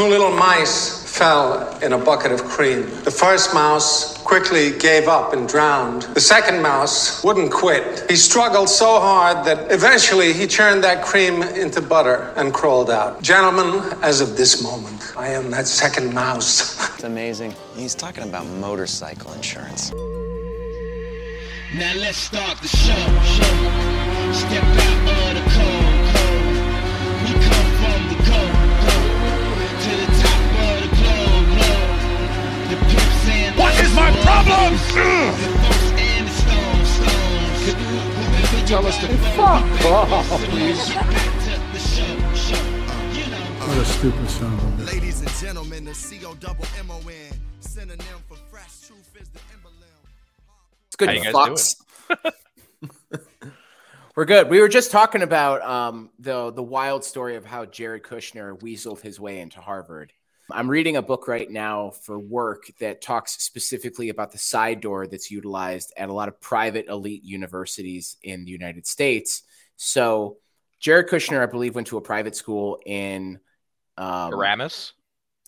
Two little mice fell in a bucket of cream. The first mouse quickly gave up and drowned. The second mouse wouldn't quit. He struggled so hard that eventually he churned that cream into butter and crawled out. Gentlemen, as of this moment, I am that second mouse. It's amazing. He's talking about motorcycle insurance. Now let's start the show. show. Step out of the is my problem? The folks and the stones, stones. Whoever Tell us to fuck off, please. Back to the show, show. You know. What a stupid son of a bitch. Ladies and gentlemen, the C-O double M-O-N. Synonym for fresh truth is the emblem. It's good How you guys. We're good. We were just talking about um, the the wild story of how Jared Kushner weaseled his way into Harvard. I'm reading a book right now for work that talks specifically about the side door that's utilized at a lot of private elite universities in the United States. So, Jared Kushner, I believe, went to a private school in um, Paramus.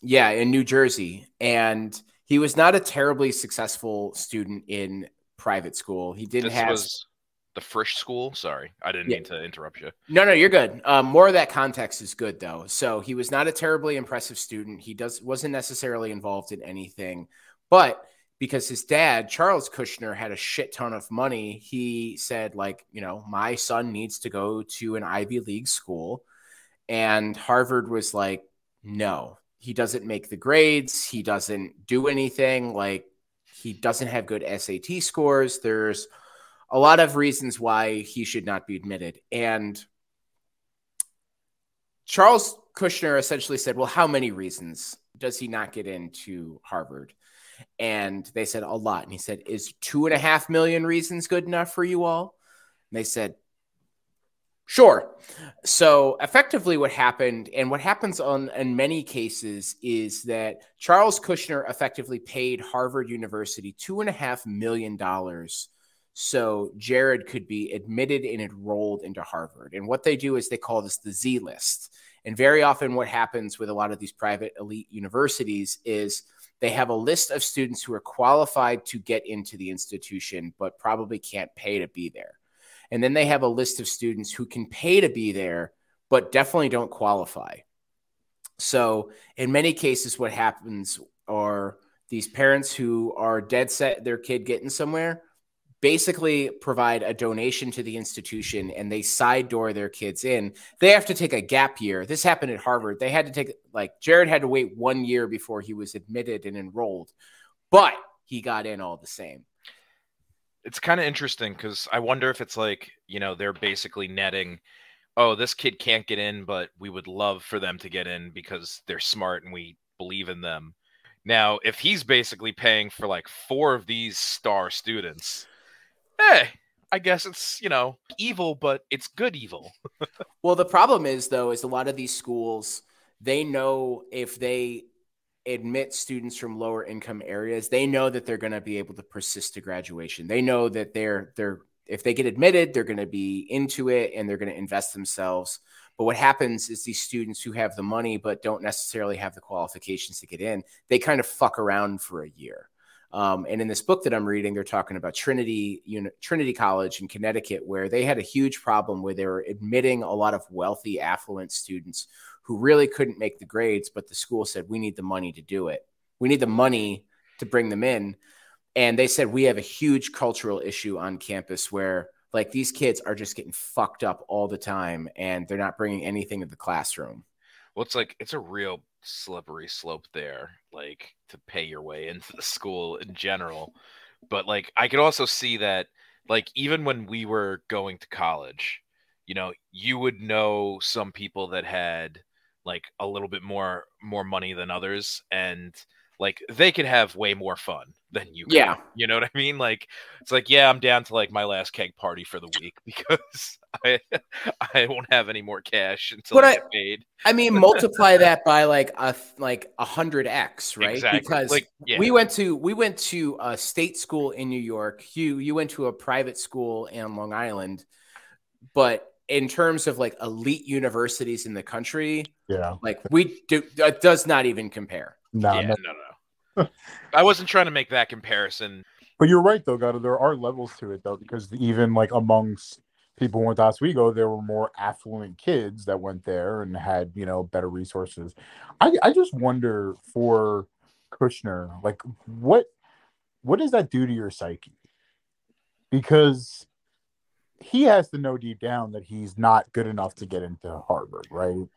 yeah, in New Jersey. And he was not a terribly successful student in private school. He didn't This have was the Frisch School. Sorry, I didn't Yeah. mean to interrupt you. No, no, you're good. Um, more of that context is good though. So he was not a terribly impressive student. He does wasn't necessarily involved in anything, but because his dad, Charles Kushner, had a shit ton of money, he said, like, you know, my son needs to go to an Ivy League school. And Harvard was like, no, he doesn't make the grades. He doesn't do anything. Like, he doesn't have good SAT scores. There's a lot of reasons why he should not be admitted. And Charles Kushner essentially said, Well, how many reasons does he not get into Harvard? And they said, A lot. And he said, Is two and a half million reasons good enough for you all? And they said, Sure. So effectively, what happened, and what happens on in many cases, is that Charles Kushner effectively paid Harvard University two and a half million dollars so Jared could be admitted and enrolled into Harvard. And what they do is they call this the Z list. And very often, what happens with a lot of these private elite universities is they have a list of students who are qualified to get into the institution, but probably can't pay to be there. And then they have a list of students who can pay to be there, but definitely don't qualify. So, in many cases, what happens are these parents who are dead set their kid getting somewhere basically provide a donation to the institution and they side door their kids in. They have to take a gap year. This happened at Harvard. They had to take, like, Jared had to wait one year before he was admitted and enrolled, but he got in all the same. It's kind of interesting because I wonder if it's like you know they're basically netting. Oh, this kid can't get in, but we would love for them to get in because they're smart and we believe in them. Now, if he's basically paying for like four of these star students, hey, I guess it's you know evil, but it's good evil. Well, the problem is though, is a lot of these schools they know if they admit students from lower income areas, they know that they're going to be able to persist to graduation. They know that they're they're if they get admitted, they're going to be into it and they're going to invest themselves. But what happens is these students who have the money but don't necessarily have the qualifications to get in, they kind of fuck around for a year. Um, and in this book that I'm reading, they're talking about Trinity Uni- Trinity College in Connecticut, where they had a huge problem where they were admitting a lot of wealthy, affluent students who really couldn't make the grades, but the school said, "We need the money to do it. We need the money to bring them in." And they said, "We have a huge cultural issue on campus where." Like these kids are just getting fucked up all the time, and they're not bringing anything to the classroom. Well, it's like it's a real slippery slope there, like to pay your way into the school in general. But like I could also see that like even when we were going to college, you know, you would know some people that had like a little bit more more money than others and like they could have way more fun than you can. Yeah. You know what I mean? Like it's like, yeah, I'm down to like my last keg party for the week because I I won't have any more cash until But I I- get paid. I mean, multiply that by like a like a hundred x, right? Exactly. Because Like, yeah. we went to we went to a state school in New York. You you went to a private school in Long Island, but in terms of like elite universities in the country, Yeah. like we do, it does not even compare. No, yeah, no. no, no. I wasn't trying to make that comparison. But you're right though, God. There are levels to it though, because even like amongst people who went to Oswego, there were more affluent kids that went there and had you know better resources. I I just wonder for Kushner, like what what does that do to your psyche? Because he has to know deep down that he's not good enough to get into Harvard, right?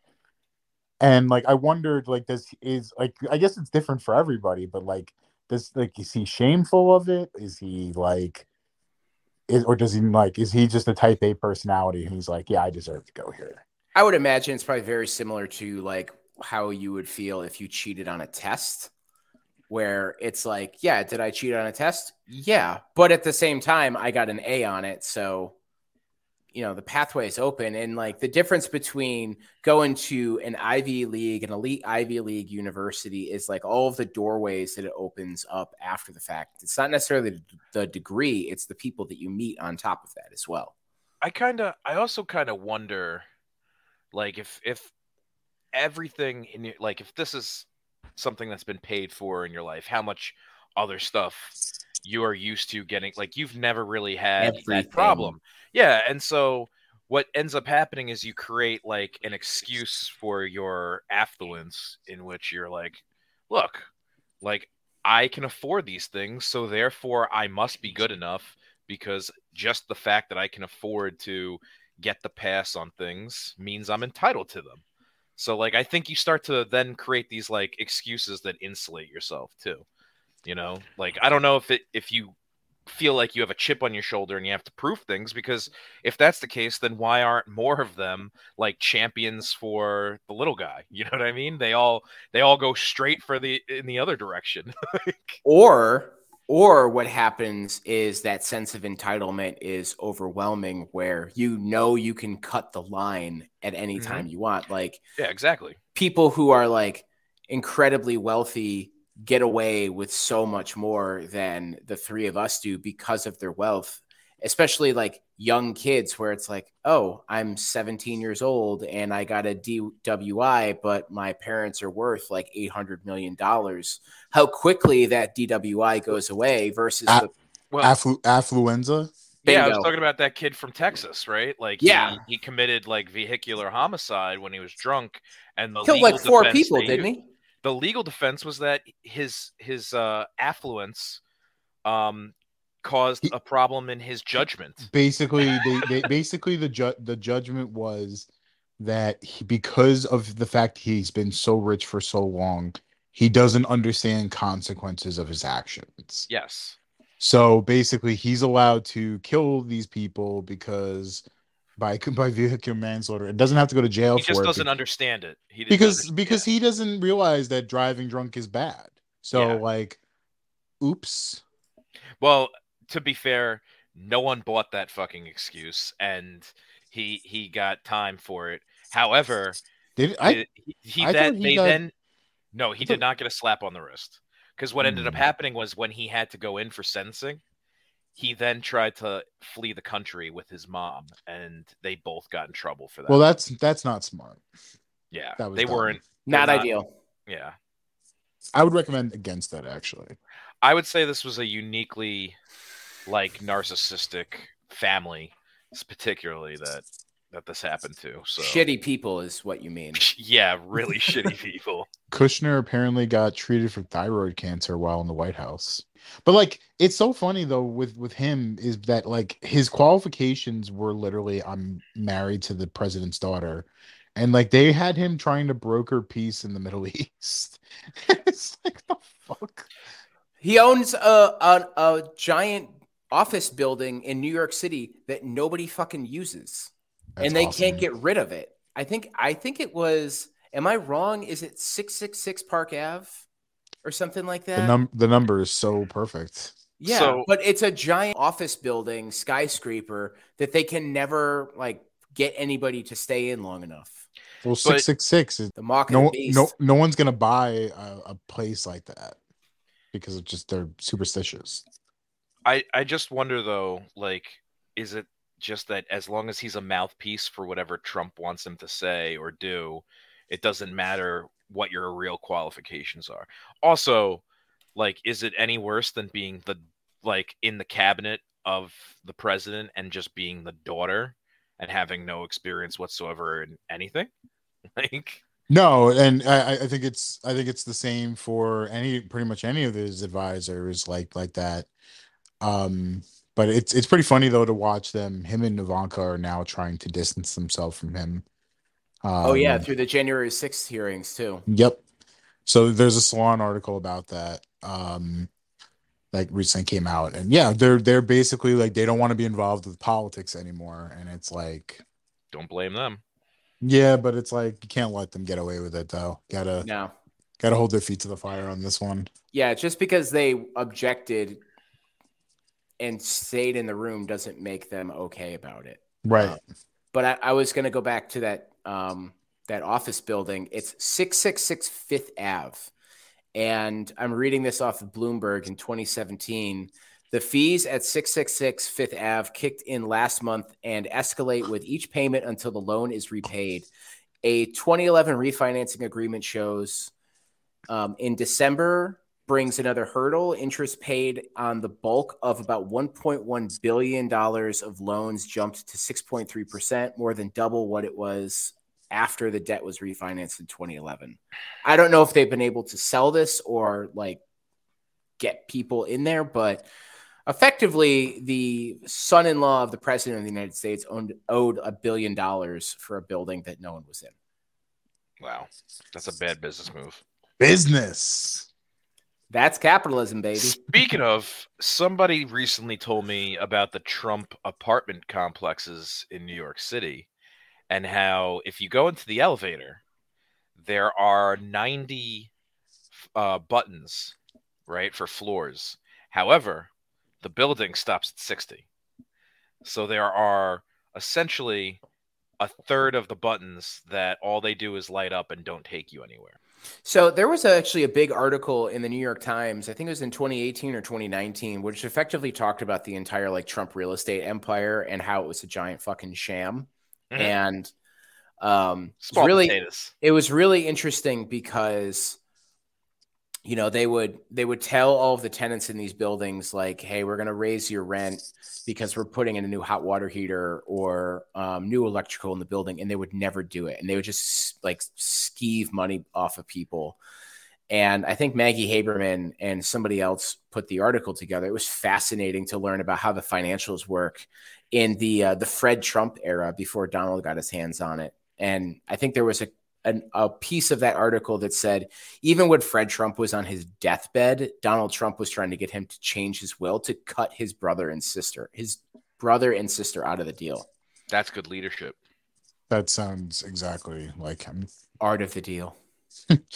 And like I wondered, like this is like I guess it's different for everybody, but like does like is he shameful of it? Is he like is or does he like is he just a type A personality he's like, Yeah, I deserve to go here. I would imagine it's probably very similar to like how you would feel if you cheated on a test, where it's like, yeah, did I cheat on a test? Yeah. But at the same time, I got an A on it. So, you know, the pathway is open. And like the difference between going to an Ivy League, an elite Ivy League university is like all of the doorways that it opens up after the fact. It's not necessarily the degree, it's the people that you meet on top of that as well. I kind of, I also kind of wonder, like, if if everything in your, like, if this is something that's been paid for in your life, how much other stuff you are used to getting, like, you've never really had Everything. that problem. Yeah, and so what ends up happening is you create like an excuse for your affluence in which you're like, look, like I can afford these things, so therefore I must be good enough because just the fact that I can afford to get the pass on things means I'm entitled to them. So like I think you start to then create these like excuses that insulate yourself too. You know, like I don't know if it if you feel like you have a chip on your shoulder and you have to prove things because if that's the case then why aren't more of them like champions for the little guy? You know what i mean? They all they all go straight for the in the other direction. Like, or or what happens is that sense of entitlement is overwhelming where you know you can cut the line at any Mhm. time you want. Like yeah exactly. people who are like incredibly wealthy get away with so much more than the three of us do because of their wealth especially like young kids where it's like oh i'm 17 years old and i got a dwi but my parents are worth like 800 million dollars how quickly that dwi goes away versus Ah. the, well Afflu- affluenza. yeah i was talking about that kid from texas right like Yeah. he, he committed like vehicular homicide when he was drunk and the killed like four people didn't used- he the legal defense was that his his uh affluence um caused a problem in his judgment Basically, they, they basically the ju- the judgment was that he, because of the fact he's been so rich for so long, he doesn't understand consequences of his actions. yes So basically, he's allowed to kill these people because by by vehicular manslaughter, it doesn't have to go to jail he just doesn't understand it he because understand- because he doesn't realize that driving drunk is bad. So Yeah. like, oops. well to be fair no one bought that fucking excuse and he he got time for it however Did I? it- he, I then he they got- then no he did not get a slap on the wrist because what ended up Hmm. happening was when he had to go in for sentencing he then tried to flee the country with his mom and they both got in trouble for that Well, that's that's not smart. yeah that was they dumb. weren't not not- ideal yeah I would recommend against that actually. i would say this was a uniquely like narcissistic family particularly that that this happened to so shitty people is what you mean yeah really shitty people Kushner apparently got treated for thyroid cancer while in the White House. But like it's so funny though with with him is that like his qualifications were literally I'm married to the president's daughter and like they had him trying to broker peace in the Middle East. it's like the fuck. He owns a, a a giant office building in New York City that nobody fucking uses, That's and they awesome. can't get rid of it. I think I think it was. Am I wrong? Is it six six six Park Ave or something like that? the num the number is so perfect. yeah, So- but it's a giant office building skyscraper that they can never like get anybody to stay in long enough. Well, six six six is The mock of no the no no one's gonna buy a, a place like that because of just they're superstitious. I I just wonder though, like, is it just that as long as he's a mouthpiece for whatever Trump wants him to say or do, it doesn't matter what your real qualifications are. Also, like, is it any worse than being the like in the cabinet of the president and just being the daughter and having no experience whatsoever in anything? Like, No, and I, I think it's I think it's the same for any pretty much any of his advisors like like that. Um, but it's it's pretty funny though to watch them. Him and Ivanka are now trying to distance themselves from him. oh yeah, Um, through the January 6th hearings too. Yep. So there's a Salon article about that. Um like recently came out. And yeah, they're they're basically like they don't want to be involved with politics anymore. And it's like, don't blame them. yeah, but it's like you can't let them get away with it though. Gotta No. gotta hold their feet to the fire on this one. Yeah, just because they objected and stayed in the room doesn't make them okay about it. Right. Uh, but I, I was going to go back to that um, that office building. It's 666 Fifth Ave. And I'm reading this off of Bloomberg in 2017. The fees at 666 Fifth Ave kicked in last month and escalate with each payment until the loan is repaid. A 2011 refinancing agreement shows um, in December brings another hurdle. Interest paid on the bulk of about 1.1 billion dollars of loans jumped to 6.3 percent, more than double what it was after the debt was refinanced in 2011. I don't know if they've been able to sell this or like get people in there, but effectively, the son-in-law of the president of the United States owned owed a billion dollars for a building that no one was in. Wow, that's a bad business move. Business. That's capitalism, baby. Speaking of, somebody recently told me about the Trump apartment complexes in New York City and how if you go into the elevator, there are 90 uh, buttons, right, for floors. However, the building stops at 60. So there are essentially a third of the buttons that all they do is light up and don't take you anywhere. So there was actually a big article in the New York Times, I think it was in 2018 or 2019, which effectively talked about the entire like Trump real estate empire and how it was a giant fucking sham. Mhm. And um Small really potatoes. it was really interesting because you know they would they would tell all of the tenants in these buildings like hey we're going to raise your rent because we're putting in a new hot water heater or um, new electrical in the building and they would never do it and they would just like skeeve money off of people. And i think maggie haberman and somebody else put the article together. It was fascinating to learn about how the financials work in the uh, the fred trump era before donald got his hands on it. And i think there was a an, a piece of that article that said even when Fred Trump was on his deathbed, Donald Trump was trying to get him to change his will to cut his brother and sister, his brother and sister out of the deal. That's good leadership. That sounds exactly like him. Art of the deal.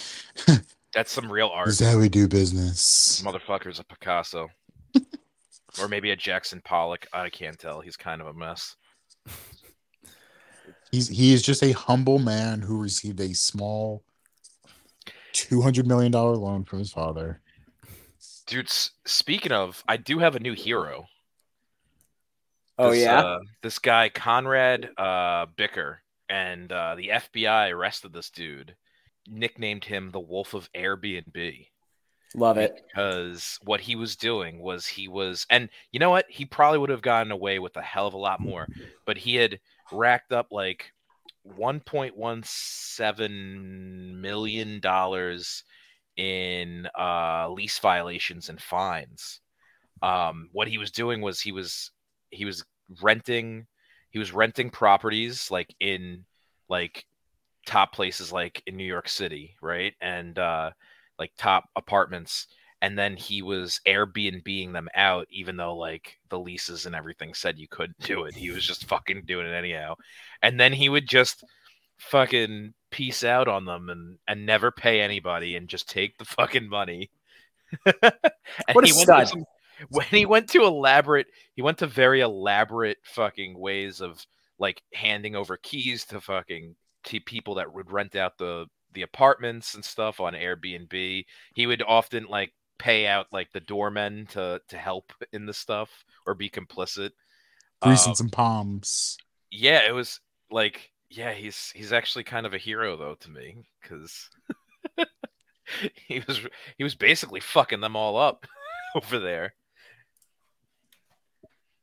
That's some real art. This is how we do business. Motherfucker's a Picasso. or maybe a Jackson Pollock. I can't tell. He's kind of a mess. He's he is just a humble man who received a small two hundred million dollar loan from his father. Dude, s- speaking of, I do have a new hero. Oh This, yeah. uh, this guy Conrad uh, Bicker and uh, the FBI arrested this dude, nicknamed him the Wolf of Airbnb Love it. because what he was doing was he was, and you know what? He probably would have gotten away with a hell of a lot more, but he had racked up like 1.17 million dollars in uh, lease violations and fines. Um, what he was doing was he was he was renting he was renting properties like in like top places like in New York City, right? And uh like top apartments and then he was Airbnbing them out even though like the leases and everything said you couldn't do it. He was just fucking doing it anyhow. And then he would just fucking peace out on them and and never pay anybody and just take the fucking money. and What a stud. some- when he went to elaborate he went to very elaborate fucking ways of like handing over keys to fucking to people that would rent out the the apartments and stuff on Airbnb. He would often like pay out like the doormen to to help in the stuff or be complicit. greasing Uh, some palms. yeah, it was like yeah, he's he's actually kind of a hero though to me because he was he was basically fucking them all up over there.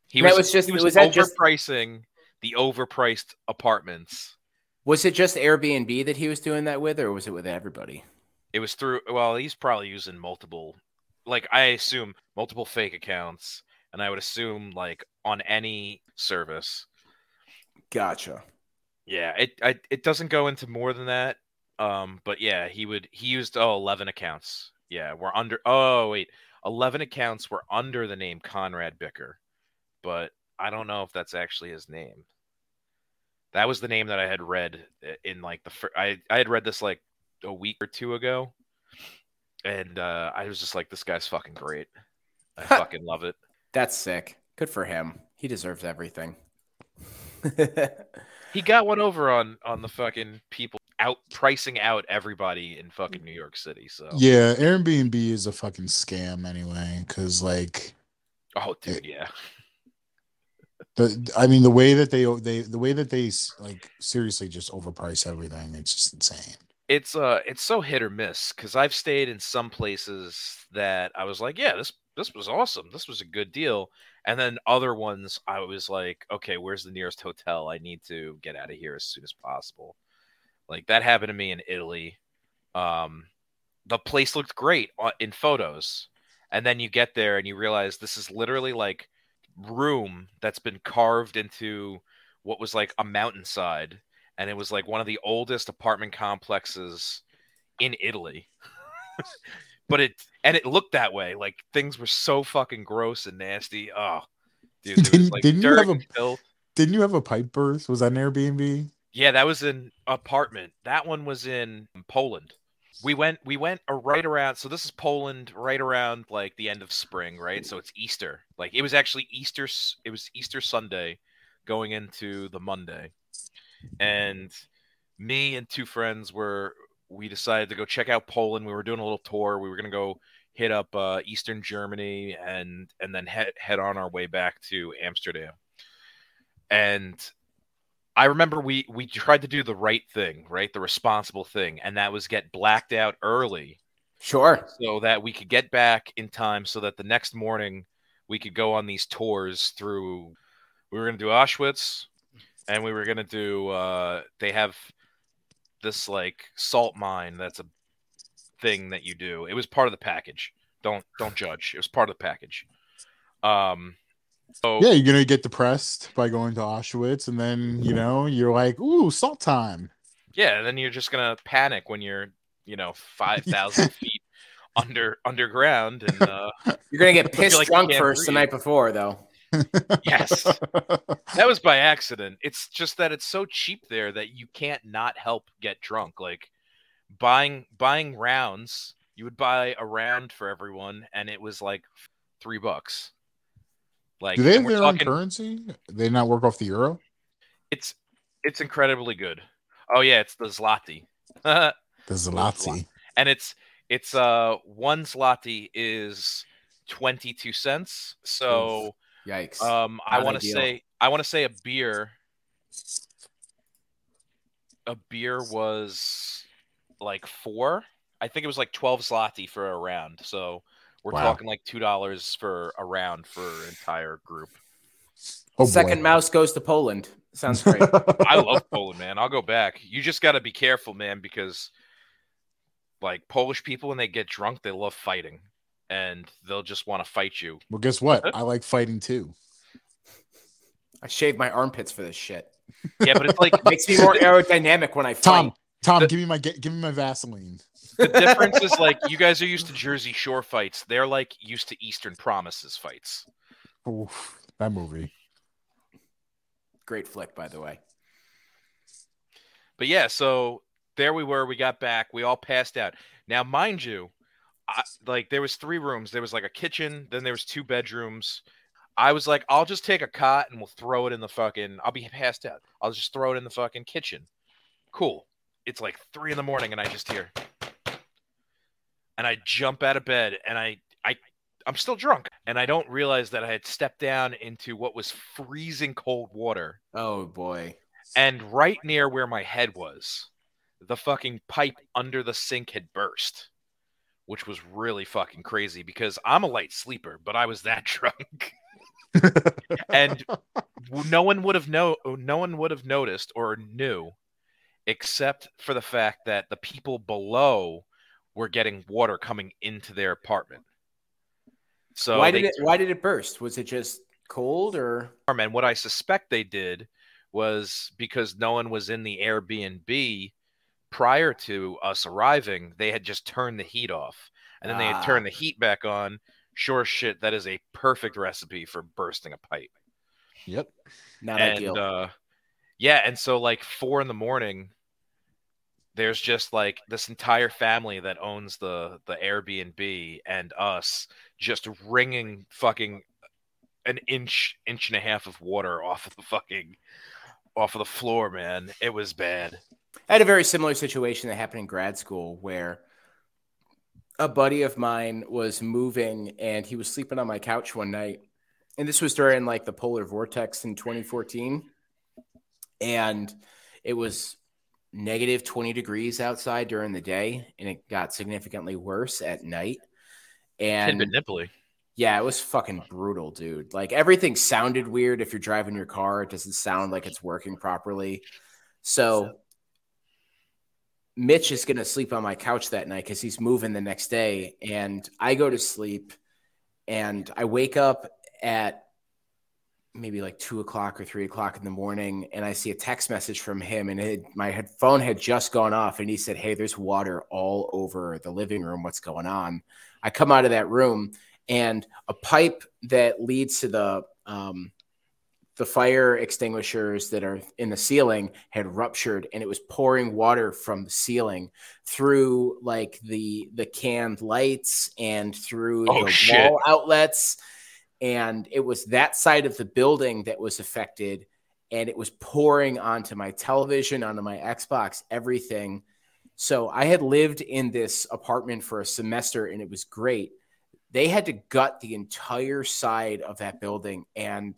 He That was, was just- he was, was that just- overpricing the overpriced apartments. Was it just Airbnb that he was doing that with, or was it with everybody? It was through well, he's probably using multiple like I assume multiple fake accounts and I would assume like on any service. Gotcha. Yeah, it I, it doesn't go into more than that. Um, but yeah, he would he used oh 11 accounts. Yeah, we're under. Oh wait, 11 accounts were under the name Conrad Bicker, but I don't know if that's actually his name. That was the name that I had read in like the fir- I I had read this like a week or two ago, and uh, I was just like, this guy's fucking great. I fucking love it. That's sick. Good for him. He deserves everything. He got one over on on the fucking people out pricing out everybody in fucking New York City. So Yeah, Airbnb is a fucking scam anyway. Because like oh dude, yeah. the, I mean, the way that they they the way that they like seriously just overprice everything. It's just insane. It's uh it's so hit or miss because I've stayed in some places that I was like, yeah, this this was awesome. This was a good deal. And then other ones I was like, okay, where's the nearest hotel? I need to get out of here as soon as possible. Like that happened to me in Italy. Um the place looked great in photos. And then you get there and you realize this is literally like room that's been carved into what was like a mountainside and it was like one of the oldest apartment complexes in Italy. but it and it looked that way. Like things were so fucking gross and nasty. Oh, dude, Didn't- like didn't you have a- filth. Didn't you have a pipe burst? Was that an Airbnb? Yeah, that was an apartment. That one was in Poland. We went we went a right around so this is Poland right around like the end of spring, right? So it's Easter. Like it was actually Easter it was Easter Sunday going into the Monday. And me and two friends were we decided to go check out Poland. We were doing a little tour. We were going to go hit up uh, Eastern Germany and and then head head on our way back to Amsterdam. And I remember we we tried to do the right thing, right? The responsible thing, and that was get blacked out early Sure. so that we could get back in time so that the next morning we could go on these tours through we were going to do Auschwitz and we were going to do uh they have this like salt mine that's a thing that you do. It was part of the package. Don't don't judge. It was part of the package. Um so Yeah, you're gonna get depressed by going to Auschwitz, and then you know you're like, "Ooh, salt time." Yeah, and then you're just gonna panic when you're, you know, five thousand feet under underground, and uh, You're gonna get pissed like drunk can't first the night before, though. Yes, that was by accident. It's just that it's so cheap there that you can't not help get drunk. Like buying buying rounds, you would buy a round for everyone, and it was like three bucks. Like Do they have we're their own currency? They not work off the euro? It's it's incredibly good. Oh yeah, it's the zloty. The zloty. And it's it's uh one zloty is 22 cents. So Yikes. um I want to say I want to say a beer a beer was like 4. I think it was like 12 zloty for a round. So we're Wow. talking like $2 for a round for an entire group. Oh, Second boy. mouse goes to Poland. Sounds great. I love Poland, man. I'll go back. You just got to be careful, man, because like Polish people when they get drunk, they love fighting and they'll just want to fight you. well, guess what? I like fighting too. I shave my armpits for this shit. Yeah, but it's like Makes me more aerodynamic when I fight. Tom, Tom, The- give me my give me my Vaseline. the difference is like you guys are used to Jersey Shore fights. They're like used to Eastern Promises fights. Oof, that movie. Great flick, by the way. But yeah, so there we were. We got back. We all passed out. Now, mind you, I, like there was three rooms. There was like a kitchen. Then there was two bedrooms. I was like, I'll just take a cot and we'll throw it in the fucking. I'll be passed out. I'll just throw it in the fucking kitchen. Cool. It's like three in the morning, and I just hear, and I jump out of bed, and I I I'm still drunk, and I don't realize that I had stepped down into what was freezing cold water, Oh boy. and right near where my head was, the fucking pipe under the sink had burst, which was really fucking crazy because I'm a light sleeper, but I was that drunk. and no one would have know no one would have noticed or knew except for the fact that the people below were getting water coming into their apartment so why did it why did it burst? Was it just cold or and what i suspect they did was because no one was in the airbnb prior to us arriving they had just turned the heat off and then they had Ah. turned the heat back on sure shit that is a perfect recipe for bursting a pipe Yep. not and ideal? uh yeah and so like four in the morning there's just like this entire family that owns the the airbnb and us just wringing fucking an inch inch and a half of water off of the fucking off of the floor man it was bad I had a very similar situation that happened in grad school where a buddy of mine was moving and he was sleeping on my couch one night. And this was during like the polar vortex in 2014. And it was negative 20 degrees outside during the day and it got significantly worse at night. And nipply yeah, it was fucking brutal, dude. Like everything sounded weird if you're driving your car. It doesn't sound like it's working properly. So Mitch is going to sleep on my couch that night because he's moving the next day. And I go to sleep and I wake up at maybe like two o'clock or three o'clock in the morning. And I see a text message from him. And it, my phone had just gone off. And he said, Hey, there's water all over the living room. What's going on? I come out of that room and a pipe that leads to the um, the fire extinguishers that are in the ceiling had ruptured and it was pouring water from the ceiling through like the the canned lights and through Oh, the shit. wall outlets. And it was that side of the building that was affected and it was pouring onto my television onto my xbox everything. So i had lived in this apartment for a semester and it was great. They had to gut the entire side of that building and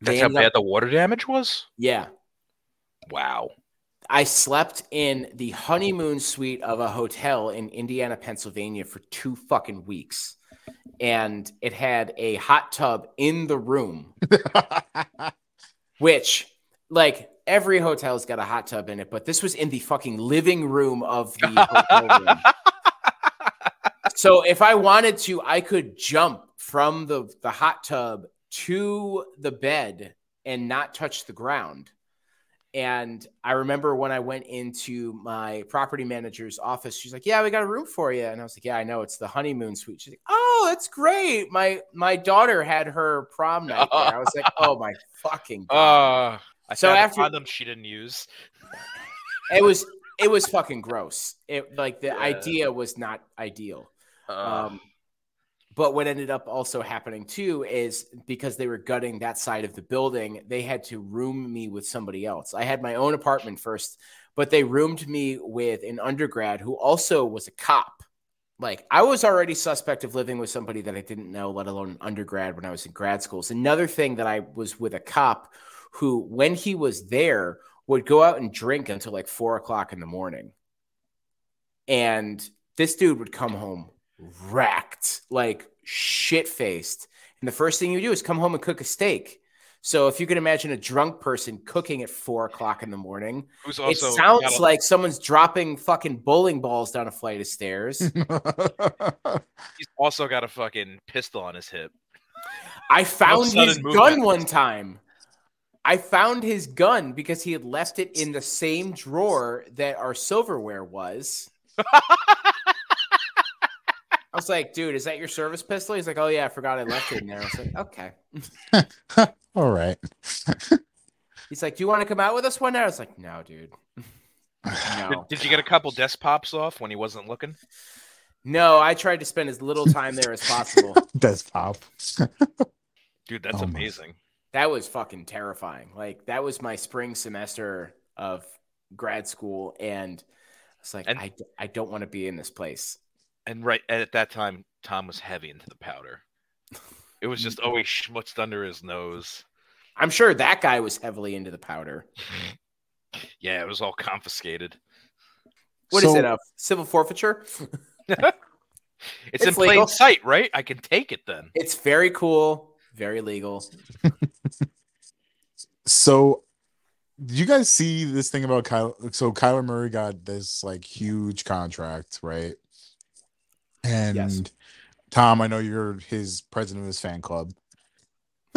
that's how bad up- the water damage was yeah wow I slept in the honeymoon suite of a hotel in Indiana, Pennsylvania for two fucking weeks. And it had a hot tub in the room, which, like, every hotel's got a hot tub in it, but this was in the fucking living room of the hotel room. So if I wanted to, I could jump from the, the hot tub to the bed and not touch the ground. And I remember when I went into my property manager's office, she's like, "Yeah, we got a room for you." And I was like, "Yeah, I know. It's the honeymoon suite." She's like, "Oh, that's great. My my daughter had her prom night there." I was like, "Oh my fucking god!" uh I So after- condom she didn't use it was it was fucking gross. It like the Yeah. idea was not ideal. Um, but what ended up also happening too is because they were gutting that side of the building, they had to room me with somebody else. I had my own apartment first, but they roomed me with an undergrad who also was a cop. Like I was already suspect of living with somebody that I didn't know, let alone an undergrad when I was in grad school. It's another thing that I was with a cop who, when he was there, would go out and drink until like four o'clock in the morning. And this dude would come home wrecked, like shit faced. And the first thing you do is come home and cook a steak. So if you can imagine a drunk person cooking at four o'clock in the morning, who's it sounds a- like someone's dropping fucking bowling balls down a flight of stairs. he's also got a fucking pistol on his hip I found sudden his movement. gun one time. I found his gun because he had left it in the same drawer that our silverware was. I was like, dude, is that your service pistol? He's like, oh, yeah, I forgot I left it in there. I was like, okay. All right. He's like, do you want to come out with us one night? I was like, no, dude. did, No. did you get a couple desk pops off when he wasn't looking No, I tried to spend as little time there as possible. Desktop. dude that's Oh my- amazing That was fucking terrifying. Like, that was my spring semester of grad school. And I was like, And- I, I don't want to be in this place. And right at that time, Tom was heavy into the powder. It was just always schmutzed under his nose. I'm sure that guy was heavily into the powder. Yeah, it was all confiscated. What is So- it? A civil forfeiture? It's, in It's plain legal. sight, right? I can take it then. It's very cool, very legal. So, did you guys see this thing about Kyle? So Kyler Murray got this like huge contract, right? And Tom, I know you're his president of his fan club.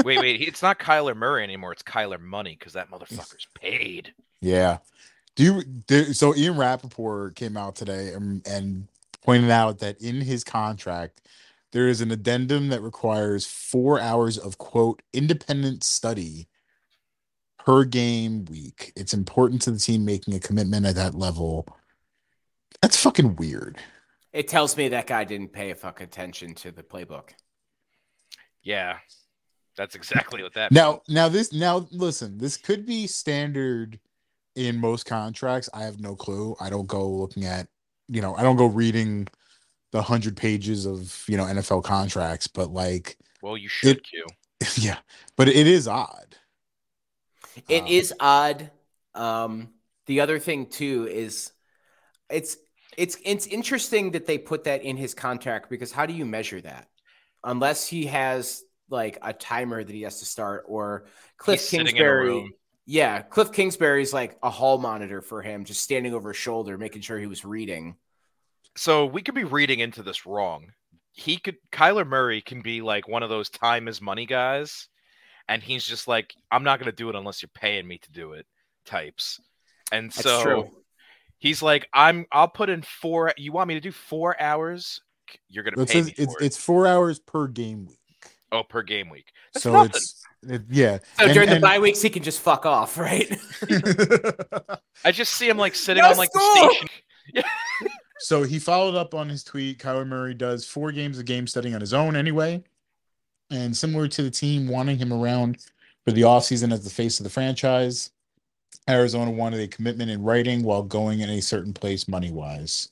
Wait, wait. It's not Kyler Murray anymore. It's Kyler Money because that motherfucker's paid. Yeah. Do you? Do, so Ian Rapoport came out today and, and pointed out that in his contract there is an addendum that requires four hours of quote independent study per game week. It's important to the team making a commitment at that level. That's fucking weird. It tells me that guy didn't pay a fuck attention to the playbook. Yeah, that's exactly what that. Now, now this now listen, this could be standard in most contracts. I have no clue. I don't go looking at, you know, I don't go reading the hundred pages of you know NFL contracts, but like, Well, you should, It- Q. yeah, but it is odd. It Um, is odd. Um, the other thing too is it's it's it's interesting that they put that in his contract because how do you measure that? Unless he has like a timer that he has to start or Cliff He's sitting in a Kingsbury. Yeah, Cliff Kingsbury's like a hall monitor for him, just standing over his shoulder, making sure he was reading. So we could be reading into this wrong. He could Kyler Murray can be like one of those time is money guys, and he's just like, I'm not gonna do it unless you're paying me to do it types. And That's so true. He's like, I'm I'll put in four you want me to do four hours? You're gonna It pay says me it's it. it's four hours per game week. oh per game week. That's so nothing. it's it, yeah. So And- during the and- bye weeks, he can just fuck off, right? I just see him like sitting No on like school! the station. So he followed up on his tweet. Kyler Murray does four games of game studying on his own anyway. And similar to the team wanting him around for the offseason as the face of the franchise, Arizona wanted a commitment in writing while going in a certain place money wise.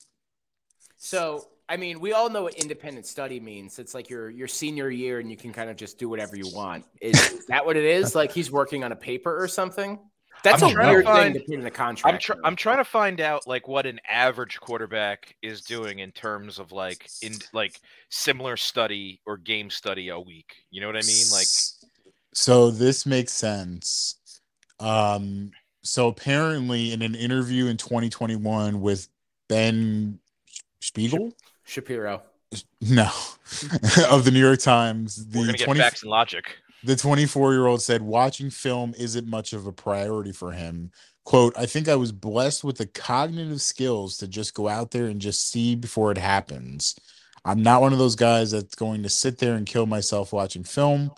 So, I mean, we all know what independent study means. It's like your your senior year, and you can kind of just do whatever you want. Is, is that what it is? Like he's working on a paper or something? That's I'm a trying weird find- thing to put in the contract. I'm tr- I'm trying to find out like what an average quarterback is doing in terms of like in like similar study or game study a week. You know what I mean? Like so this makes sense. Um, so apparently in an interview in 2021 with Ben Shpigel, Shapiro. no, of the New York Times, we're the gonna get 20 facts and logic. the 24 year old said watching film isn't much of a priority for him. Quote i think i was blessed with the cognitive skills to just go out there and just see before it happens. I'm not one of those guys that's going to sit there and kill myself watching film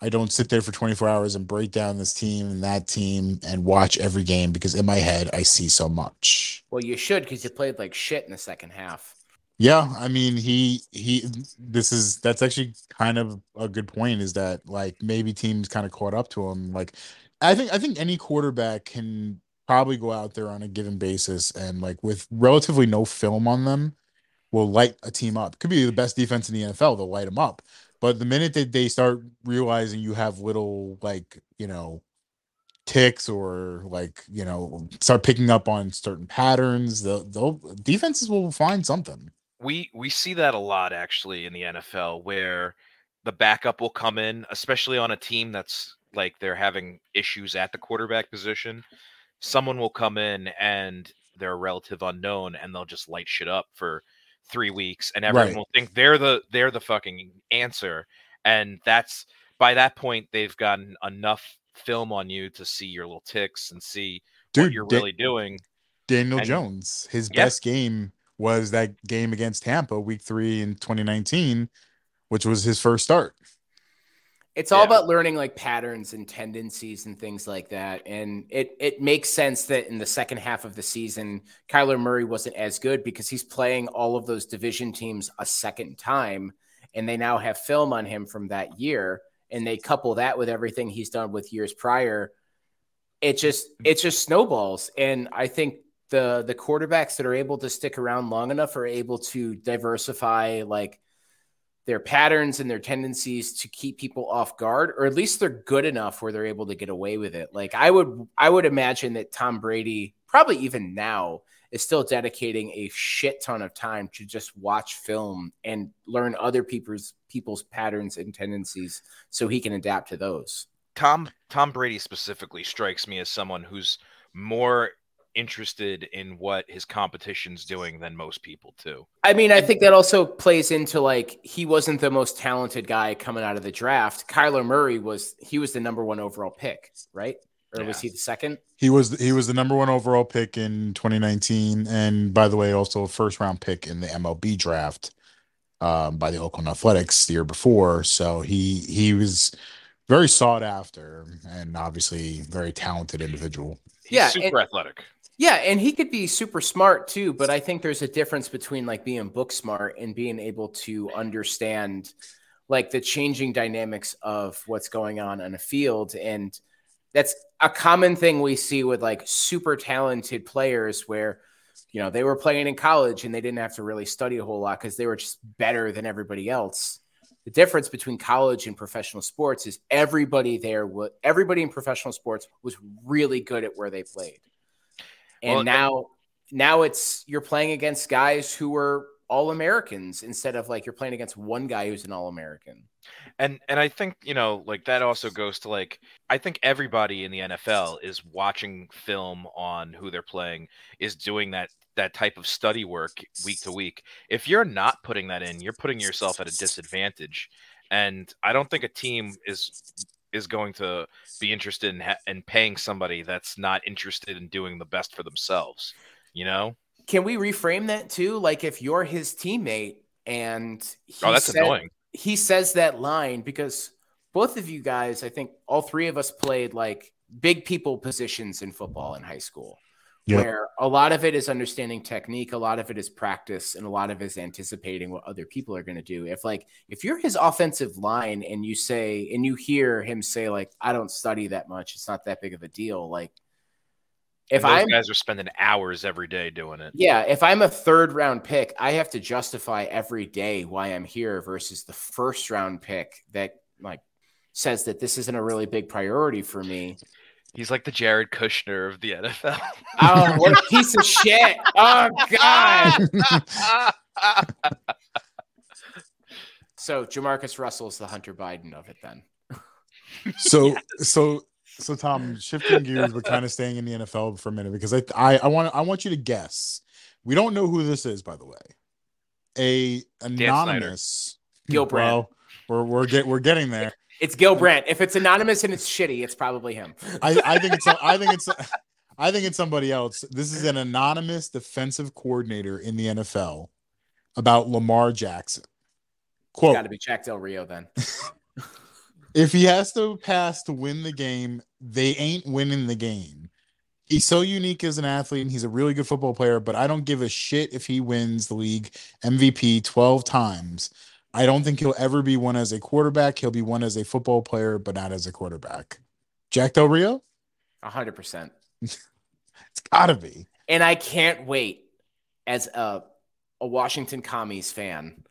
i don't sit there for 24 hours and break down this team and that team and watch every game because in my head i see so much Well, you should because you played like shit in the second half. Yeah, I mean he he this is that's actually kind of a good point is that like maybe teams kind of caught up to him like I think I think any quarterback can probably go out there on a given basis and like with relatively no film on them will light a team up. Could be the best defense in the NFL, they'll light them up. But the minute that they start realizing you have little like, you know, ticks or like, you know, start picking up on certain patterns, they'll, they'll defenses will find something. We we see that a lot actually in the NFL where the backup will come in, especially on a team that's like they're having issues at the quarterback position. Someone will come in and they're a relative unknown and they'll just light shit up for three weeks and everyone Right. will think they're the they're the fucking answer. And that's by that point they've gotten enough film on you to see your little ticks and see what you're Da- really doing. Daniel And- Jones, his Yeah. best game was that game against Tampa week 3 in 2019, which was his first start. It's all Yeah. about learning like patterns and tendencies and things like that. And it it makes sense that in the second half of the season, Kyler Murray wasn't as good because he's playing all of those division teams a second time, and they now have film on him from that year. And they couple that with everything he's done with years prior. It just mm-hmm. it just snowballs. And I think the the quarterbacks that are able to stick around long enough are able to diversify like their patterns and their tendencies to keep people off guard or at least they're good enough where they're able to get away with it. Like i would i would imagine that tom brady probably even now is still dedicating a shit ton of time to just watch film and learn other people's people's patterns and tendencies so he can adapt to those. Tom Tom Brady specifically strikes me as someone who's more interested in what his competition's doing than most people too. I mean, I think that also plays into like he wasn't the most talented guy coming out of the draft. Kyler Murray was he was the number one overall pick, right? Or was he the second? He was he was the number one overall pick in 2019, and by the way, also a first round pick in the MLB draft um, by the Oakland Athletics the year before. So he he was very sought after and obviously very talented individual. He's Yeah, super and- athletic. Yeah, and he could be super smart too, but I think there's a difference between like being book smart and being able to understand like the changing dynamics of what's going on in a field and that's a common thing we see with like super talented players where you know they were playing in college and they didn't have to really study a whole lot because they were just better than everybody else. The difference between college and professional sports is everybody there everybody in professional sports was really good at where they played and Well, now now it's you're playing against guys who were all Americans instead of like you're playing against one guy who's an all American. And and I think, you know, like that also goes to like I think everybody in the NFL is watching film on who they're playing, is doing that that type of study work week to week. If you're not putting that in, you're putting yourself at a disadvantage. And I don't think a team is is going to be interested in ha- in paying somebody that's not interested in doing the best for themselves, you know? Can we reframe that too? Like if you're his teammate and Oh, that's said- annoying. he says that line because both of you guys, I think all three of us played like big people positions in football in high school. Yep. Where a lot of it is understanding technique, a lot of it is practice, and a lot of it is anticipating what other people are going to do. If like if you're his offensive line and you say and you hear him say like I don't study that much, it's not that big of a deal. Like if I'm guys are spending hours every day doing it. yeah, if I'm a third round pick, I have to justify every day why I'm here versus the first round pick that like says that this isn't a really big priority for me. He's like the Jared Kushner of the NFL. Oh, what a piece of shit. Oh god. So Jamarcus Russell is the Hunter Biden of it then. So so so Tom, shifting gears, but kind of staying in the NFL for a minute because I I, I want I want you to guess. We don't know who this is, by the way. A anonymous Gil Brandt. Well, we're we're get we're getting there. It's Gil Brandt. If it's anonymous and it's shitty, it's probably him. I, I think it's I think it's I think it's somebody else. This is an anonymous defensive coordinator in the NFL about Lamar Jackson. Quote: Got to be Jack Del Rio then. If he has to pass to win the game, they ain't winning the game. He's so unique as an athlete and he's a really good football player, but I don't give a shit if he wins the league MVP 12 times. I don't think he'll ever be one as a quarterback. He'll be one as a football player, but not as a quarterback. Jack Del Rio? hundred percent. It's gotta be. and I can't wait as a a Washington Commies fan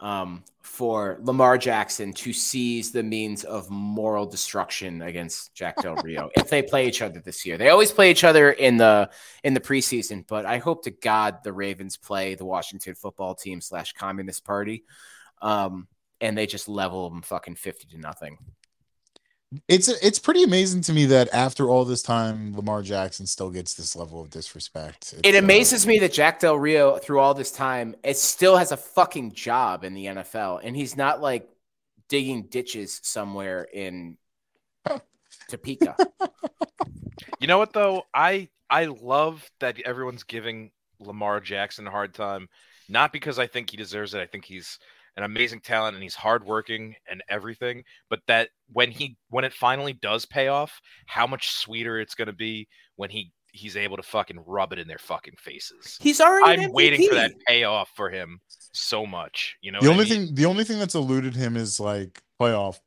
um, for Lamar Jackson to seize the means of moral destruction against Jack Del Rio if they play each other this year. They always play each other in the in the preseason, but I hope to God the Ravens play the Washington football team slash Communist Party, um, and they just level them fucking fifty to nothing. It's it's pretty amazing to me that after all this time, Lamar Jackson still gets this level of disrespect. It It's, uh, amazes me that Jack Del Rio, through all this time, it still has a fucking job in the NFL, and he's not like digging ditches somewhere in Topeka. You know what though? I I love that everyone's giving Lamar Jackson a hard time, not because I think he deserves it. I think he's an amazing talent and he's hardworking and everything. But that when he when it finally does pay off, how much sweeter it's gonna be when he he's able to fucking rub it in their fucking faces. He's already. I'm waiting for that payoff for him so much. You know, the what I only mean? thing the only thing that's eluded him is like playoff,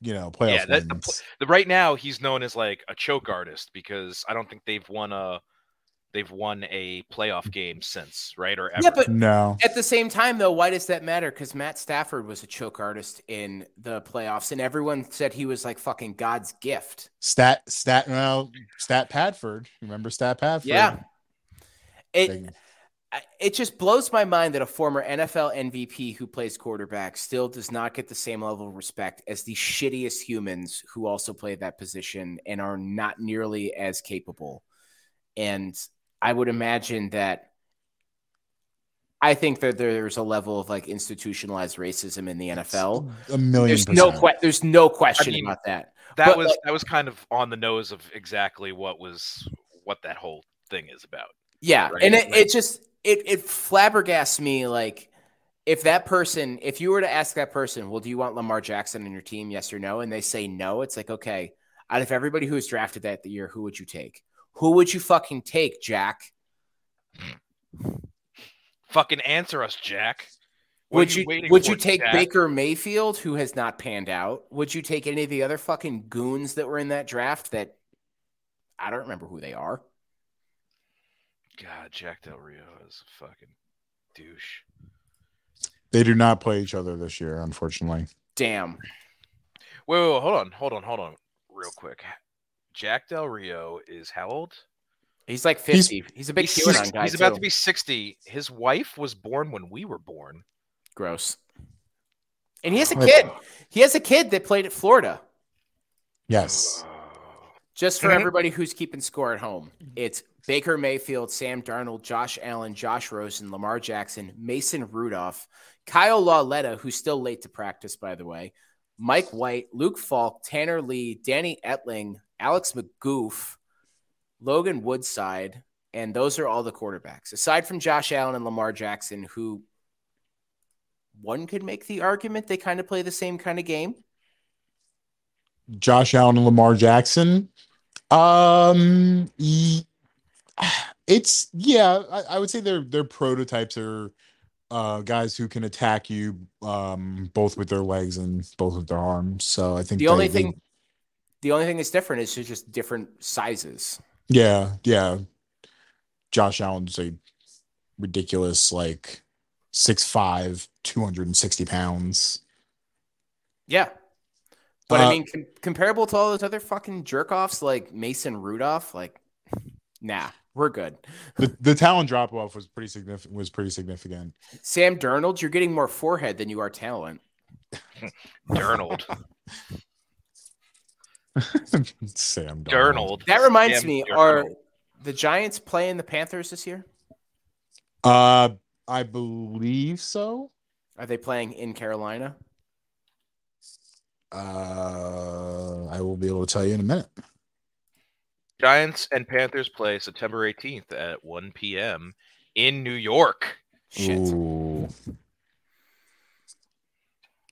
you know, playoff Yeah, that- the. The, right now he's known as like a choke artist because I don't think they've won a they've won a playoff game since, right? Or ever. Yeah, but No. At the same time, though, why does that matter? Because Matt Stafford was a choke artist in the playoffs, and everyone said he was like fucking God's gift. Stat stat well stat Padford. Remember Stat Padford? Yeah. It They- it just blows my mind that a former NFL MVP who plays quarterback still does not get the same level of respect as the shittiest humans who also play that position and are not nearly as capable. And I would imagine that I think that there's a level of like institutionalized racism in the NFL. a million There's no que- there's no question mean, about that. that but, was like- that was kind of on the nose of exactly what was what that whole thing is about. Yeah, Right, and it, like- it just it it flabbergasts me like if that person, if you were to ask that person, well, do you want Lamar Jackson on your team? Yes or no? And they say no, it's like, okay, out of everybody who was drafted that year, who would you take? Who would you fucking take, Jack? Fucking answer us, Jack. What Would you, waiting would for, you take Jack? Baker Mayfield, who has not panned out? Would you take any of the other fucking goons that were in that draft that I don't remember who they are? God, Jack Del Rio is a fucking douche. They do not play each other this year, unfortunately. Damn. Wait, wait, wait, hold on, hold on, hold on, real quick. Jack Del Rio is how old? He's like 50. He's, a big he's, QAnon guy. he's about to be sixty. His wife was born when we were born. Gross. And he has a kid. He has a kid that played at Florida. Yes. Uh, Just for everybody who's keeping score at home, it's Baker Mayfield, Sam Darnold, Josh Allen, Josh Rosen, Lamar Jackson, Mason Rudolph, Kyle Lauletta, who's still late to practice, by the way, Mike White, Luke Falk, Tanner Lee, Danny Etling, Alex McGoof, Logan Woodside, and those are all the quarterbacks. Aside from Josh Allen and Lamar Jackson, who one could make the argument they kind of play the same kind of game. Josh Allen and Lamar Jackson. Um, it's yeah. I, I would say their their prototypes are uh guys who can attack you um both with their legs and both with their arms. So I think The they- only thing, the only thing that's different is just different sizes. yeah, yeah. Josh Allen's a ridiculous like 6'5", 260 pounds. Yeah. But I Uh, mean, com- comparable to all those other fucking jerk offs like Mason Rudolph, like, nah, we're good. The the talent drop off was pretty significant. Was pretty significant. Sam Darnold, you're getting more forehead than you are talent. Darnold. Sam Darnold. Darnold. That reminds Sam me, Darnold. are the Giants playing the Panthers this year? Uh, I believe so. Are they playing in Carolina? Uh, I will be able to tell you in a minute. Giants and Panthers play September 18th at 1 p.m. in New York. Shit. Ooh.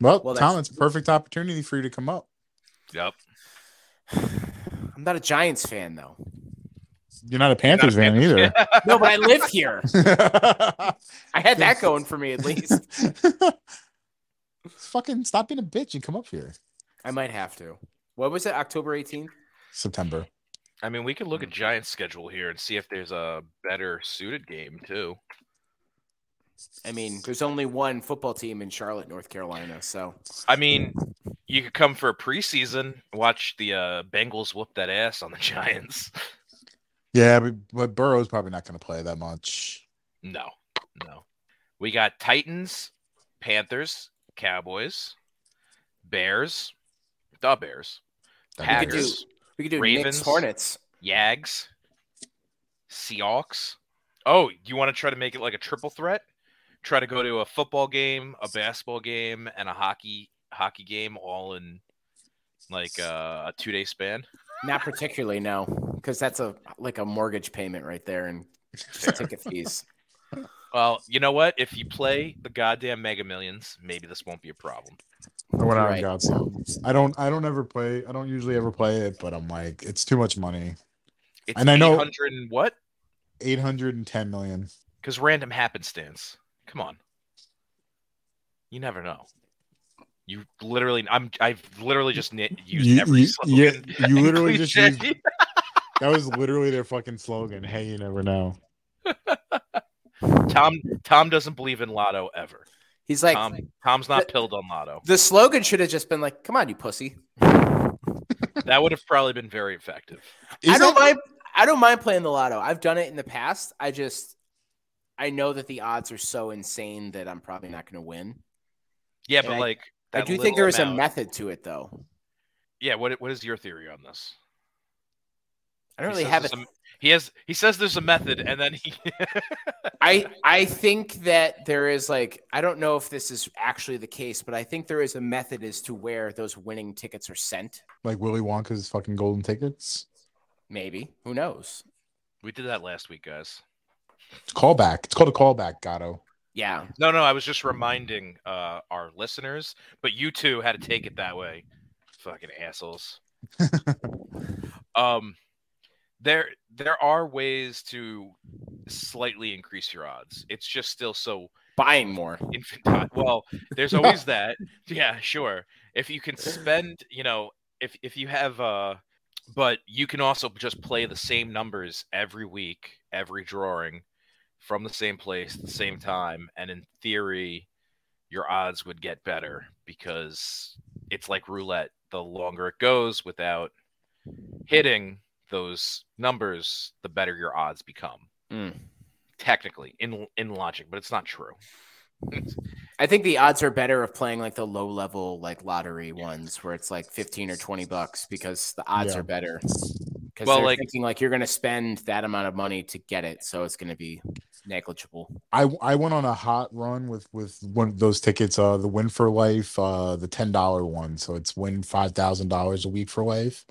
Well, Well, Tom, it's a perfect opportunity for you to come up. Yep. I'm not a Giants fan, though. You're not a Panthers fan either. No, but I live here. I had that going for me at least. Fucking stop being a bitch and come up here. I might have to. What was it? October 18th? September. I mean, we could look at Giants' schedule here and see if there's a better suited game too. I mean, there's only one football team in Charlotte, North Carolina. So I mean, you could come for a preseason, watch the uh, Bengals whoop that ass on the Giants. Yeah, but, but Burrow's probably not going to play that much. No, no. We got Titans, Panthers, Cowboys, Bears, the Bears, We could do- Packers, we could do Ravens. Knicks Hornets. Yags, Seahawks. Oh, you want to try to make it like a triple threat? Try to go to a football game, a basketball game, and a hockey hockey game all in like uh, a two day span. Not particularly, no, because that's a like a mortgage payment right there and just ticket fees. Well, you know what? If you play the goddamn Mega Millions, maybe this won't be a problem. I went out Right. and got some. I don't. I don't ever play. I don't usually ever play it, but I'm like, it's too much money. It's And I know- 800 and what? Eight hundred and ten million. Because random happenstance. Come on. You never know. You literally, I'm, I've literally just ni- used You- every you- slogan yeah, you literally just used- That was literally their fucking slogan. Hey, you never know. Tom Tom doesn't believe in lotto ever. He's like, Tom Tom's not the- pilled on lotto. the slogan should have just been like, "Come on, you pussy." That would have probably been very effective. I don't that- mind. I don't mind playing the lotto. I've done it in the past. I just, I know that the odds are so insane that I'm probably not going to win. Yeah, And but I- like I do think little there is a method to it, though. Yeah, what what is your theory on this? I don't He really have it. a- He has he says there's a method, and then he I I think that there is like I don't know if this is actually the case, but I think there is a method as to where those winning tickets are sent. Like Willy Wonka's fucking golden tickets? Maybe who knows? we did that last week, guys. Callback. It's called a callback, Gatto. Yeah, No, no, I was just reminding uh, our listeners, but you two had to take it that way. Fucking assholes. um, there there are ways to slightly increase your odds. It's just still so buying more. infantile. Well, there's always that. Yeah, sure. If you can spend, you know, if if you have uh but you can also just play the same numbers every week, every drawing from the same place at the same time and in theory your odds would get better because it's like roulette. The longer it goes without hitting those numbers, the better your odds become. Mm. Technically, in in logic, but it's not true. I think the odds are better of playing like the low level like lottery ones where it's like 15 or 20 bucks because the odds Yeah. are better. Because Well, they're like- thinking like you're going to spend that amount of money to get it, so it's going to be negligible. I I went on a hot run with with one of those tickets, uh the win for life, uh the ten dollar one. So it's win five thousand dollars a week for life.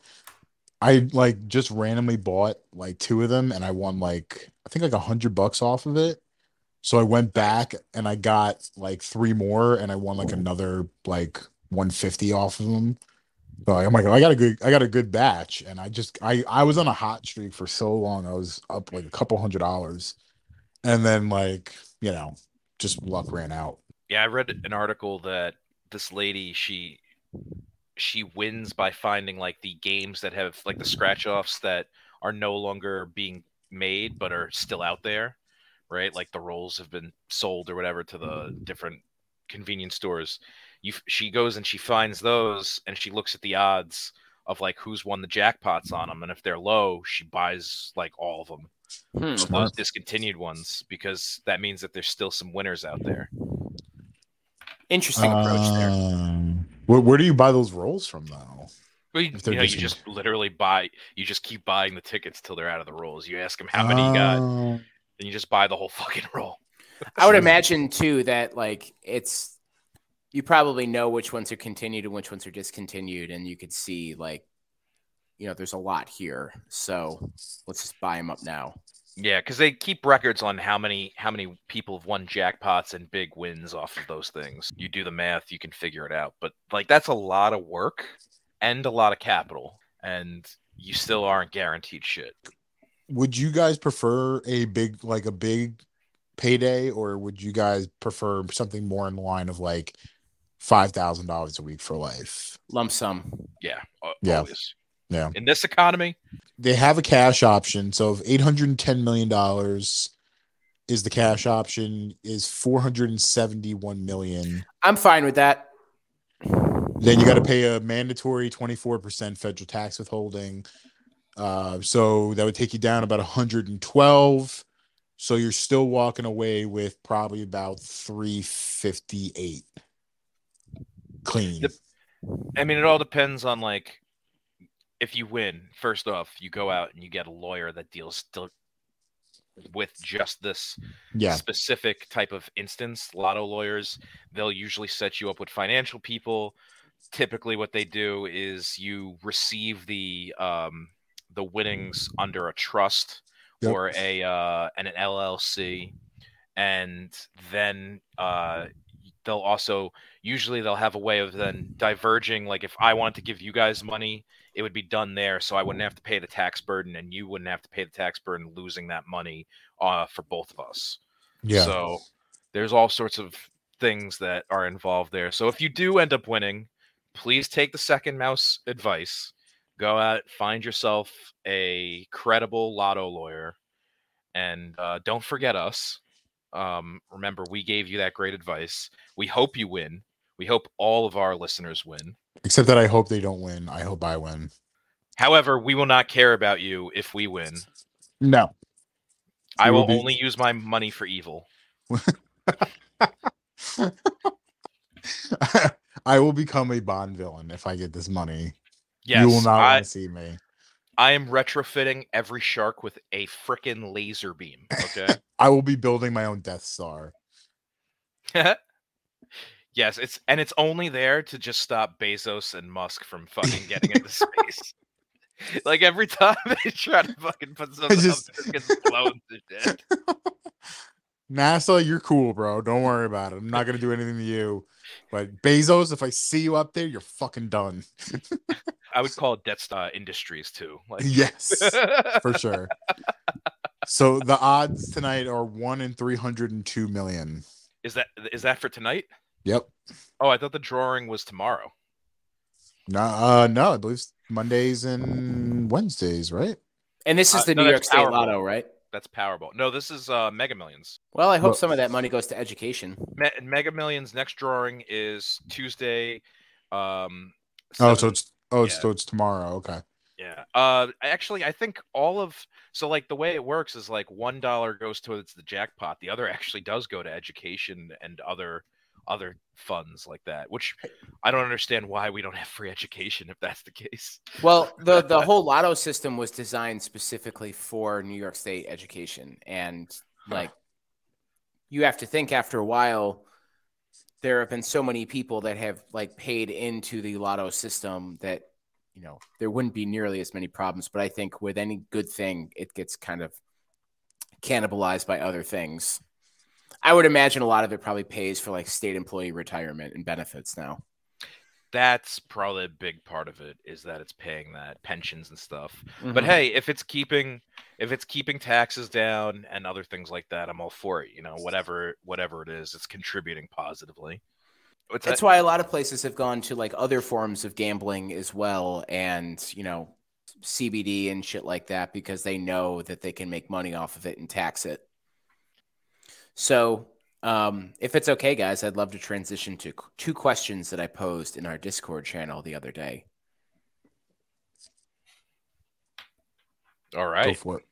I like just randomly bought like two of them and I won like I think like a hundred bucks off of it. So I went back and I got like three more and I won like another like 150 off of them. So I'm like, I got a good I got a good batch. And I just I I was on a hot streak for so long. I was up like a couple hundred dollars. And then like, you know, just luck ran out. Yeah, I read an article that this lady she she wins by finding like the games that have like the scratch offs that are no longer being made but are still out there, right? Like the rolls have been sold or whatever to the different convenience stores. You she goes and she finds those and she looks at the odds of like who's won the jackpots on them and if they're low, she buys like all of them Hmm. of those discontinued ones because that means that there's still some winners out there. Interesting approach there. Um, where, where do you buy those rolls from though? Well, you, you know, you just literally buy. You just keep buying the tickets till they're out of the rolls. You ask them how many you got, Oh, and you just buy the whole fucking roll. I would imagine too that like it's you probably know which ones are continued and which ones are discontinued, and you could see like you know there's a lot here, so let's just buy them up now. Yeah, because they keep records on how many how many people have won jackpots and big wins off of those things. You do the math, you can figure it out. But like that's a lot of work and a lot of capital, and you still aren't guaranteed shit. Would you guys prefer a big like a big payday or would you guys prefer something more in the line of like five thousand dollars a week for life? Lump sum. Yeah, Yeah. always. Yeah. In this economy, They have a cash option. So if eight hundred and ten million dollars is the cash option, is four hundred and seventy one million. I'm fine with that. Then you got to pay a mandatory 24% federal tax withholding. Uh, so that would take you down about 112. So you're still walking away with probably about 358 clean. I mean, it all depends on like if you win. First off, you go out and you get a lawyer that deals still with just this Yeah. specific type of instance. Lotto lawyers, they'll usually set you up with financial people. Typically, what they do is you receive the um, the winnings under a trust Yep. or a uh, an LLC, and then uh, they'll also usually they'll have a way of then diverging. Like if I wanted to give you guys money, it would be done there, so I wouldn't have to pay the tax burden, and you wouldn't have to pay the tax burden, losing that money uh, for both of us. Yeah. So there's all sorts of things that are involved there. So if you do end up winning, please take the second mouse advice. Go out, find yourself a credible lotto lawyer, and uh, don't forget us. Um, remember, we gave you that great advice. We hope you win. We hope all of our listeners win. Except that I hope they don't win. I hope I win. However, we will not care about you if we win. No. I will will be- only use my money for evil. I will become a Bond villain if I get this money. Yes, you will not I, want to see me. I am retrofitting every shark with a freaking laser beam. Okay. I will be building my own Death Star. yes, it's and it's only there to just stop Bezos and Musk from fucking getting into space. Like every time they try to fucking put something just- up, it gets blown to shit. NASA, you're cool, bro. Don't worry about it. I'm not gonna do anything to you. But Bezos, if I see you up there, you're fucking done. I would call it Death Star Industries too. Like yes, for sure. So the odds tonight are one in three hundred and two million. is that is that for tonight? Yep. Oh, I thought the drawing was tomorrow. No, uh, no, I believe it's Mondays and Wednesdays, right? And this is Uh, the no, New York State Powerball. Lotto, right? That's Powerball. No, this is uh, Mega Millions. Well, I hope Well- some of that money goes to education. Me- Mega Millions next drawing is Tuesday. Um, Oh, so it's oh, yeah. so it's tomorrow. Okay. yeah. Uh, actually, I think all of so like the way it works is like one dollar goes towards the jackpot. The other actually does go to education and other other funds like that. Which I don't understand why we don't have free education if that's the case. Well, the the whole lotto system was designed specifically for New York State education, and like you have to think after a while, there have been so many people that have like paid into the lotto system that you know there wouldn't be nearly as many problems. But I think with any good thing, it gets kind of cannibalized by other things. I would imagine a lot of it probably pays for like state employee retirement and benefits now. That's probably a big part of it is that it's paying that pensions and stuff. Mm-hmm. But hey, if it's keeping if it's keeping taxes down and other things like that, I'm all for it. You know, whatever whatever it is, it's contributing positively. What's That's that? why a lot of places have gone to like other forms of gambling as well, and you know, CBD and shit like that because they know that they can make money off of it and tax it. So, um, if it's okay, guys, I'd love to transition to two questions that I posed in our Discord channel the other day. All right. Go for it.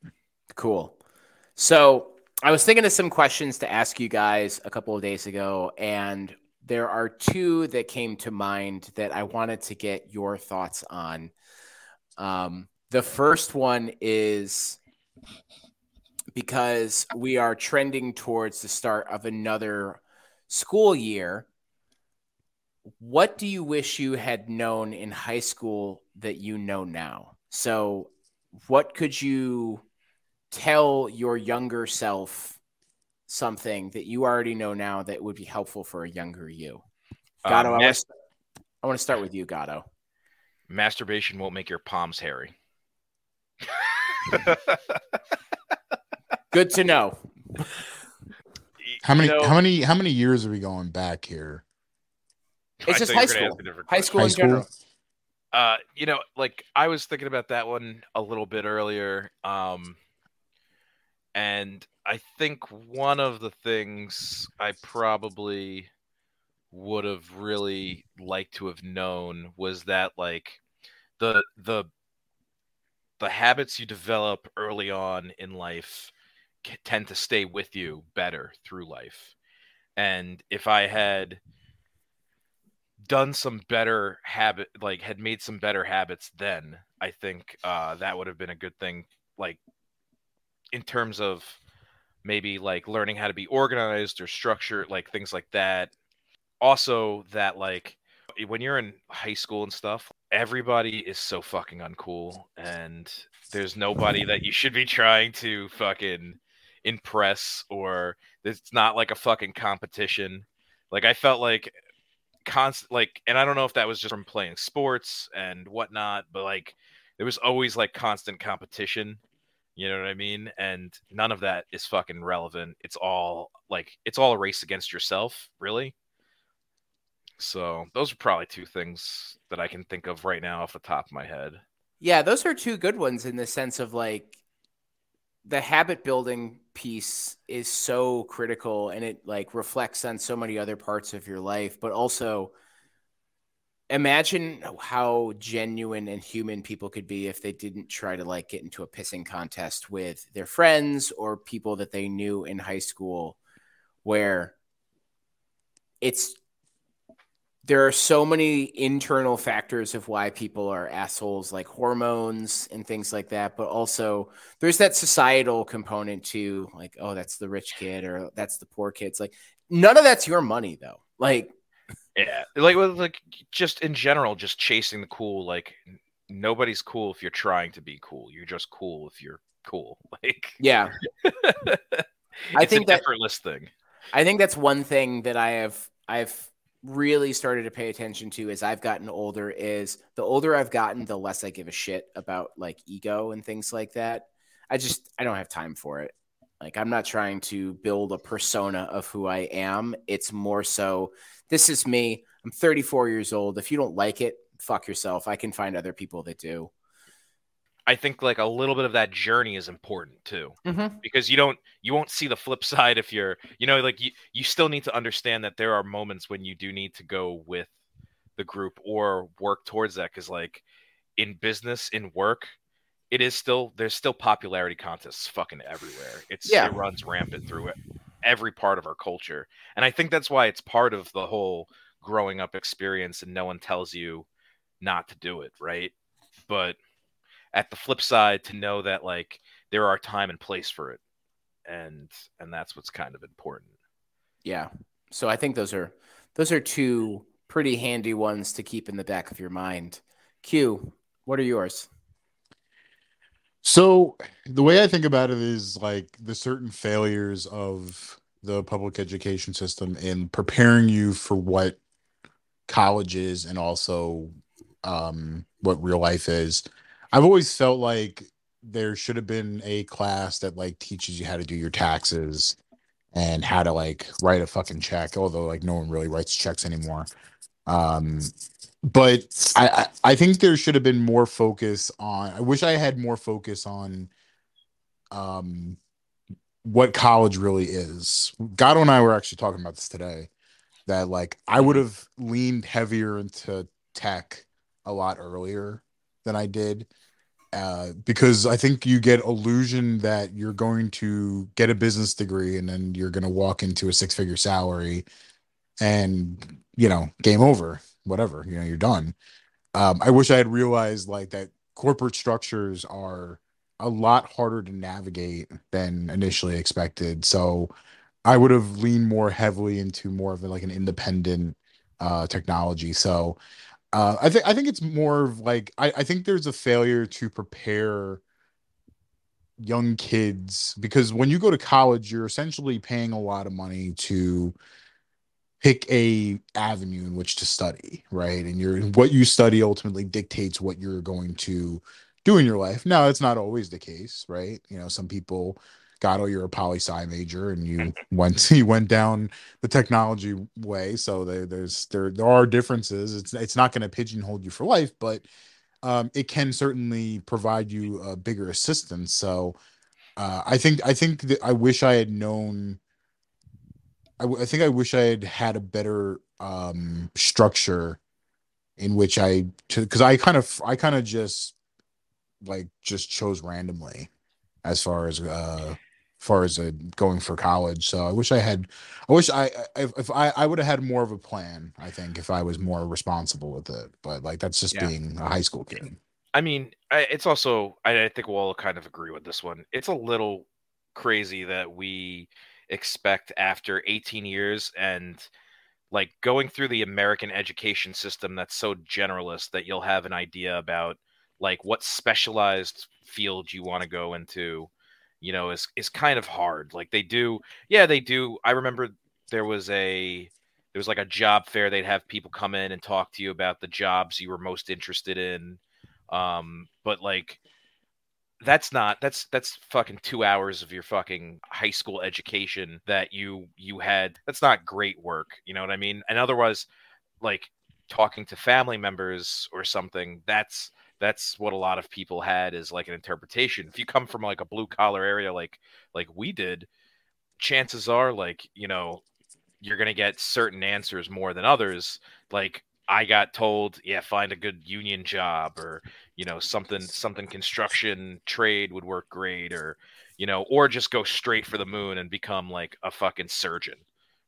Cool. So I was thinking of some questions to ask you guys a couple of days ago, and there are two that came to mind that I wanted to get your thoughts on. Um, the first one is because we are trending towards the start of another school year. What do you wish you had known in high school that you know now? So, what could you tell your younger self something that you already know now that would be helpful for a younger you? Um, Gatto, I, mas- I want to start with you, Gatto. masturbation won't make your palms hairy. Good to know. How many? You know, how many? How many years are we going back here? It's I just high were gonna ask school. High school High in school. general. Uh, you know, like I was thinking about that one a little bit earlier. Um, and I think one of the things I probably would have really liked to have known was that like the the the habits you develop early on in life c- tend to stay with you better through life. And if I had done some better habit like had made some better habits then i think uh that would have been a good thing like in terms of maybe like learning how to be organized or structured like things like that also that like when you're in high school and stuff everybody is so fucking uncool and there's nobody that you should be trying to fucking impress or it's not like a fucking competition. Like i felt like constant like and i don't know if that was just from playing sports and whatnot but like there was always like constant competition. You know what i mean? And none of that is fucking relevant. It's all like it's all a race against yourself really. So those are probably two things that i can think of right now off the top of my head. Yeah, those are two good ones in the sense of like the habit building piece is so critical and it like reflects on so many other parts of your life, but also imagine how genuine and human people could be if they didn't try to like get into a pissing contest with their friends or people that they knew in high school where it's there are so many internal factors of why people are assholes like hormones and things like that but also there's that societal component to like oh that's the rich kid or that's the poor kid it's like none of that's your money though like Yeah, like with like just in general, just chasing the cool. Like nobody's cool if you're trying to be cool. You're just cool if you're cool. Like yeah I think an that- effortless thing. I think that's one thing that I have I've really started to pay attention to as I've gotten older is the older I've gotten, the less I give a shit about like ego and things like that. I just I don't have time for it. Like I'm not trying to build a persona of who I am. It's more so this is me. I'm 34 years old. If you don't like it, fuck yourself. I can find other people that do. I think like a little bit of that journey is important too. Mm-hmm. because you don't you won't see the flip side if you're you know like you you still need to understand that there are moments when you do need to go with the group or work towards that because like in business in work it is still there's still popularity contests fucking everywhere it's Yeah. it runs rampant through it every part of our culture and i think that's why it's part of the whole growing up experience and no one tells you not to do it right but at the flip side to know that like there are time and place for it and and that's what's kind of important Yeah. So I think those are those are two pretty handy ones to keep in the back of your mind. Q, what are yours? So the way I think about it is like the certain failures of the public education system in preparing you for what college is and also um, what real life is. I've always felt like there should have been a class that like teaches you how to do your taxes and how to like write a fucking check, although like no one really writes checks anymore. Um, but I, I think there should have been more focus on. I wish I had more focus on, um, what college really is. Gatto and I were actually talking about this today. That like I would have leaned heavier into tech a lot earlier than I did, uh, because I think you get illusion that you're going to get a business degree and then you're going to walk into a six figure salary, and you know, game over whatever you know you're done. Um i wish i had realized like that corporate structures are a lot harder to navigate than initially expected. So i would have leaned more heavily into more of like an independent uh technology. So uh i think i think it's more of like i i think there's a failure to prepare young kids because when you go to college you're essentially paying a lot of money to pick a avenue in which to study right? And your what you study ultimately dictates what you're going to do in your life. Now it's not always the case right? You know some people Gatto, you're a poli sci major and you went you went down the technology way. So there, there's there there are differences. It's it's not going to pigeonhole you for life but um it can certainly provide you a bigger assistance. So uh i think i think that i wish i had known I, w- I think I wish I had had a better um structure in which I because I kind of I kind of just like just chose randomly as far as uh far as uh, going for college. So I wish I had I wish I I- if, if I I would have had more of a plan. I think if I was more responsible with it, but like that's just Yeah. being a high school kid. i mean I, it's also I, I think we'll all kind of agree with this one it's a little crazy that we expect after 18 years and like going through the american education system that's so generalist that you'll have an idea about like what specialized field you want to go into you know is is kind of hard like they do yeah they do i remember there was a there was like a job fair they'd have people come in and talk to you about the jobs you were most interested in um but like that's not that's that's fucking two hours of your fucking high school education that you you had that's not great work you know what i mean? And otherwise like talking to family members or something that's that's what a lot of people had is like an interpretation. If you come from like a blue collar area like like we did, chances are like, you know, you're going to get certain answers more than others. Like I got told, yeah, find a good union job or, you know, something something construction trade would work great or, you know, or just go straight for the moon and become like a fucking surgeon,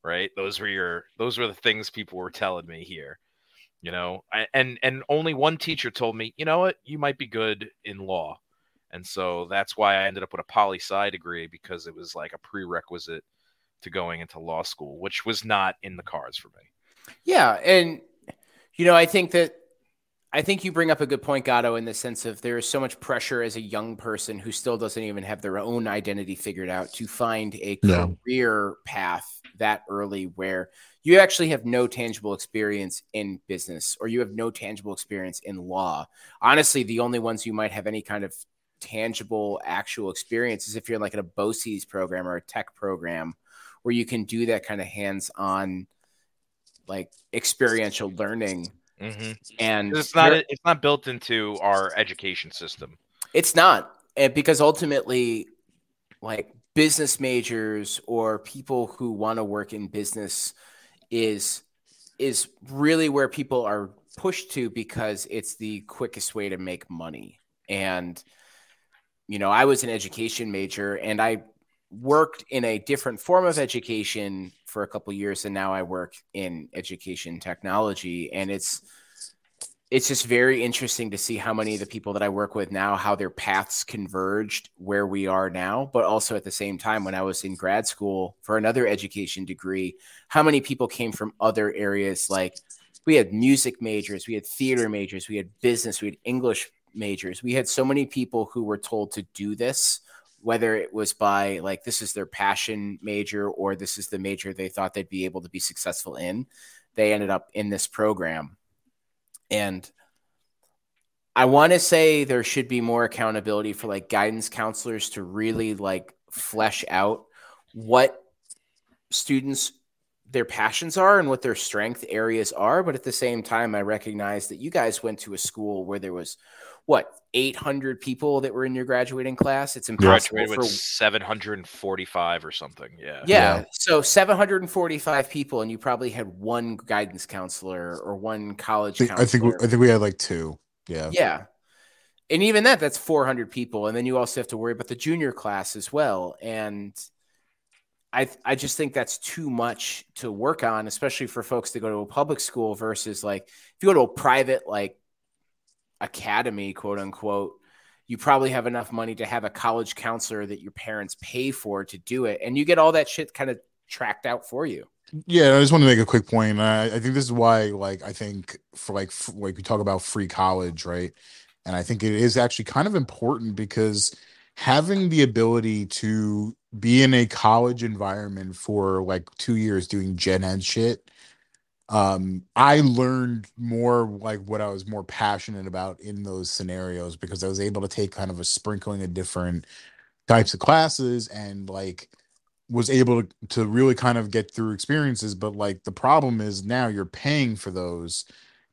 right? Those were your those were the things people were telling me here. You know, I, and and only one teacher told me, you know what, you might be good in law. And so that's why I ended up with a poli sci degree because it was like a prerequisite to going into law school, which was not in the cards for me. Yeah, and you know, I think that I think you bring up a good point, Gatto, in the sense of there is so much pressure as a young person who still doesn't even have their own identity figured out to find a Yeah. career path that early where you actually have no tangible experience in business or you have no tangible experience in law. Honestly, the only ones you might have any kind of tangible actual experience is if you're like in a BOCES program or a tech program where you can do that kind of hands-on like experiential learning Mm-hmm. and It's not it's not built into our education system. it's not and because ultimately like business majors or people who want to work in business is is really where people are pushed to because it's the quickest way to make money and you know i was an education major and i worked in a different form of education for a couple years and now i work in education technology and it's it's just very interesting to see how many of the people that I work with now, how their paths converged where we are now. But also at the same time, when I was in grad school for another education degree, how many people came from other areas? Like we had music majors, we had theater majors, we had business, we had English majors. We had so many people who were told to do this, whether it was by like this is their passion major or this is the major they thought they'd be able to be successful in. They ended up in this program. And I want to say there should be more accountability for like guidance counselors to really like flesh out what students their passions are and what their strength areas are but at the same time I recognize that you guys went to a school where there was what 800 people that were in your graduating class it's impossible Graduated for with 745 or something. Yeah. yeah. Yeah. So 745 people, and you probably had one guidance counselor or one college I think, I think we, I think we had like two. Yeah. yeah. And even that, that's 400 people. And then you also have to worry about the junior class as well. And I, I just think that's too much to work on, especially for folks to go to a public school versus like if you go to a private, like academy, quote unquote, you probably have enough money to have a college counselor that your parents pay for to do it. And you get all that shit kind of tracked out for you. Yeah, I just want to make a quick point. I, I think this is why, like, I think for like, f- like we talk about free college, right? And I think it is actually kind of important because having the ability to be in a college environment for like two years doing gen ed shit, um, I learned more like what I was more passionate about in those scenarios because I was able to take kind of a sprinkling of different types of classes and like was able to, to really kind of get through experiences but like the problem is now you're paying for those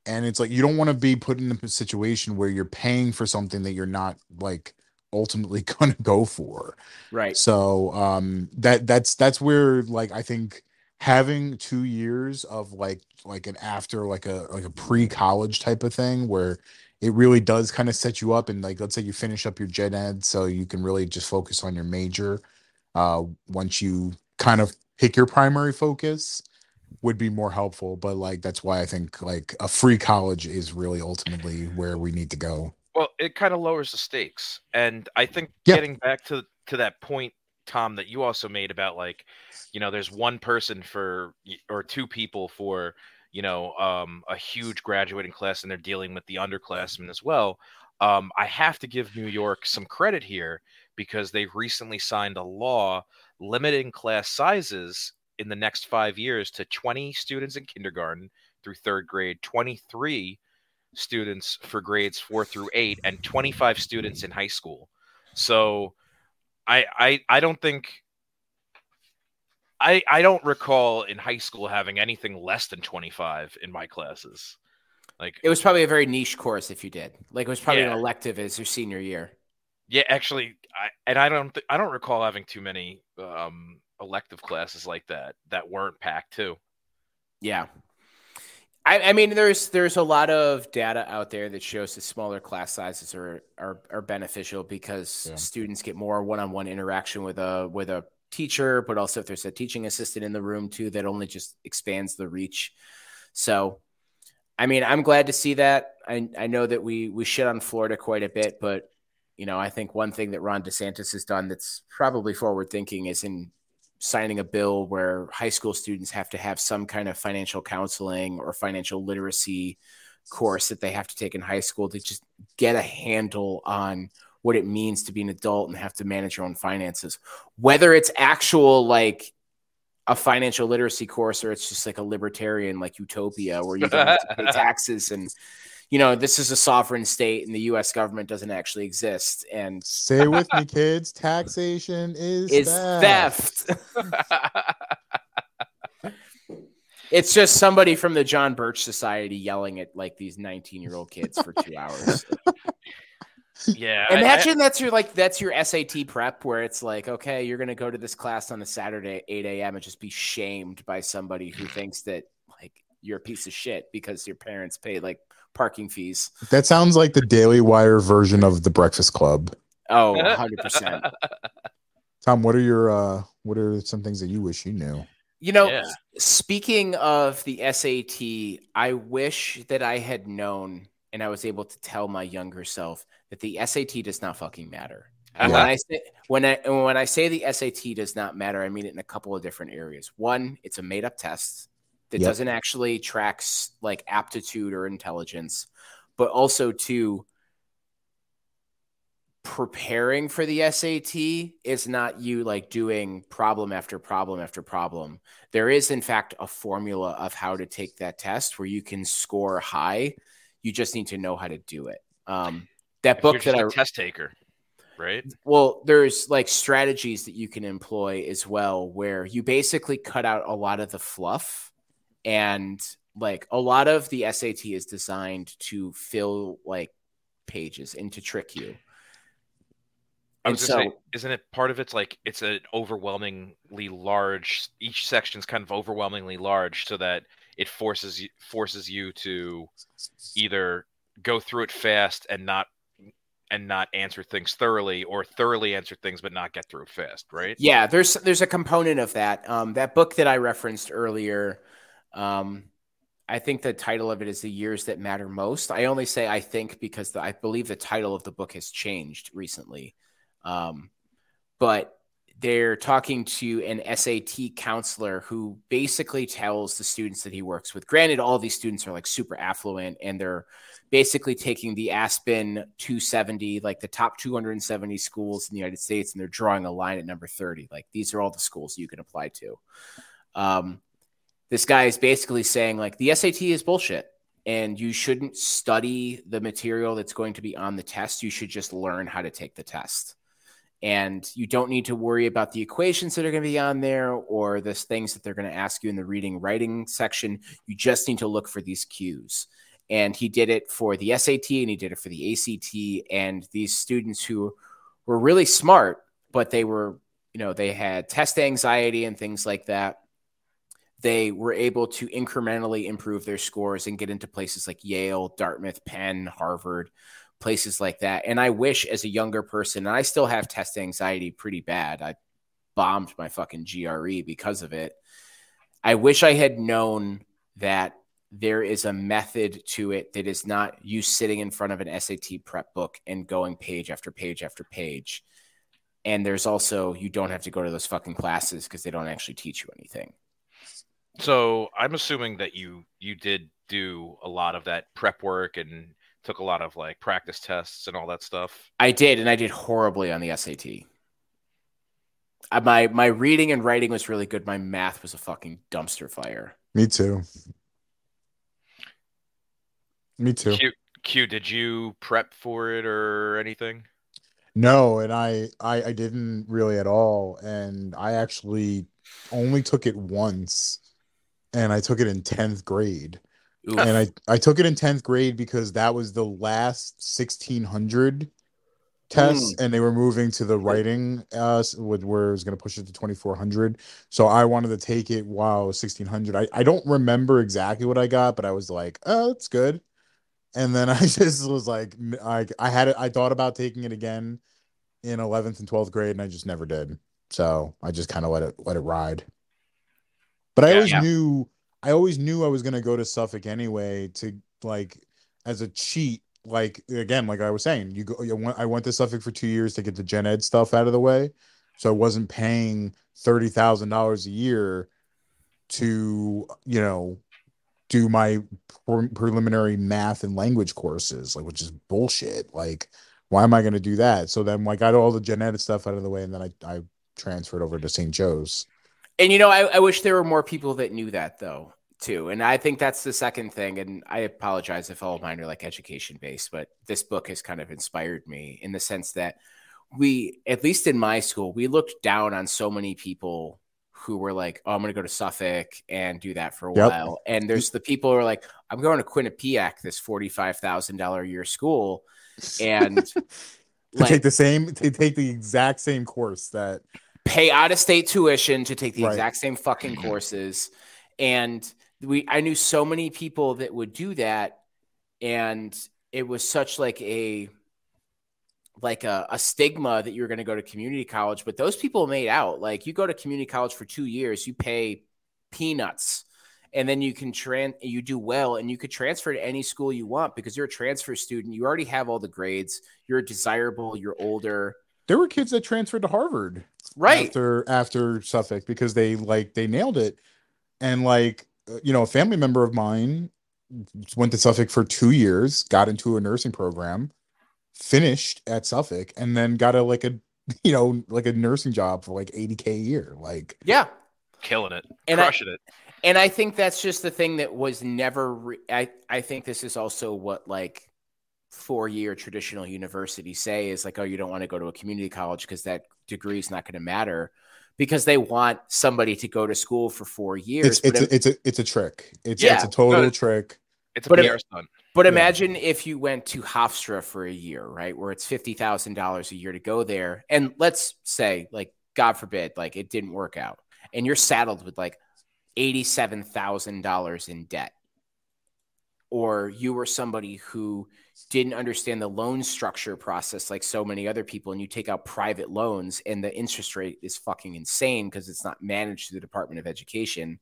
and it's like you don't want to be put in a situation where you're paying for something that you're not like ultimately going to go for Right. so um that that's that's where like i think having two years of like like an after like a like a pre-college type of thing where it really does kind of set you up and like let's say you finish up your gen ed so you can really just focus on your major uh once you kind of pick your primary focus would be more helpful but like that's why i think like a free college is really ultimately where we need to go Well, it kind of lowers the stakes, and I think Yeah. getting back to to that point, Tom, that you also made about like, you know, there's one person for or two people for you know um, a huge graduating class, and they're dealing with the underclassmen as well. Um, I have to give New York some credit here because they recently signed a law limiting class sizes in the next five years to 20 students in kindergarten through third grade, 23 students for grades four through eight, and 25 students in high school. So I I, I don't think I I don't recall in high school having anything less than 25 in my classes. Like It was probably a very niche course if you did. Like it was probably Yeah. an elective as your senior year. yeah, actually, I and I don't th- I don't recall having too many um elective classes like that that weren't packed too. Yeah. I, I mean, there's there's a lot of data out there that shows that smaller class sizes are are, are beneficial because Yeah. students get more one-on-one interaction with a with a teacher, but also if there's a teaching assistant in the room too, that only just expands the reach. So, I mean, I'm glad to see that. I I know that we we shit on Florida quite a bit, but you know, I think one thing that Ron DeSantis has done that's probably forward thinking is in signing a bill where high school students have to have some kind of financial counseling or financial literacy course that they have to take in high school to just get a handle on what it means to be an adult and have to manage your own finances. Whether it's actual like a financial literacy course or it's just like a libertarian like utopia where you don't have to pay taxes and you know this is a sovereign state and the US government doesn't actually exist and Say with me, kids. Taxation is, is theft. It's just somebody from the John Birch Society yelling at like these 19 year old kids for two hours. Yeah, I- I- Imagine that's your like that's your SAT prep where it's like, okay, you're gonna go to this class on a Saturday at 8 a.m. and just be shamed by somebody who thinks that like you're a piece of shit because your parents pay like parking fees. That sounds like the Daily Wire version of the Breakfast Club. Oh, 100 percent. Tom, what are your uh what are some things that you wish you knew? You know, Yeah. speaking of the SAT, I wish that I had known and I was able to tell my younger self that the SAT does not fucking matter. And when Uh-huh. I say when I when I say the SAT does not matter, I mean it in a couple of different areas. One, it's a made up test that Yep. doesn't actually tracks like aptitude or intelligence, but also to preparing for the SAT is not you like doing problem after problem after problem. There is, in fact, a formula of how to take that test where you can score high. You just need to know how to do it. Um, that if you're book just that a I test taker, right? well, there's like strategies that you can employ as well, where you basically cut out a lot of the fluff and like a lot of the SAT is designed to fill like pages and to trick you. I And was gonna say, so- isn't it part of it's like it's an overwhelmingly large? Each section's kind of overwhelmingly large, so that it forces you forces you to either go through it fast and not and not answer things thoroughly, or thoroughly answer things but not get through it fast, right? Yeah, there's there's a component of that. Um, that book that I referenced earlier, um, I think the title of it is "The Years That Matter Most." I only say I think because the, I believe the title of the book has changed recently, um, but they're talking to an SAT counselor who basically tells the students that he works with. Granted, all these students are like super affluent and they're basically taking the Aspen 270, like the top 270 schools in the United States, and they're drawing a line at number 30. Like these are all the schools you can apply to. Um, this guy is basically saying like the SAT is bullshit and you shouldn't study the material that's going to be on the test. You should just learn how to take the test. And you don't need to worry about the equations that are going to be on there or the things that they're going to ask you in the reading writing section. You just need to look for these cues and he did it for the SAT and he did it for the ACT. And these students who were really smart, but they were, you know, they had test anxiety and things like that. They were able to incrementally improve their scores and get into places like Yale, Dartmouth, Penn, Harvard, places like that. And I wish as a younger person, and I still have test anxiety pretty bad. I bombed my fucking GRE because of it. I wish I had known that there is a method to it that is not you sitting in front of an SAT prep book and going page after page after page. And there's also you don't have to go to those fucking classes because they don't actually teach you anything. So I'm assuming that you you did do a lot of that prep work and took a lot of like practice tests and all that stuff. I did, and I did horribly on the SAT. Uh, My my reading and writing was really good. My math was a fucking dumpster fire. Me too. Me too. Q, Q, did you prep for it or anything? No, and I, I I didn't really at all. And I actually only took it once and I took it in 10th grade. Oof. and I I took it in tenth grade because that was the last sixteen hundred test, and they were moving to the writing uh where it was going to push it to twenty four hundred. So I wanted to take it while sixteen hundred. I I don't remember exactly what I got, but I was like, oh, that's good. And then I just was like, i had it. I thought about taking it again in eleventh and twelfth grade, and I just never did. So I just kind of let it let it ride. But I Yeah, always yeah. knew I always knew I was gonna go to Suffolk anyway to like as a cheat. Like again, like I was saying, you go. You went, I went to Suffolk for two years to get the gen ed stuff out of the way, so I wasn't paying thirty thousand dollars a year to you know do my pre- preliminary math and language courses, like which is bullshit. Like, why am I going to do that? So then, like, I got all the gen ed stuff out of the way, and then I I transferred over to St. Joe's. And you know, I, I wish there were more people that knew that though, too. And I think that's the second thing. And I apologize if all of mine are like education based, but this book has kind of inspired me in the sense that we, at least in my school, we looked down on so many people who were like, "Oh, I'm going to go to Suffolk and do that for a Yep. while." And there's the people who are like, "I'm going to Quinnipiac, this forty-five thousand dollar a year school," and to like, take the same, to take the exact same course that pay out of state tuition to take the Right. exact same fucking mm-hmm. courses. And we i knew so many people that would do that. And it was such like a like a, a stigma that you were going to go to community college but those people made out. Like you go to community college for two years you pay peanuts. And then you can tran you do well and you could transfer to any school you want because you're a transfer student. You already have all the grades. You're desirable. You're older there were kids that transferred to Harvard right after after Suffolk because they like they nailed it, and like uh, you know a family member of mine went to Suffolk for two years, got into a nursing program, finished at Suffolk, and then got a like a you know like a nursing job for like eighty k a year. Like yeah killing it, And I- crushing it. and I think that's just the thing that was never. Re- I I think this is also what like four year traditional university say is like, oh, you don't want to go to a community college because that degree is not going to matter because they want somebody to go to school for four years. it's it's but, a, it's a it's a trick. It's Yeah. it's a total No, trick. It's a But PR stunt. but yeah. imagine if you went to Hofstra for a year, right, where it's fifty thousand dollars a year to go there, and let's say, like, God forbid, like it didn't work out, and you're saddled with like eighty-seven thousand dollars in debt, or you were somebody who didn't understand the loan structure process like so many other people, and you take out private loans, and the interest rate is fucking insane because it's not managed through the Department of Education,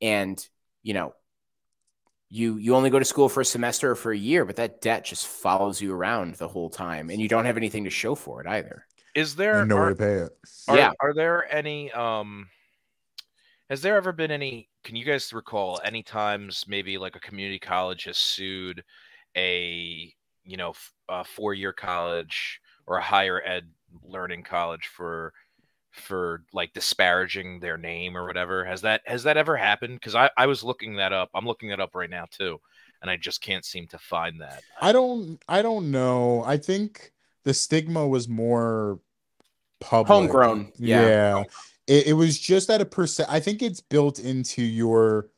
and you know you you only go to school for a semester or for a year, but that debt just follows you around the whole time, and you don't have anything to show for it either. Is there And no way to pay it. are, Yeah. are there any um has there ever been any can you guys recall any times maybe like a community college has sued a you know f- a four-year college or a higher ed learning college for for like disparaging their name or whatever has that has that ever happened because I, I was looking that up i'm looking that up right now too and i just can't seem to find that I don't I don't know. I think the stigma was more public. Homegrown, yeah. Yeah. It, it was just at a percent I think it's built into your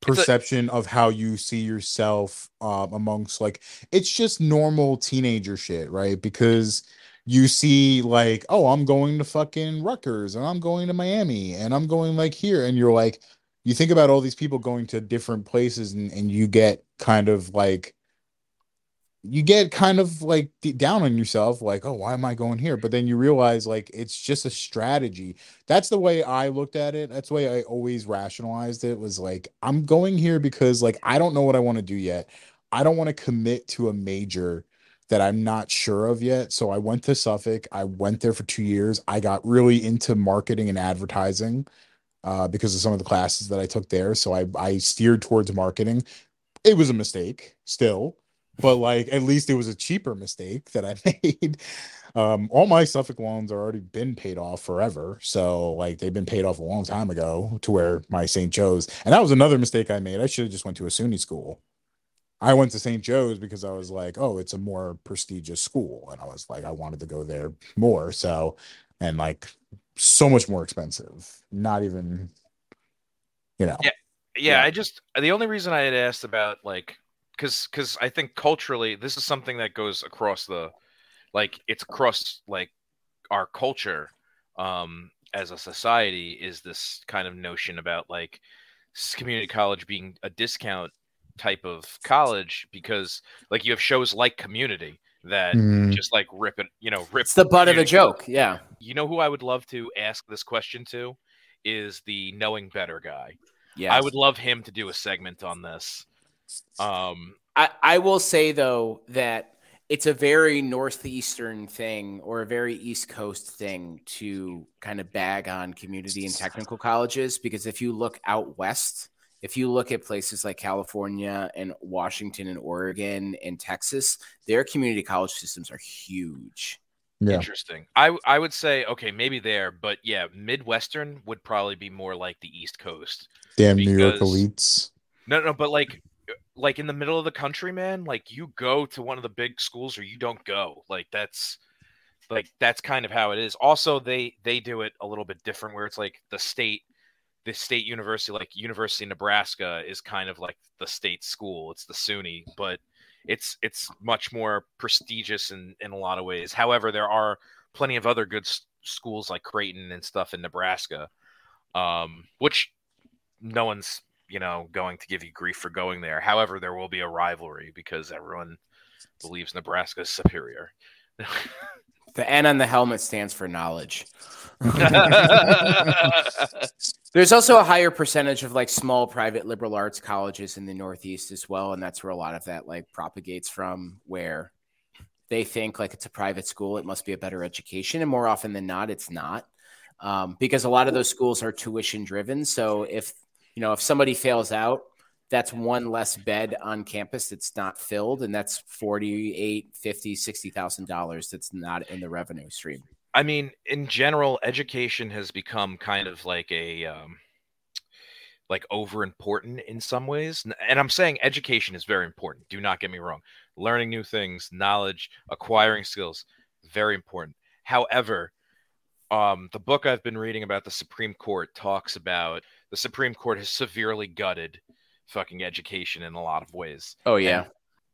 Perception of how you see yourself um, amongst like it's just normal teenager shit, right? Because you see like, oh, I'm going to fucking Rutgers and I'm going to Miami and I'm going like here and you're like you think about all these people going to different places and, and you get kind of like you get kind of like down on yourself like oh why am i going here? But then you realize like it's just a strategy. That's the way i looked at it. That's the way i always rationalized it was like i'm going here because like i don't know what i want to do yet. I don't want to commit to a major that i'm not sure of yet. So i went to suffolk. I went there for two years. I got really into marketing and advertising uh, because of some of the classes that i took there. So i i steered towards marketing. It was a mistake still but like at least it was a cheaper mistake that I made. Um, all my Suffolk loans are already been paid off forever, so like they've been paid off a long time ago to where my St. Joe's, and that was another mistake I made. I should have just went to a SUNY school. I went to St. Joe's because I was like, oh, it's a more prestigious school, and I was like, I wanted to go there more. So, and like so much more expensive. Not even, you know. Yeah. yeah, Yeah. I just the only reason I had asked about like because because I think culturally this is something that goes across the like it's across like our culture um as a society is this kind of notion about like community college being a discount type of college because like you have shows like community that Mm. just like rip it you know rip It's the butt of a community- joke. Yeah. you know who I would love to ask this question to is the knowing better guy. Yeah. I would love him to do a segment on this. Um, I, I will say though that it's a very northeastern thing or a very east coast thing to kind of bag on community and technical colleges because if you look out west if you look at places like california and washington and oregon and texas their community college systems are huge Yeah. Interesting. I I would say okay, maybe there, but yeah, Midwestern would probably be more like the East Coast. Damn New York elites. No, no, but like like in the middle of the country, man, like you go to one of the big schools or you don't go. Like that's like that's kind of how it is. Also, they they do it a little bit different where it's like the state the state university like University of Nebraska is kind of like the state school. It's the SUNY, but it's it's much more prestigious in in a lot of ways. However, there are plenty of other good s- schools like Creighton and stuff in Nebraska, um, which no one's you know going to give you grief for going there. However, there will be a rivalry because everyone believes Nebraska is superior. the n on the helmet stands for knowledge There's also a higher percentage of like small private liberal arts colleges in the Northeast as well, and that's where a lot of that like propagates from, where they think like it's a private school, it must be a better education, and more often than not, it's not, um, because a lot of those schools are tuition driven. So if you know if somebody fails out, that's one less bed on campus that's not filled, and that's 48, 50, 60,000 dollars that's not in the revenue stream. I mean, in general, education has become kind of like a um, like over important in some ways. And I'm saying education is very important. Do not get me wrong. Learning new things, knowledge, acquiring skills, very important. However, um, the book I've been reading about the Supreme Court talks about the Supreme Court has severely gutted fucking education in a lot of ways Oh yeah.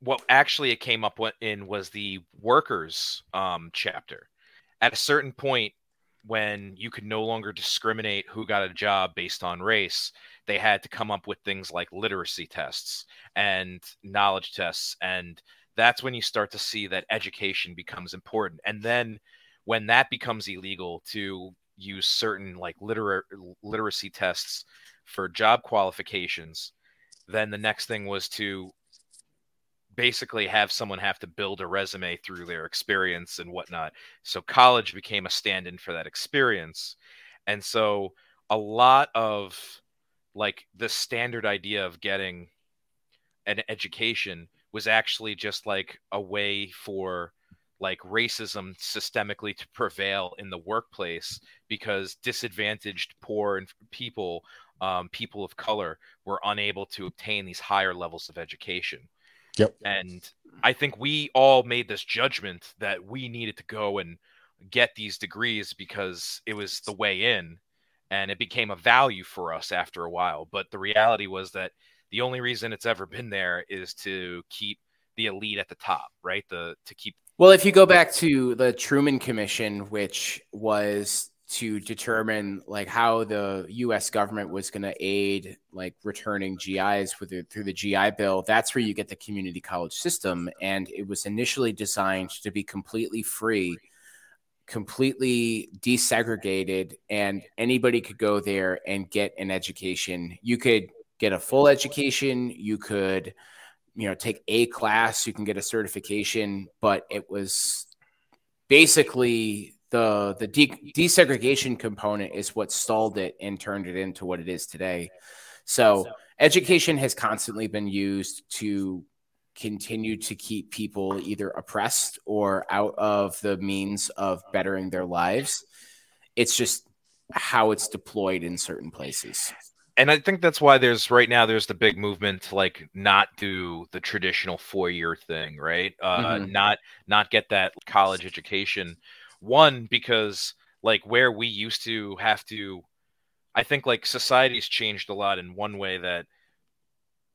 what actually it came up in was the workers um, chapter. At a certain point, when you could no longer discriminate who got a job based on race, they had to come up with things like literacy tests and knowledge tests. And that's when you start to see that education becomes important. And then when that becomes illegal to use certain like literar- literacy tests for job qualifications, then the next thing was to basically have someone have to build a resume through their experience and whatnot. So college became a stand in for that experience. And so a lot of like the standard idea of getting an education was actually just like a way for like racism systemically to prevail in the workplace because disadvantaged poor and people um, people of color were unable to obtain these higher levels of education Yep. and I think we all made this judgment that we needed to go and get these degrees because it was the way in and it became a value for us after a while. But the reality was that the only reason it's ever been there is to keep the elite at the top, right? The to keep Well, if you go back to the Truman Commission, which was to determine like how the U.S. government was going to aid like returning GIs with it through the GI Bill, that's where you get the community college system, and it was initially designed to be completely free, completely desegregated, and anybody could go there and get an education. You could get a full education. You could you know take a class you can get a certification but it was basically the the de- desegregation component is what stalled it and turned it into what it is today. So education has constantly been used to continue to keep people either oppressed or out of the means of bettering their lives. It's just how it's deployed in certain places and I think that's why there's right now there's the big movement to like not do the traditional four year thing, right? Uh, Mhm. Not not get that college education. One because like where we used to have to I think like society's changed a lot in one way that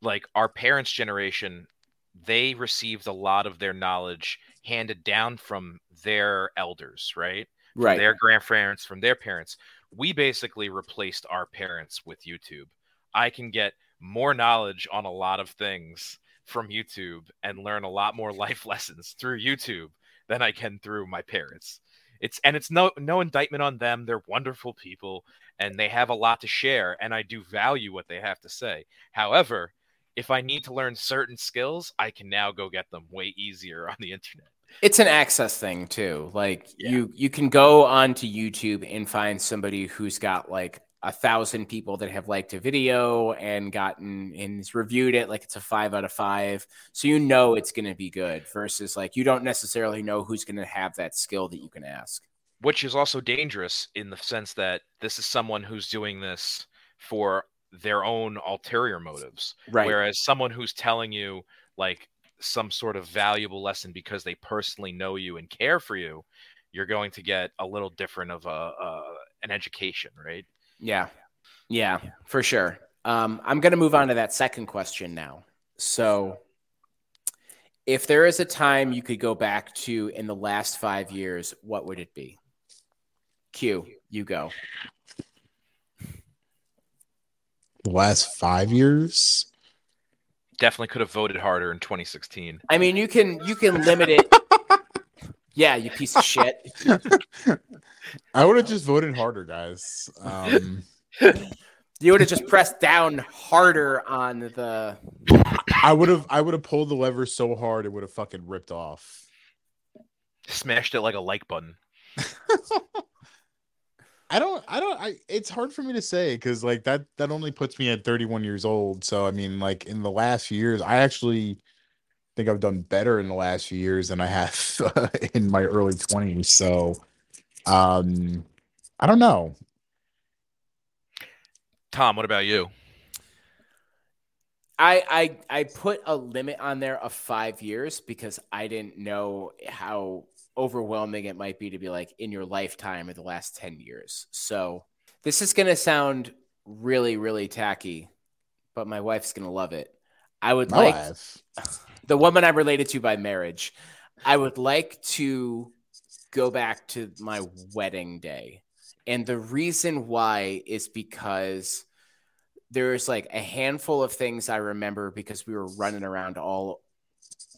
like our parents' generation, they received a lot of their knowledge handed down from their elders, right? From Right. Their grandparents, from their parents. We basically replaced our parents with YouTube. I can get more knowledge on a lot of things from YouTube and learn a lot more life lessons through YouTube than I can through my parents. It's and it's no no indictment on them. They're wonderful people and they have a lot to share and I do value what they have to say. However, if I need to learn certain skills, I can now go get them way easier on the internet. It's an access thing too. Like Yeah. you you can go onto YouTube and find somebody who's got like a thousand people that have liked a video and gotten and reviewed it like it's a five out of five. So you know it's gonna be good versus like you don't necessarily know who's gonna have that skill that you can ask. which is also dangerous in the sense that this is someone who's doing this for their own ulterior motives Right. whereas someone who's telling you like some sort of valuable lesson because they personally know you and care for you you're going to get a little different of a, a an education right Yeah. Yeah, for sure. Um, I'm going to move on to that second question now. So, if there is a time you could go back to in the last five years, what would it be? Q, you go. The last five years. Definitely could have voted harder in 2016 I mean, you can you can limit it. yeah, you piece of shit. I would have just voted harder, guys. Um, You would have just pressed down harder on the. I would have I would have pulled the lever so hard it would have fucking ripped off. smashed it like a like button I don't I don't I it's hard for me to say because like that that only puts me at 31 years old. So I mean like in the last few years, I actually think I've done better in the last few years than I have in my early 20s. So um I don't know. tom what about you I, I I put a limit on there of five years because I didn't know how overwhelming it might be to be like in your lifetime or the last 10 years. So this is gonna sound really, really tacky, but my wife's gonna love it. I would My like life. the woman I'm related to by marriage. I would like to go back to my wedding day. And the reason why is because there's like a handful of things I remember because we were running around all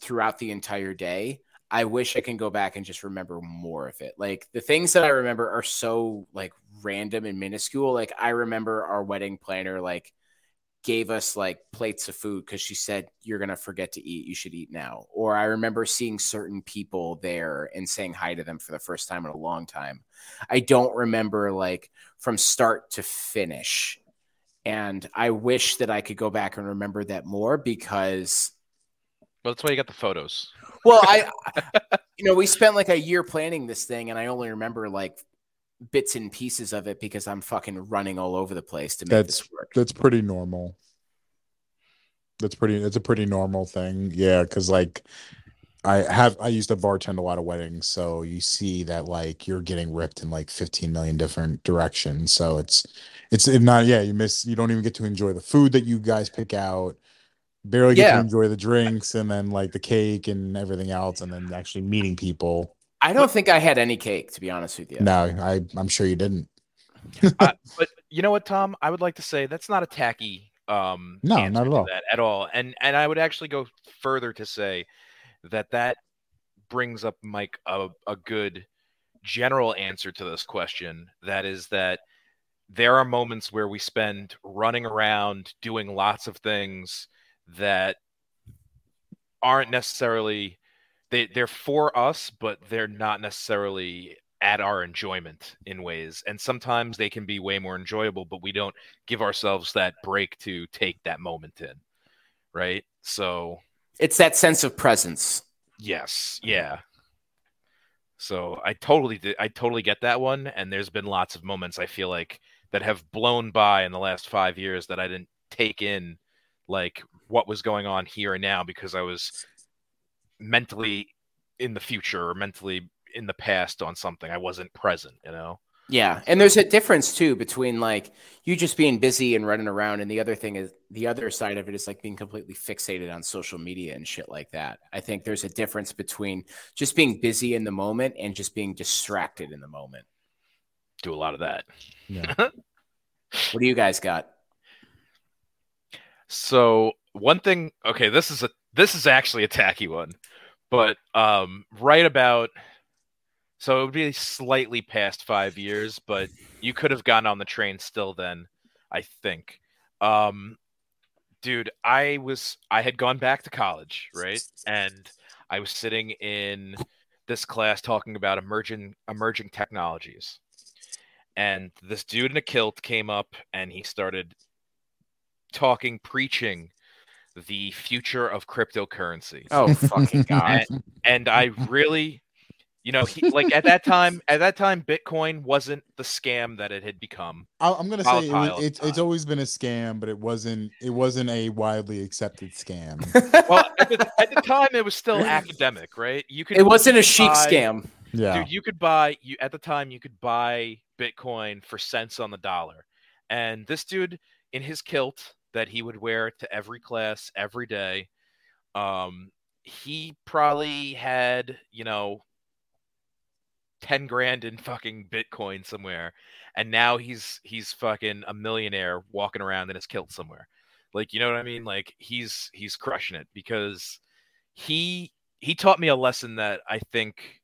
throughout the entire day. I wish I can go back and just remember more of it. Like the things that I remember are so like random and minuscule. Like I remember our wedding planner like gave us like plates of food because she said you're gonna forget to eat you should eat now or i remember seeing certain people there and saying hi to them for the first time in a long time i don't remember like from start to finish and i wish that i could go back and remember that more because well that's why you got the photos well i you know we spent like a year planning this thing and i only remember like bits and pieces of it because i'm fucking running all over the place to make That's this work that's pretty normal. That's pretty that's a pretty normal thing. Yeah, cuz like I have I used to bartend a lot of weddings, so you see that like you're getting ripped in like 15 million different directions. So it's it's if not yeah, you miss you don't even get to enjoy the food that you guys pick out. Barely get Yeah. to enjoy the drinks and then like the cake and everything else and then actually meeting people. i don't think i had any cake to be honest with you No, I I'm sure you didn't. I- but you know what, Tom? I would like to say that's not a tacky um No, not at all. that at all. And and I would actually go further to say that that brings up Mike a, a good general answer to this question. That is that there are moments where we spend running around doing lots of things that aren't necessarily they they're for us, but they're not necessarily at our enjoyment in ways. And sometimes they can be way more enjoyable, but we don't give ourselves that break to take that moment in. Right? So It's that sense of presence. yes, yeah. So I totally did, I totally get that one. And there's been lots of moments I feel like that have blown by in the last five years that I didn't take in like what was going on here and now because I was mentally in the future or mentally in the past on something. I wasn't present, you know? Yeah, and there's a difference too between like you just being busy and running around, and the other thing is the other side of it is like being completely fixated on social media and shit like that. I think there's a difference between just being busy in the moment and just being distracted in the moment. Do a lot of that. Yeah. What do you guys got? So one thing, okay, this is a this is actually a tacky one, but um, right about so it would be slightly past five years, but you could have gotten on the train still then, I think. Um, dude, I was I had gone back to college, right, and I was sitting in this class talking about emerging emerging technologies, and this dude in a kilt came up and he started talking, preaching the future of cryptocurrency. Oh fucking god! and, and I really, you know, he, like at that time, at that time, Bitcoin wasn't the scam that it had become. I- I'm gonna say it, Volatile it's it's time. always been a scam, but it wasn't it wasn't a widely accepted scam. Well, at the, at the time, it was still academic, right? You could. It wasn't a you chic buy- scam. Yeah, dude. You could buy you at the time. You could buy Bitcoin for cents on the dollar, and this dude in his kilt that he would wear to every class every day, um, he probably had you know 10 grand in fucking bitcoin somewhere and now he's he's fucking a millionaire walking around in his kilt somewhere. Like you know what i mean? Like he's he's crushing it because he he taught me a lesson that i think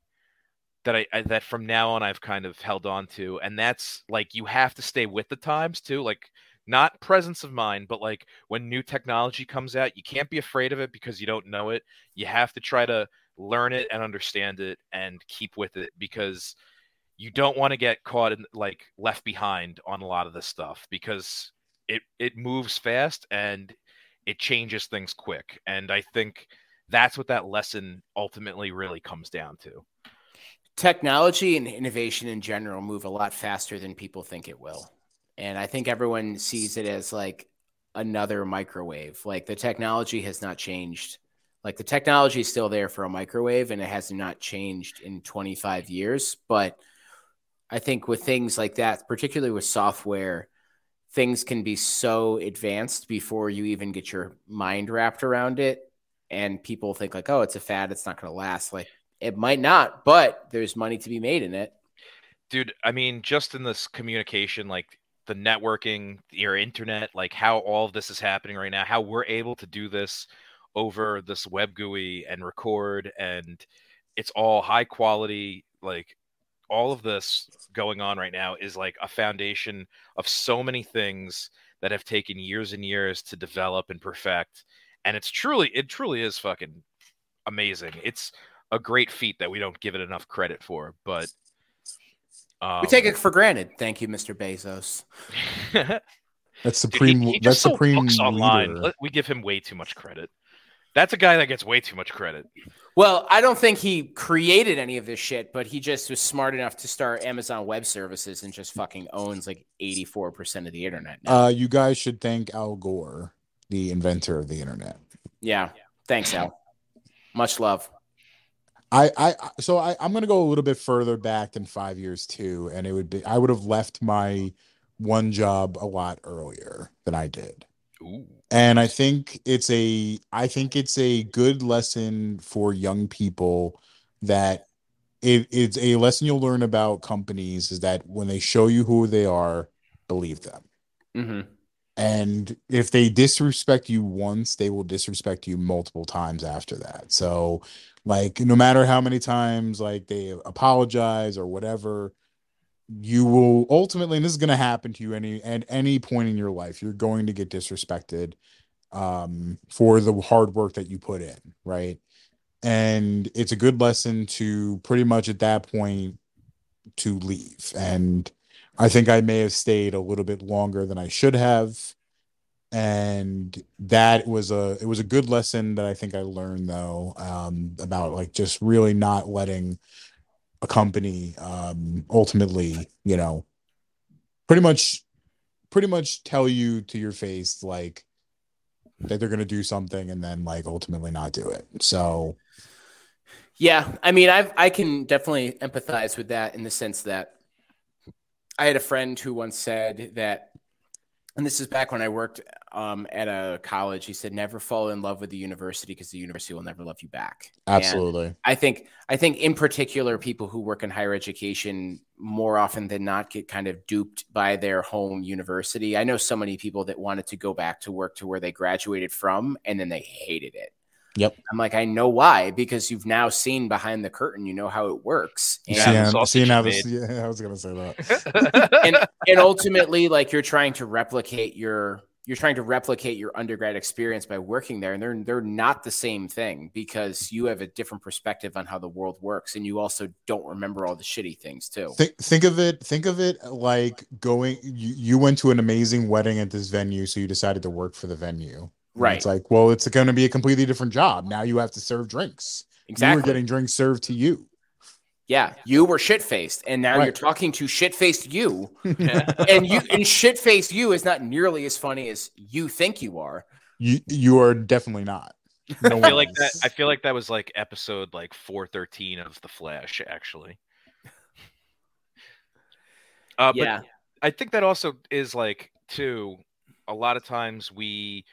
that I, I that from now on i've kind of held on to and that's like you have to stay with the times too. Like not presence of mind but like when new technology comes out you can't be afraid of it because you don't know it you have to try to learn it and understand it and keep with it because you don't want to get caught in like left behind on a lot of this stuff because it it moves fast and it changes things quick and i think that's what that lesson ultimately really comes down to Technology and innovation in general move a lot faster than people think it will. And I think everyone sees it as like another microwave. Like the technology has not changed. Like the technology is still there for a microwave and it has not changed in 25 years. But I think with things like that, particularly with software, things can be so advanced before you even get your mind wrapped around it. And people think like, oh, it's a fad, it's not going to last. Like it might not, but there's money to be made in it. dude i mean just in this communication like the networking your internet like how all of this is happening right now how we're able to do this over this web gui and record and it's all high quality like all of this going on right now is like a foundation of so many things that have taken years and years to develop and perfect and it's truly it truly is fucking amazing. It's a great feat that we don't give it enough credit for but um, we take it for granted. Thank you, Mr. Bezos. that's Dude, supreme. he, he that's supreme online. leader. We give him way too much credit. That's a guy that gets way too much credit. Well, I don't think he created any of this shit, but he just was smart enough to start Amazon Web Services and just fucking owns like 84% of the internet now. Uh, you guys should thank Al Gore, the inventor of the internet. yeah. Thanks, Al. Much love. I, I so I, I'm gonna go a little bit further back than five years too, and it would be I would have left my one job a lot earlier than I did. Ooh. And I think it's a I think it's a good lesson for young people that it, it's a lesson you'll learn about companies is that when they show you who they are, believe them. hmm And if they disrespect you once, they will disrespect you multiple times after that. So, like, no matter how many times like they apologize or whatever, you will ultimately, and this is going to happen to you any at any point in your life, you're going to get disrespected um, for the hard work that you put in, right? And it's a good lesson to pretty much at that point to leave. And I think I may have stayed a little bit longer than I should have. And that was a it was a good lesson that I think I learned though um, about like just really not letting a company um, ultimately you know pretty much pretty much tell you to your face like that they're gonna do something and then like ultimately not do it. So Yeah, I mean, I've I can definitely empathize with that in the sense that I had a friend who once said that, and this is back when I worked um, at a college. He said, "Never fall in love with the university because the university will never love you back." And Absolutely. I think I think in particular people who work in higher education more often than not get kind of duped by their home university. I know so many people that wanted to go back to work to where they graduated from and then they hated it. Yep. I'm like, I know why because you've now seen behind the curtain, you know how it works. You Yeah, see, the seeing how this, yeah, I was gonna say that. and and ultimately like you're trying to replicate your you're trying to replicate your undergrad experience by working there and they're they're not the same thing because you have a different perspective on how the world works and you also don't remember all the shitty things too Think think of it. Think of it like going. You, you went to an amazing wedding at this venue, so you decided to work for the venue. And right It's like, well, it's going to be a completely different job. Now you have to serve drinks. Exactly. You exactly were getting drinks served to you. yeah you were shit-faced and now you're talking to shit-faced you and you and shit-faced you is not nearly as funny as you think you are You you are definitely not. No I feel like one that. is. I feel like that was like episode like four thirteen of the Flash, actually. Uh, yeah but I think that also is like too. A lot of times we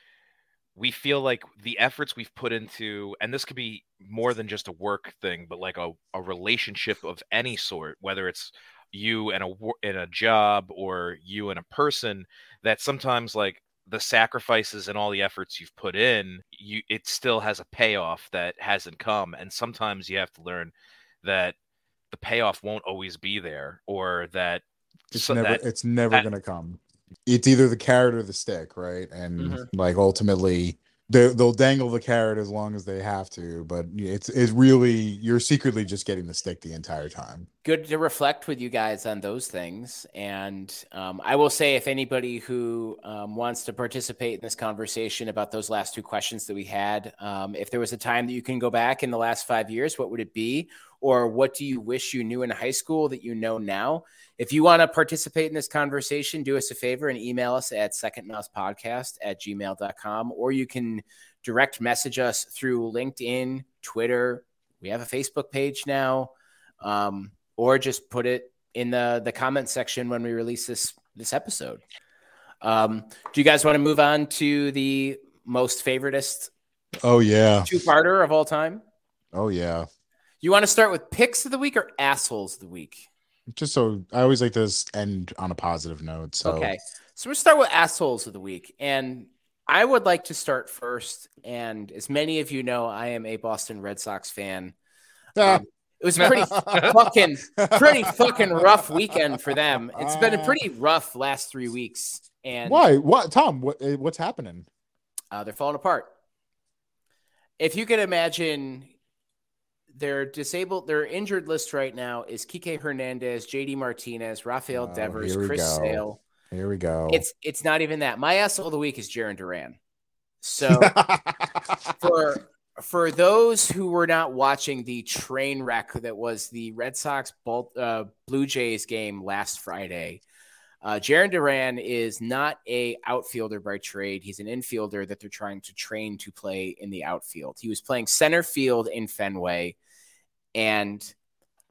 we feel like the efforts we've put into, and this could be more than just a work thing, but like a, a relationship of any sort, whether it's you and a in a job or you and a person, that sometimes like the sacrifices and all the efforts you've put in, you it still has a payoff that hasn't come, and sometimes you have to learn that the payoff won't always be there, or that it's so never that- it's never gonna come it's either the carrot or the stick right and Mhm. like ultimately they, they'll dangle the carrot as long as they have to but it's it's really you're secretly just getting the stick the entire time good to reflect with you guys on those things. And um, I will say, if anybody who um, wants to participate in this conversation about those last two questions that we had, um, if there was a time that you can go back in the last five years, what would it be? Or what do you wish you knew in high school that you know now? If you want to participate in this conversation, do us a favor and email us at secondmousepodcast at gmail.com, or you can direct message us through LinkedIn, Twitter. We have a Facebook page now. Um, or just put it in the the comment section when we release this this episode. Um, do you guys want to move on to the most favoritist oh yeah two parter of all time? oh yeah You want to start with picks of the week or assholes of the week? just so i always like to end on a positive note so Okay, so we'll start with assholes of the week, and I would like to start first. And as many of you know, I am a Boston Red Sox fan. Ah. Um, it was a pretty fucking pretty fucking rough weekend for them. It's been a pretty rough last three weeks, and why what tom what eh, what's happening uh, they're falling apart. If you could imagine, their disabled, their injured list right now is Kike Hernandez, JD Martinez, Rafael Oh, Devers, Chris go. Sale. here we go It's it's not even that. My asshole of the week is Jarren Duran. So for for those who were not watching the train wreck that was the Red Sox Bal- uh, Blue Jays game last Friday, uh, Jarren Duran is not a outfielder by trade. He's an infielder that they're trying to train to play in the outfield. He was playing center field in Fenway, and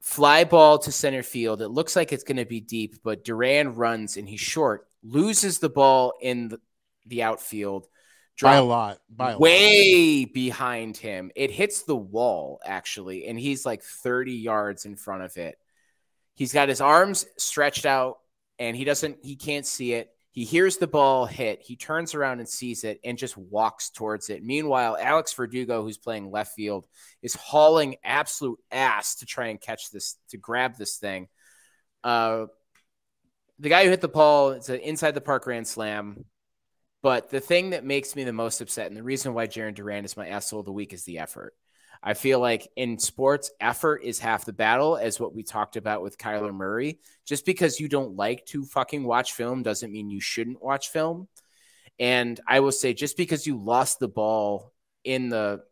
fly ball to center field. It looks like it's going to be deep, but Duran runs and he's short, loses the ball in the, the outfield. by a lot by a lot. way behind him. It hits the wall actually, and he's like 30 yards in front of it. He's got his arms stretched out and he doesn't he can't see it. He hears the ball hit. He turns around and sees it and just walks towards it. Meanwhile, Alex Verdugo, who's playing left field, is hauling absolute ass to try and catch this, to grab this thing. Uh, the guy who hit the ball, it's an inside the park grand slam. But the thing that makes me the most upset, and the reason why Jarren Duran is my asshole of the week, is the effort. I feel like in sports, effort is half the battle, as what we talked about with Kyler Murray. Just because you don't like to fucking watch film doesn't mean you shouldn't watch film. And I will say, just because you lost the ball in the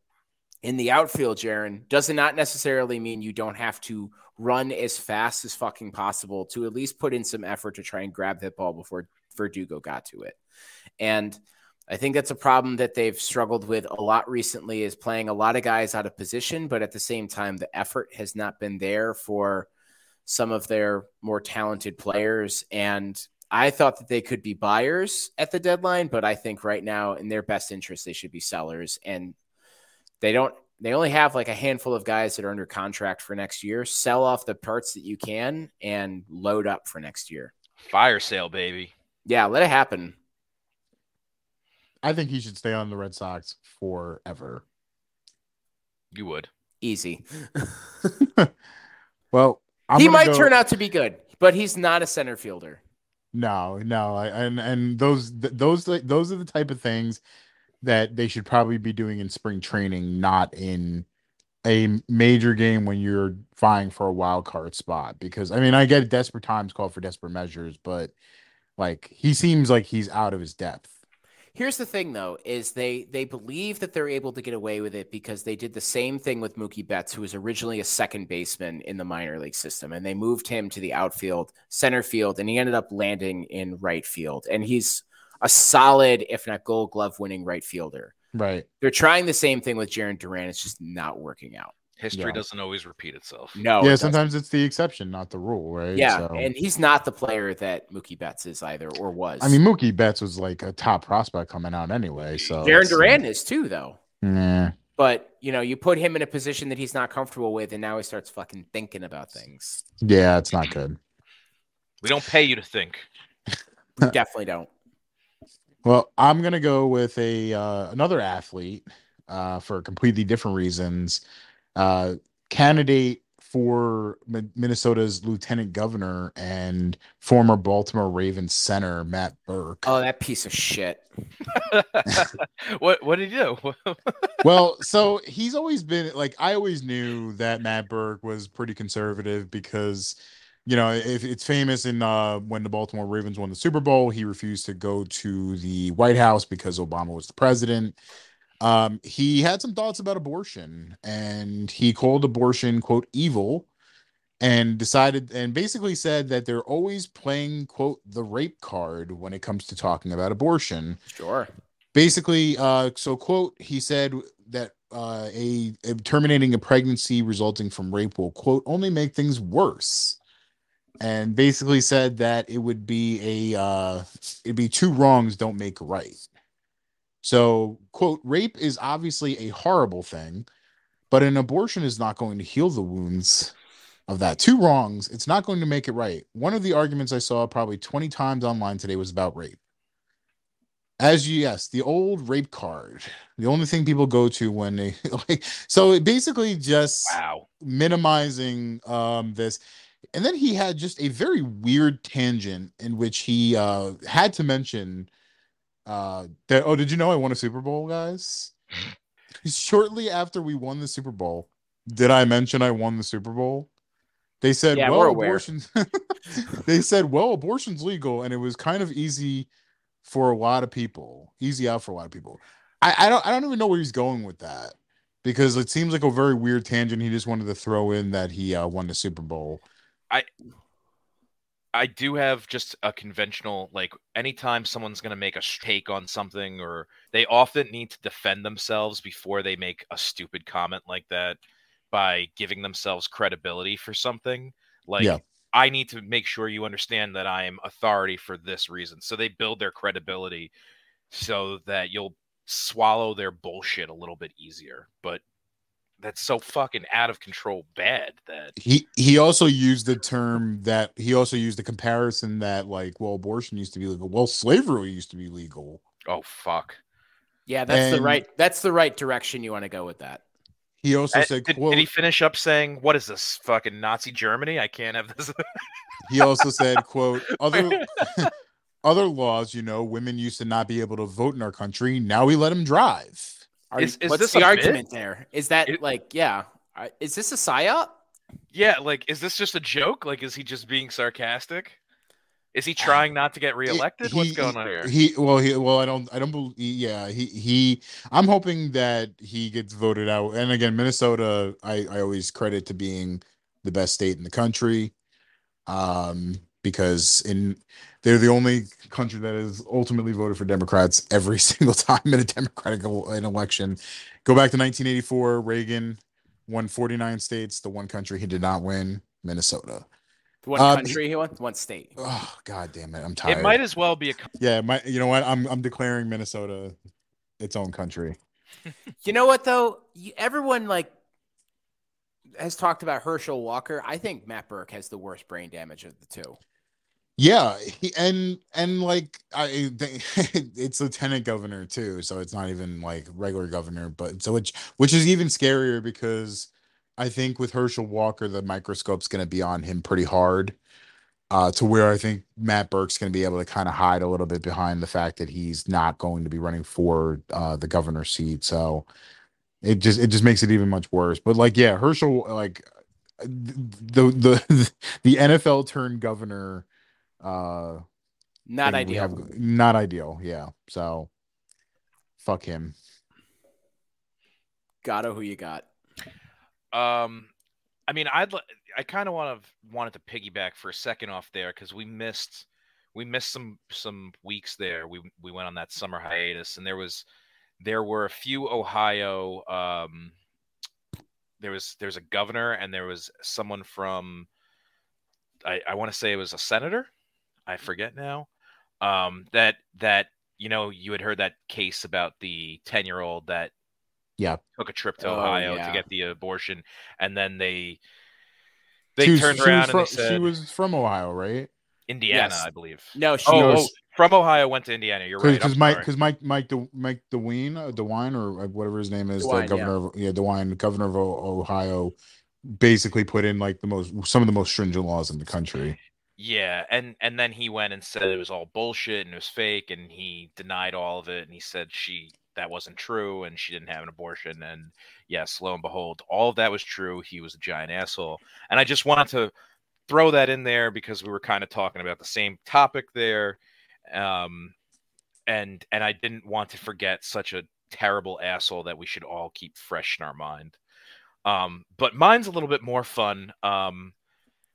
in the outfield, Jarren, does not necessarily mean you don't have to run as fast as fucking possible to at least put in some effort to try and grab that ball before Verdugo got to it. And I think that's a problem that they've struggled with a lot recently is playing a lot of guys out of position, but at the same time, the effort has not been there for some of their more talented players. And I thought that they could be buyers at the deadline, but I think right now, in their best interest, they should be sellers. And they don't, they only have like a handful of guys that are under contract for next year. Sell off the parts that you can and load up for next year. Fire sale, baby. Yeah, let it happen. I think he should stay on the Red Sox forever. You would. Easy. Well, I'm he might go- turn out to be good, but he's not a center fielder. No, no, I, and and those th- those those are the type of things that they should probably be doing in spring training, not in a major game when you're vying for a wild card spot. Because I mean, I get desperate times call for desperate measures, but like he seems like he's out of his depth. Here's the thing, though, is they they believe that they're able to get away with it because they did the same thing with Mookie Betts, who was originally a second baseman in the minor league system, and they moved him to the outfield, center field, and he ended up landing in right field. And he's a solid, if not Gold Glove winning right fielder. Right. They're trying the same thing with Jarren Duran. It's just not working out. History Yeah. doesn't always repeat itself. No, yeah, doesn't. sometimes it's the exception, not the rule, right? Yeah, So- and he's not the player that Mookie Betts is either, or was. I mean, Mookie Betts was like a top prospect coming out anyway. So Jarren it's- Duran is too, though. Nah. But you know, you put him in a position that he's not comfortable with, and now he starts fucking thinking about things. Yeah, it's not good. We don't pay you to think. We definitely don't. Well, I'm gonna go with a uh, another athlete uh, for completely different reasons. Uh, candidate for Mi- Minnesota's lieutenant governor and former Baltimore Ravens center Matt Birk. Oh, that piece of shit. what what did he do? well, so he's always been like I always knew that Matt Birk was pretty conservative because you know if it's famous in uh when the Baltimore Ravens won the Super Bowl, he refused to go to the White House because Obama was the president. Um, he had some thoughts about abortion and he called abortion quote evil and decided and basically said that they're always playing quote the rape card when it comes to talking about abortion Sure. basically uh so quote he said that uh a, a terminating a pregnancy resulting from rape will quote only make things worse and basically said that it would be a uh it'd be two wrongs don't make a right so quote rape is obviously a horrible thing but an abortion is not going to heal the wounds of that. Two wrongs it's not going to make it right. One of the arguments i saw probably 20 times online today was about rape. As you yes the old rape card the only thing people go to when they like so it basically just wow. minimizing um this. And then he had just a very weird tangent in which he uh had to mention uh that oh did you know i won a super bowl guys? Shortly after we won the super bowl did i mention i won the super bowl? They said Yeah, well abortions they said well abortion's legal and it was kind of easy for a lot of people easy out for a lot of people. I, I don't i don't even know where he's going with that because it seems like a very weird tangent he just wanted to throw in that he uh, won the super bowl. I do have just a conventional like anytime someone's going to make a take on something or they often need to defend themselves before they make a stupid comment like that by giving themselves credibility for something like Yeah. I need to make sure you understand that I am authority for this reason so they build their credibility so that you'll swallow their bullshit a little bit easier but that's so fucking out of control bad that he he also used the term that he also used the comparison that like well abortion used to be legal well slavery used to be legal oh fuck Yeah, that's the right. That's the right direction you want to go with that. he also Uh, said did, quote did he finish up saying, "What is this fucking Nazi Germany? I can't have this." he also said quote other other laws you know women used to not be able to vote in our country now we let them drive Are Is- you- is what's this the argument there? Is that It- like, yeah, is this a psyop? yeah, like, is this just a joke? Like, is he just being sarcastic? Is he trying not to get reelected? What's He- going on here? He well, he well, I don't, I don't believe. Yeah, he he. I'm hoping that he gets voted out. And again, Minnesota, I I always credit to being the best state in the country, um, because in they're the only country that has ultimately voted for Democrats every single time in a Democratic el- an election. Go back to 1984, Reagan won 49 states. The one country he did not win, Minnesota. One Um, country he won, one state. Oh god damn it! I'm tired. It might as well be a. co- Yeah, my. You know what? I'm I'm declaring Minnesota its own country. You know what though? You, everyone like has talked about Herschel Walker. I think Matt Birk has the worst brain damage of the two. Yeah, he, and and like I it's lieutenant governor too, so it's not even like regular governor, but so which which is even scarier because I think with Herschel Walker the microscope's going to be on him pretty hard. Uh, to where I think Matt Birk's going to be able to kind of hide a little bit behind the fact that he's not going to be running for uh, the governor seat. So it just it just makes it even much worse. But like, yeah, Herschel, like the the the NFL turned governor uh Not ideal. have- not ideal yeah so fuck him Gotta who you got? Um, I mean, I'd li- I kind of want to wanted to piggyback for a second off there because we missed we missed some some weeks there. We we went on that summer hiatus, and there was there were a few Ohio. Um, there was there's a governor, and there was someone from. I, I want to say it was a senator. I forget now. Um, that that you know you had heard that case about the ten year old that yeah took a trip to Oh, Ohio yeah. to get the abortion, and then they they She was- turned was around from, and they said she was from ohio right Indiana, Yes. I believe. No, she Oh, was. oh, from Ohio went to Indiana. You're right. because mike because mike mike De, mike dewine uh, dewine or uh, whatever his name is DeWine, the governor of yeah dewine governor of ohio basically put in like the most some of the most stringent laws in the country Yeah, and and then he went and said it was all bullshit and it was fake, and he denied all of it, and he said she that wasn't true, and she didn't have an abortion, and yes, lo and behold, all of that was true. He was a giant asshole, and I just wanted to throw that in there because we were kind of talking about the same topic there, um, and and I didn't want to forget such a terrible asshole that we should all keep fresh in our mind. Um, but mine's a little bit more fun. Um,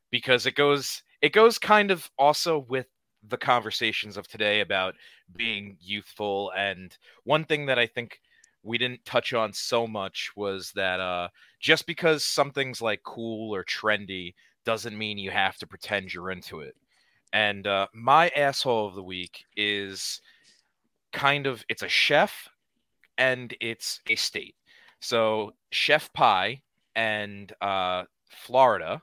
because it goes it goes kind of also with the conversations of today about being youthful. And one thing that i think we didn't touch on so much was that uh just because something's like cool or trendy doesn't mean you have to pretend you're into it. And uh my asshole of the week is kind of it's a chef and it's a state. So chef Pii and uh florida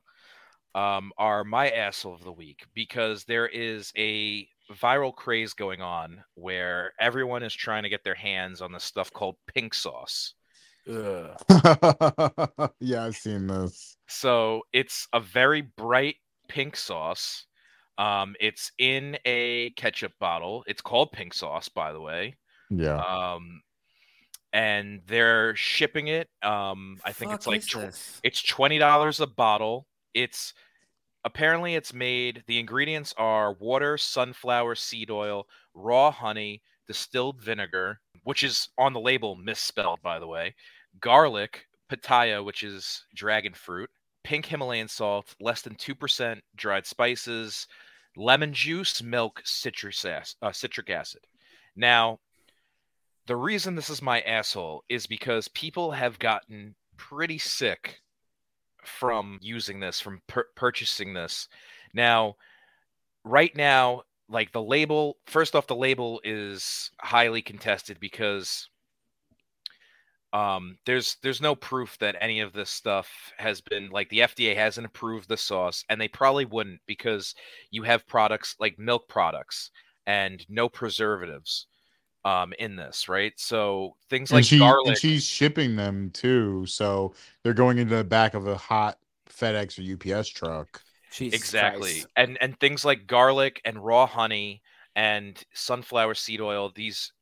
um, are my asshole of the week because there is a viral craze going on where everyone is trying to get their hands on the stuff called pink sauce. Ugh. yeah i've seen this So it's a very bright pink sauce. Um, it's in a ketchup bottle. It's called pink sauce, by the way. yeah Um, and they're shipping it. Um, I think it's like tw- It's twenty dollars a bottle. It's apparently it's made. The ingredients are water, sunflower seed oil, raw honey, distilled vinegar, which is on the label misspelled by the way, garlic, pitaya, which is dragon fruit, pink Himalayan salt, less than two percent dried spices, lemon juice, milk, citrus ac- uh, citric acid. Now, the reason this is my asshole is because people have gotten pretty sick from using this, from pur- purchasing this. Now, right now, like the label, first off, the label is highly contested because um, there's there's no proof that any of this stuff has been like the FDA hasn't approved the sauce, and they probably wouldn't because you have products like milk products and no preservatives um, in this, right? So things and like she garlic. and she's shipping them too so they're going into the back of a hot fedex or ups truck Jesus exactly Christ. and and things like garlic and raw honey and sunflower seed oil these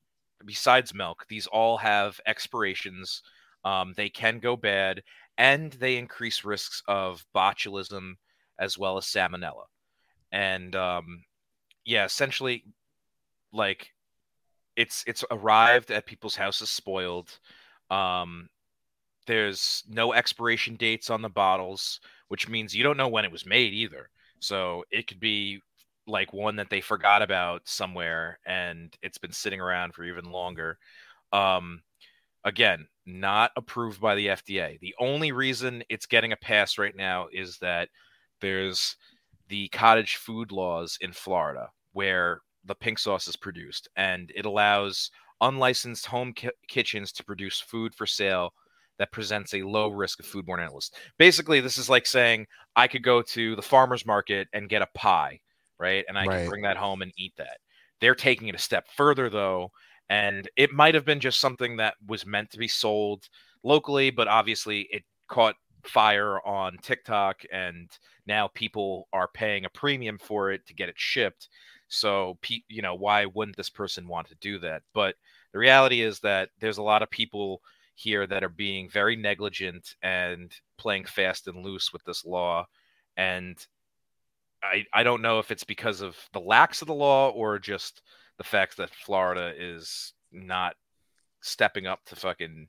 besides milk these all have expirations um, they can go bad and they increase risks of botulism as well as salmonella and um, yeah essentially like it's it's arrived at people's houses spoiled um, there's no expiration dates on the bottles which means you don't know when it was made either. So it could be like one that they forgot about somewhere and it's been sitting around for even longer. Um, again, not approved by the FDA. The only reason it's getting a pass right now is that there's the cottage food laws in Florida, where the pink sauce is produced, and it allows unlicensed home ki- kitchens to produce food for sale that presents a low risk of foodborne illness. Basically, this is like saying I could go to the farmer's market and get a pie, right? And I Right. can bring that home and eat that. They're taking it a step further, though, and it might have been just something that was meant to be sold locally, but obviously it caught fire on TikTok, and now people are paying a premium for it to get it shipped. So, you know, why wouldn't this person want to do that? But the reality is that there's a lot of people here that are being very negligent and playing fast and loose with this law. And I, I don't know if it's because of the lax of the law or just the fact that Florida is not stepping up to fucking,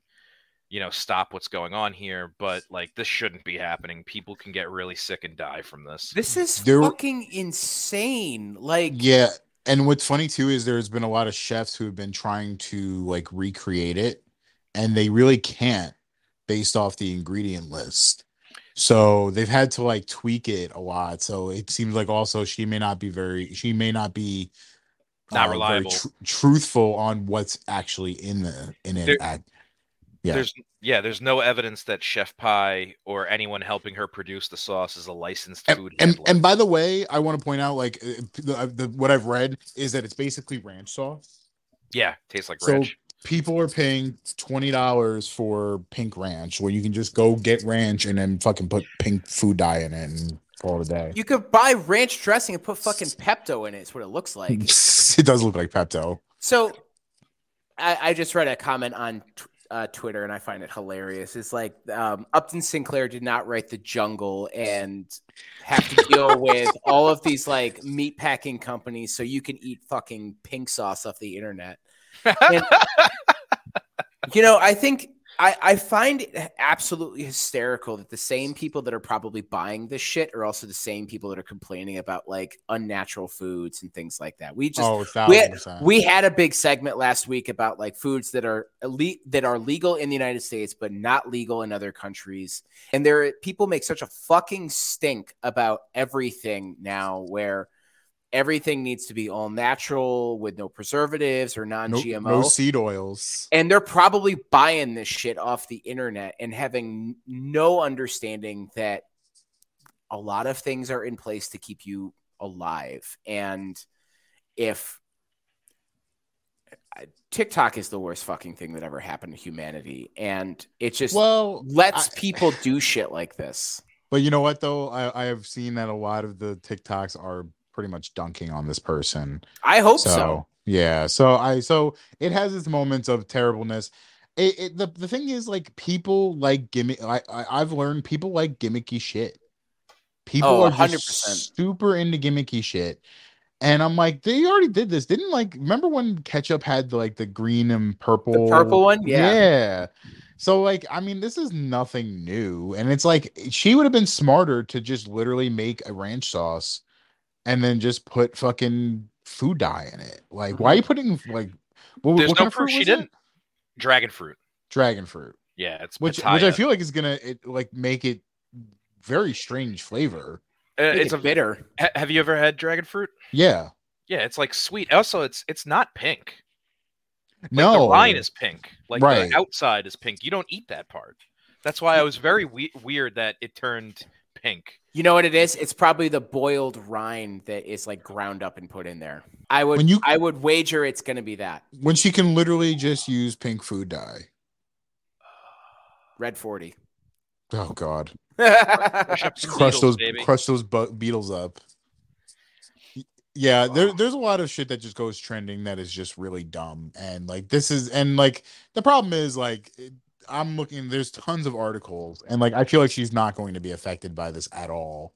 you know, stop what's going on here. But like, this shouldn't be happening. People can get really sick and die from this. This is There- fucking insane. Like, Yeah, and what's funny too is there's been a lot of chefs who have been trying to like recreate it, and they really can't based off the ingredient list. So they've had to like tweak it a lot. So it seems like also she may not be very she may not be Not uh, very reliable. tr- truthful on what's actually in the in it. There- at, yeah. There's yeah, there's no evidence that Chef Pii or anyone helping her produce the sauce is a licensed and, food and, handler. and by the way, I want to point out like uh, the, the, what I've read is that it's basically ranch sauce. yeah, tastes like So- ranch. people are paying twenty dollars for pink ranch, where you can just go get ranch and then fucking put pink food dye in it and call it a day. you could buy ranch dressing and put fucking Pepto in it. It's what it looks like. it does look like Pepto. So, I, I just read a comment on t- uh, Twitter and I find it hilarious. It's like um, Upton Sinclair did not write The Jungle and have to deal with all of these like meat packing companies so you can eat fucking pink sauce off the internet. And, you know, I think I, I find it absolutely hysterical that the same people that are probably buying this shit are also the same people that are complaining about like unnatural foods and things like that. We just oh, we had, we had a big segment last week about like foods that are elite that are legal in the United States but not legal in other countries. And there people make such a fucking stink about everything now where everything needs to be all natural with no preservatives or non-GMO. no seed oils. and they're probably buying this shit off the internet and having no understanding that a lot of things are in place to keep you alive. And if TikTok is the worst fucking thing that ever happened to humanity, and it just Well, lets I- people do shit like this. But you know what though, I, I have seen that a lot of the TikToks are pretty much dunking on this person. I hope so. yeah so i so it has its moments of terribleness it, it the, the thing is like people like gimmick I, I i've learned people like gimmicky shit people Oh, are 100%. just super into gimmicky shit and i'm like they already did this didn't like remember when ketchup had the, like the green and purple purple one? Yeah. yeah so like i mean this is nothing new and it's like she would have been smarter to just literally make a ranch sauce and then just put fucking food dye in it. Like, why are you putting like what, There's what no kind proof fruit she didn't. it? Dragon fruit. Dragon fruit, Yeah, it's which which. I feel like is gonna it, like make it very strange flavor. Uh, it's it a bitter. Ha- Have you ever had dragon fruit? Yeah, Yeah, it's like sweet. Also, it's it's not pink. Like, no, the rind is pink. Like Right. the outside is pink. You don't eat that part. That's why I was very we- weird that it turned pink. You know what it is? It's probably the boiled rind that is like ground up and put in there. I would When you- I would wager it's going to be that. when she can literally just use pink food dye. Red 40. Oh god, Just crush needles, those baby. crush those bu- beetles up. Y- Yeah, there, there's a lot of shit that just goes trending that is just really dumb, and like this is, and like the problem is like it, I'm looking. There's tons of articles, and like I feel like she's not going to be affected by this at all.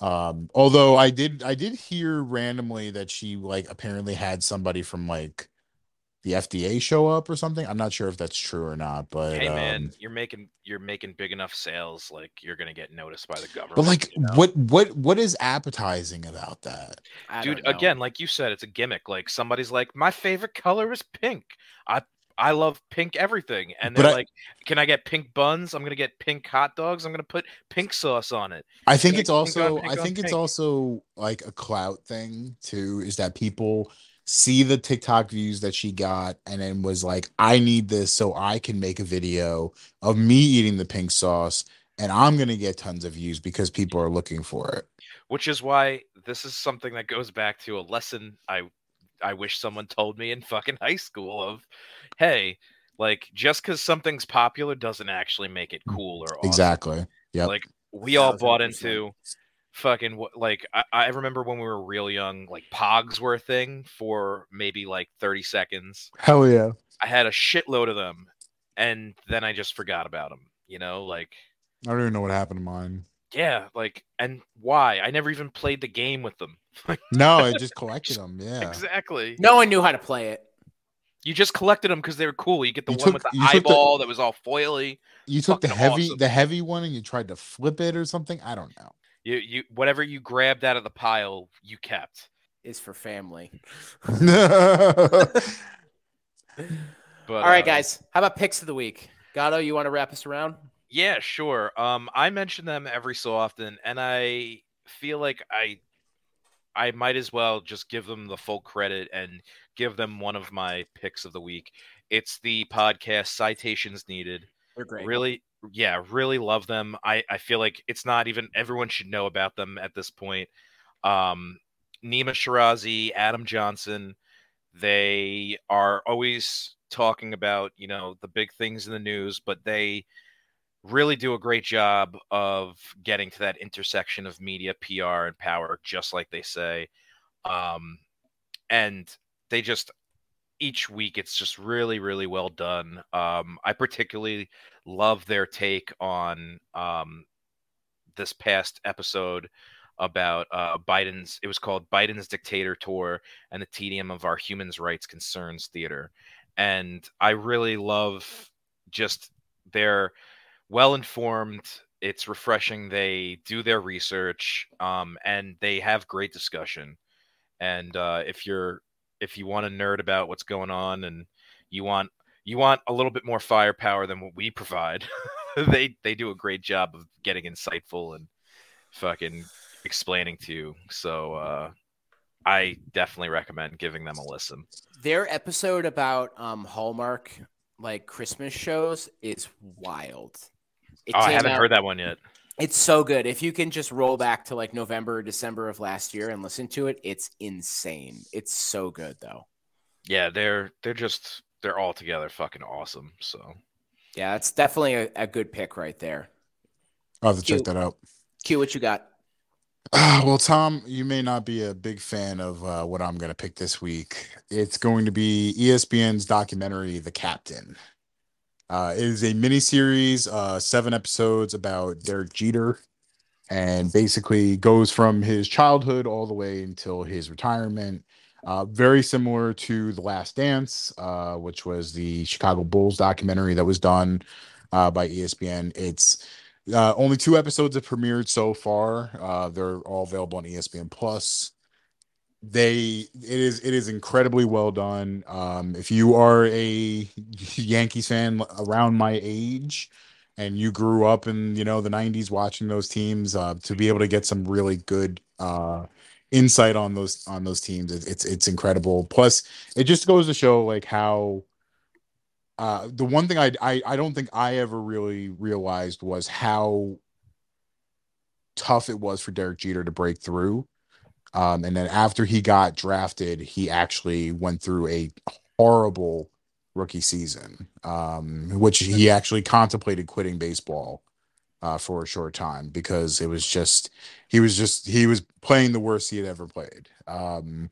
Um, although I did, I did hear randomly that she like apparently had somebody from like the FDA show up or something. I'm not sure if that's true or not, but Hey man, um, you're making you're making big enough sales. Like you're gonna get noticed by the government. but like you know? what what what is appetizing about that? I dude again like you said it's a gimmick like somebody's like my favorite color is pink i I love pink everything, and they're I- like, "Can I get pink buns? I'm gonna get pink hot dogs. I'm gonna put pink sauce on it." I think it's pink on also pink I think it's pink. also like a clout thing too, is that people see the TikTok views that she got and then was like, I need this so I can make a video of me eating the pink sauce and I'm gonna get tons of views because people are looking for it. Which is why this is something that goes back to a lesson I I wish someone told me in fucking high school of, hey, like just because something's popular doesn't actually make it mm, cool or awesome. Exactly. Yeah, Like we all bought into fucking what like I, I remember when we were real young, like pogs were a thing for maybe like 30 seconds. Hell yeah. I had a shitload of them and then I just forgot about them, you know, like I don't even know what happened to mine. yeah, like and why? I never even played the game with them. No, I just collected them. Yeah. Exactly. No one knew how to play it. You just collected them because they were cool. You get the You one took- with the you took the- eyeball that was all foily. You took the heavy awesome. the heavy one and you tried to flip it or something. I don't know. You you whatever you grabbed out of the pile, you kept. Is for family. But All right, uh, guys. How about picks of the week? Gatto, you want to wrap us around? Yeah, sure. Um, I mention them every so often, and I feel like I, I might as well just give them the full credit and give them one of my picks of the week. It's the podcast Citations Needed. They're great. Really, yeah, really love them. I I feel like it's not even everyone should know about them at this point. Um, Nima Shirazi, Adam Johnson, they are always talking about you know the big things in the news, but they really do a great job of getting to that intersection of media, PR, and power, just like they say. Um, and they just each week it's just really really well done um i particularly love their take on um this past episode about uh biden's it was called biden's dictator tour and the tedium of our human rights concerns theater and i really love just their well informed it's refreshing they do their research um and they have great discussion. And uh if you're if you want to nerd about what's going on and you want you want a little bit more firepower than what we provide they they do a great job of getting insightful and fucking explaining to you. So uh i definitely recommend giving them a listen. Their episode about um Hallmark like Christmas shows is wild. It oh i haven't out- heard that one yet It's so good. If you can just roll back to like November or December of last year and listen to it, it's insane. It's so good though. yeah they're they're just they're all together fucking awesome so Yeah, it's definitely a, a good pick right there. I'll have to check that out. Q, what you got? Ah, well, Tom, you may not be a big fan of uh, what I'm going to pick this week. It's going to be ESPN's documentary, The Captain. Uh, it is a miniseries, uh, seven episodes about Derek Jeter, and basically goes from his childhood all the way until his retirement. Uh, very similar to The Last Dance, uh, which was the Chicago Bulls documentary that was done uh, by ESPN. It's uh, only two episodes have premiered so far. Uh, they're all available on ESPN Plus. They it is it is incredibly well done. Um, if you are a Yankees fan around my age and you grew up in you know the 90s watching those teams, uh, to be able to get some really good uh, insight on those on those teams, it, it's it's incredible. Plus, it just goes to show like how uh the one thing I, I i don't think i ever really realized was how tough it was for derek jeter to break through um and then after he got drafted he actually went through a horrible rookie season um which he actually contemplated quitting baseball uh for a short time because it was just he was just he was playing the worst he had ever played. Um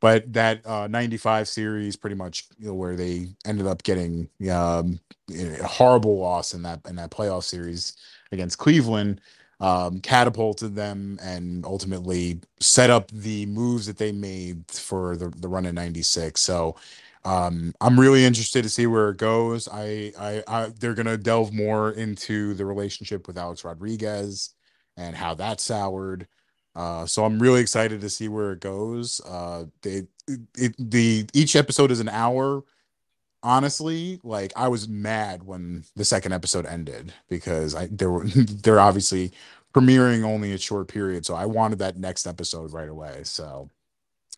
but that uh, 95 series pretty much you know, where they ended up getting um, a horrible loss in that in that playoff series against Cleveland um, catapulted them and ultimately set up the moves that they made for the, the run in 96 so um, I'm really interested to see where it goes. I, I, I they're gonna delve more into the relationship with Alex Rodriguez and how that soured. Uh, so I'm really excited to see where it goes. Uh, they, it, the each episode is an hour. Honestly, like I was mad when the second episode ended because I there were they're obviously premiering only a short period, so I wanted that next episode right away. So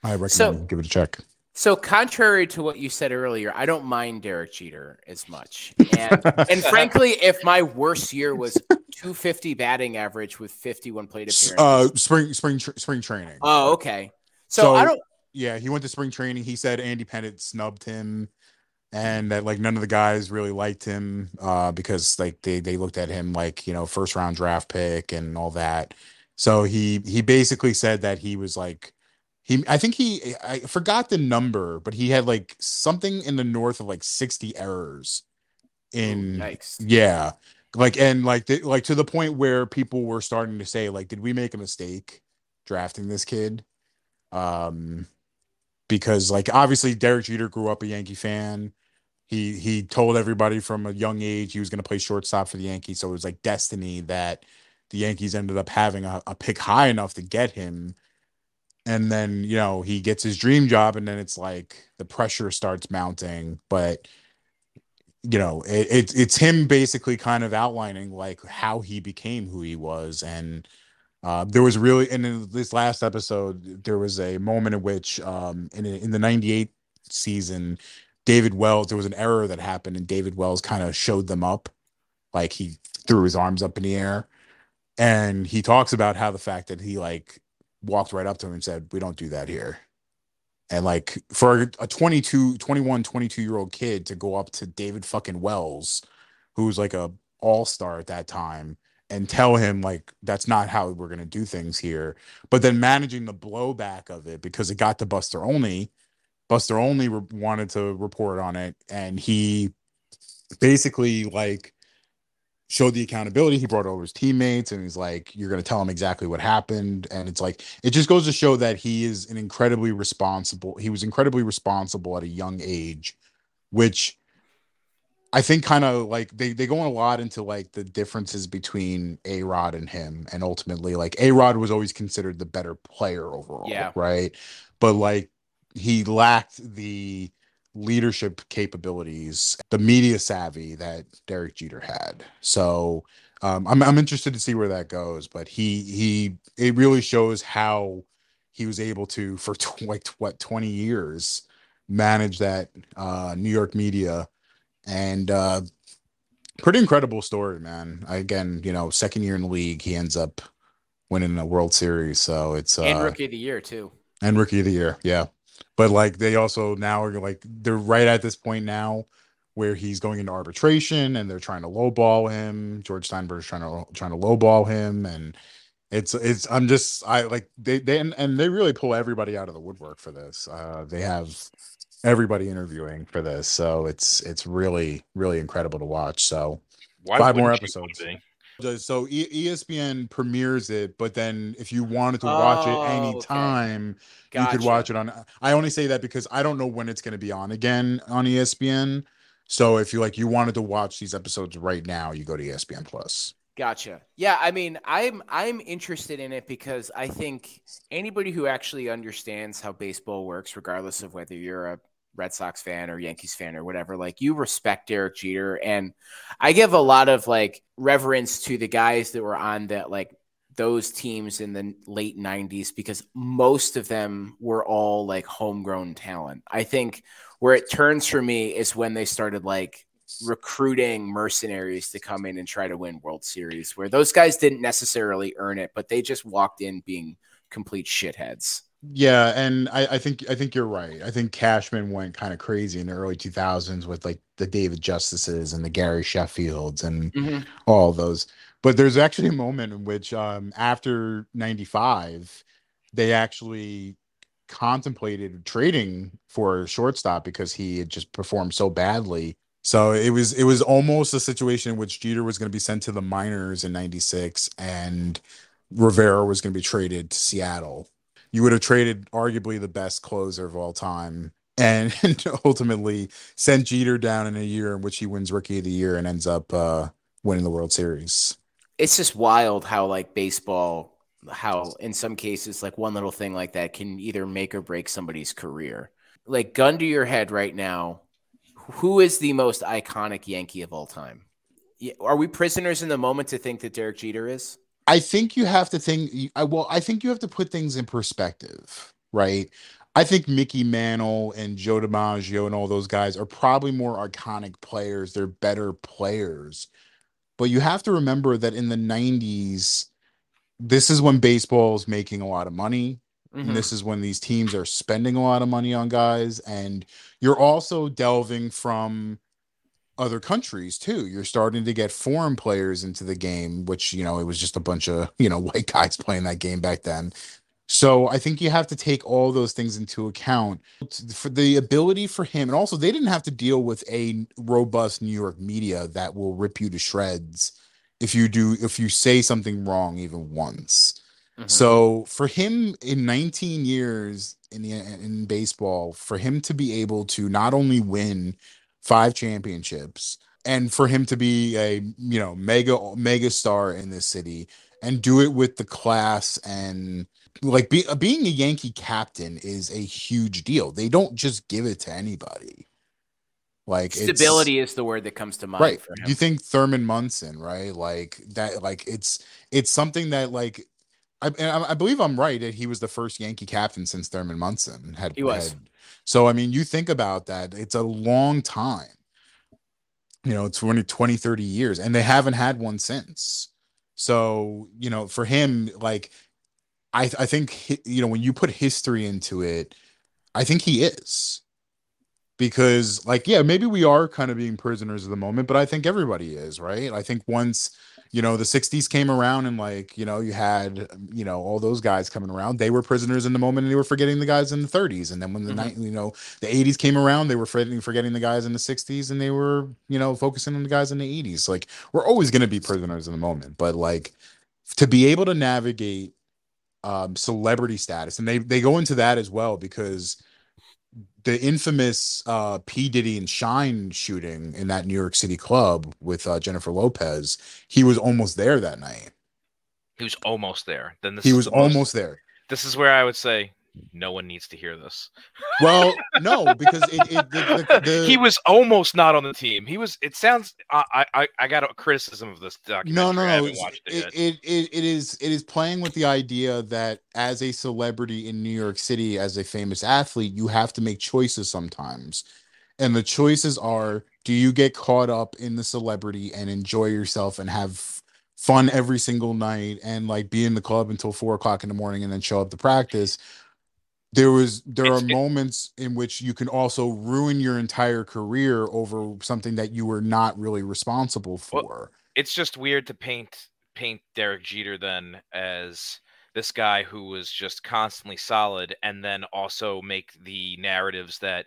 I recommend So- give it a check. So, contrary to what you said earlier, I don't mind Derek Jeter as much. And, and frankly, if my worst year was 250 batting average with 51 plate S- appearances. Uh, spring spring tr- spring training. oh, okay. So, so- I don't. yeah, he went to spring training. He said Andy Pettitte snubbed him, and that like none of the guys really liked him uh, because like they they looked at him like you know first round draft pick and all that. So he he basically said that he was like he I think he I forgot the number, but he had like something in the north of like sixty errors in Yikes. yeah like and like the, like to the point where people were starting to say like did we make a mistake drafting this kid um because like obviously Derek Jeter grew up a Yankee fan he he told everybody from a young age he was going to play shortstop for the Yankees so it was like destiny that the Yankees ended up having a, a pick high enough to get him. And then you know he gets his dream job and then it's like the pressure starts mounting. But you know it, it it's him basically kind of outlining like how he became who he was. And uh, there was really and in this last episode there was a moment in which um in in the 98 season David Wells there was an error that happened and David Wells kind of showed them up. Like he threw his arms up in the air and he talks about how the fact that he like walked right up to him and said we don't do that here. And like for a 22 21 22 year old kid to go up to David fucking Wells who's like a all-star at that time and tell him like that's not how we're going to do things here but then managing the blowback of it because it got to Buster Olney Buster Olney re- wanted to report on it and he basically like showed the accountability he brought over his teammates and he's like you're going to tell him exactly what happened and it's like it just goes to show that he is an incredibly responsible he was incredibly responsible at a young age which I think kind of like they they go a lot into like the differences between A Rod and him, and ultimately like A Rod was always considered the better player overall, Yeah. right? But like he lacked the leadership capabilities, the media savvy that Derek Jeter had. So um, I'm I'm interested to see where that goes. But he he it really shows how he was able to for tw- like what 20 years manage that uh, New York media and uh pretty incredible story man again you know second year in the league he ends up winning a world series so it's uh And rookie of the year, too. and rookie of the year yeah but like they also now are like they're right at this point now where he's going into arbitration and they're trying to lowball him. George steinberg's trying to trying to lowball him. And it's it's i'm just i like they they and, and they really pull everybody out of the woodwork for this. Uh they have everybody interviewing for this. So it's it's really really incredible to watch. So Why Five more wouldn't you wanna episodes. Be? so E- espn premieres it but then if you wanted to watch Oh, it okay. anytime you could watch it on i only say that because i don't know when it's going to be on again on espn so if you like you wanted to watch these episodes right now you go to espn plus Gotcha. Yeah, I mean, I'm I'm interested in it because I think anybody who actually understands how baseball works, regardless of whether you're a Red Sox fan or Yankees fan or whatever, like you respect Derek Jeter, and I give a lot of like reverence to the guys that were on that like those teams in the late 90s because most of them were all like homegrown talent. I think where it turns for me is when they started like recruiting mercenaries to come in and try to win World Series, where those guys didn't necessarily earn it, but they just walked in being complete shitheads. Yeah and I, I think i think you're right i think cashman went kind of crazy in the early 2000s with like the david justices and the gary sheffields and all those. But there's actually a moment in which, um, after '95, they actually contemplated trading for a shortstop because he had just performed so badly. So it was it was almost a situation in which Jeter was going to be sent to the minors in '96, and Rivera was going to be traded to Seattle. You would have traded arguably the best closer of all time, and ultimately sent Jeter down in a year in which he wins Rookie of the Year and ends up uh, winning the World Series. It's just wild how like baseball, how in some cases like one little thing like that can either make or break somebody's career. Like gun to your head right now, Who is the most iconic Yankee of all time? Are we prisoners in the moment to think that Derek Jeter is? I think you have to think. I well, I think you have to put things in perspective, right? I think Mickey Mantle and Joe DiMaggio and all those guys are probably more iconic players. They're better players, but you have to remember that in the '90s, this is when baseball is making a lot of money. Mhm. And this is when these teams are spending a lot of money on guys, and you're also delving from other countries too. You're starting to get foreign players into the game, which you know it was just a bunch of you know white guys playing that game back then. So I think you have to take all those things into account for the ability for him, and also they didn't have to deal with a robust New York media that will rip you to shreds if you do if you say something wrong even once. Mhm. So for him in 19 years in the in baseball, for him to be able to not only win five championships and for him to be a you know mega mega star in this city and do it with the class and like be, being a Yankee captain is a huge deal. They don't just give it to anybody. Like Stability is the word that comes to mind right you think thurman munson right like that like it's it's something that like I, I I believe i'm right that he was the first yankee captain since thurman munson had He was. had- so i mean you think about that it's a long time. You know 20 20 30 years and they haven't had one since. So you know for him like i i think you know when you put history into it i think he is. Because like yeah maybe we are kind of being prisoners of the moment but i think everybody is right? I think once you know the 60s came around and like you know you had you know all those guys coming around. They were prisoners in the moment and they were forgetting the guys in the 30s and then when the night you know the 80s came around they were forgetting forgetting the guys in the 60s and they were you know focusing on the guys in the 80s like we're always going to be prisoners in the moment but like to be able to navigate um celebrity status and they they go into that as well because the infamous uh P Diddy and Shyne shooting in that New York City club with uh, Jennifer Lopez, he was almost there that night. He was almost there. Then this He was the most- almost there. This is where I would say no one needs to hear this. Well, no, because it, it the, the, the, he was almost not on the team. He was. It sounds. I I I got a criticism of this documentary. no, no, no. haven't it's- watched it, It, it, it, it is it is playing with the idea that as a celebrity in New York City, as a famous athlete, you have to make choices sometimes. And the choices are do you get caught up in the celebrity and enjoy yourself and have fun every single night and like be in the club until four o'clock in the morning and then show up to practice? There was there are moments in which you can also ruin your entire career over something that you were not really responsible Well, for. it's just weird to paint paint Derek Jeter then as this guy who was just constantly solid and then also make the narratives that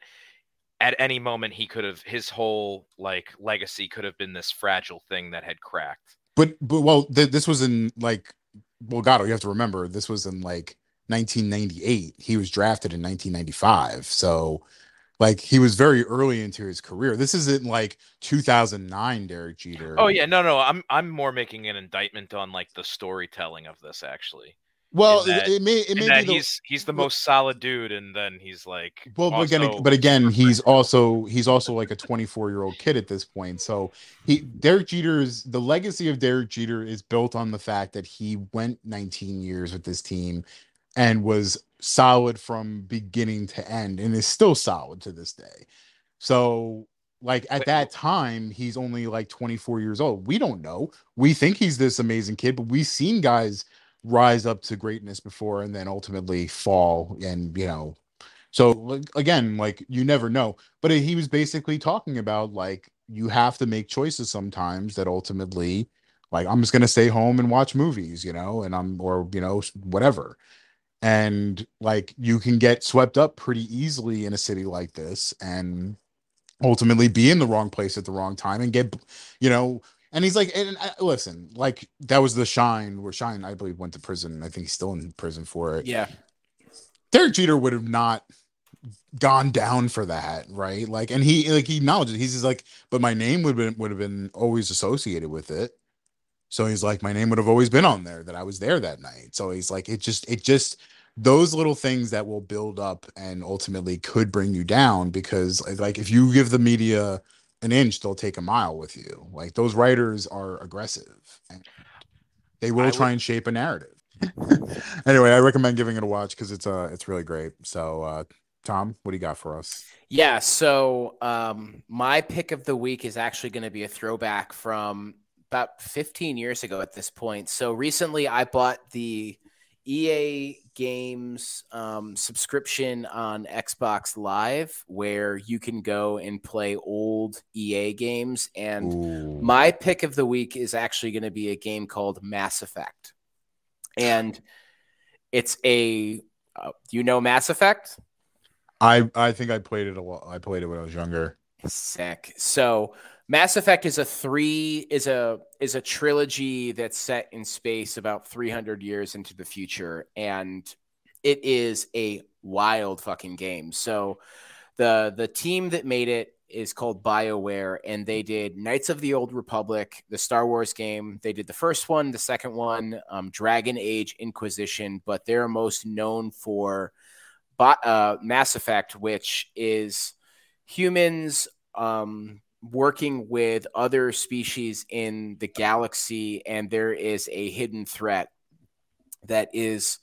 at any moment he could have his whole like legacy could have been this fragile thing that had cracked. But but well, th- this was in like well, God, you have to remember this was in like 1998. He was drafted in 1995, so like he was very early into his career. This isn't like 2009 Derek Jeter. Oh yeah, no no, I'm I'm more making an indictment on like the storytelling of this actually. well, that- it, it may it may be the, he's he's the most solid dude and then he's like well, but again, but again, he's also he's also like a 24 year old kid at this point. So he Derek Jeter's the legacy of Derek Jeter is built on the fact that he went 19 years with this team and was solid from beginning to end and is still solid to this day. So like at that time he's only like 24 years old. We don't know. We think he's this amazing kid, but we've seen guys rise up to greatness before and then ultimately fall and you know so like, again like you never know but he was basically talking about like you have to make choices sometimes that ultimately like i'm just going to stay home and watch movies you know and i'm or you know whatever and like you can get swept up pretty easily in a city like this and ultimately be in the wrong place at the wrong time and get you know and he's like and uh, listen like that was the Shyne where Shyne i believe went to prison i think he's still in prison for it Yeah. Derek Jeter would have not gone down for that, right? Like, and he like he acknowledged it. He's just like, but my name would have been would have been always associated with it. So he's like, my name would have always been on there that I was there that night. So he's like, it just it just those little things that will build up and ultimately could bring you down because like if you give the media an inch they'll take a mile with you. Like those writers are aggressive and they will I try would- and shape a narrative. Anyway i recommend giving it a watch because it's uh it's really great. So uh tom what do you got for us? Yeah, so um, my pick of the week is actually going to be a throwback from about 15 years ago at this point. So recently I bought the EA Games um, subscription on Xbox Live where you can go and play old EA games. And Ooh. my pick of the week is actually going to be a game called Mass Effect. And it's a, uh, you know, Mass Effect? i i think i played it a lot i played it when i was younger Sick. So Mass Effect is a three is a is a trilogy that's set in space about 300 years into the future and it is a wild fucking game. So the the team that made it is called BioWare and they did Knights of the Old Republic, the Star Wars game. They did the first one, the second one, um, Dragon Age Inquisition, but they're most known for uh, Mass Effect, which is humans um, working with other species in the galaxy, and there is a hidden threat that is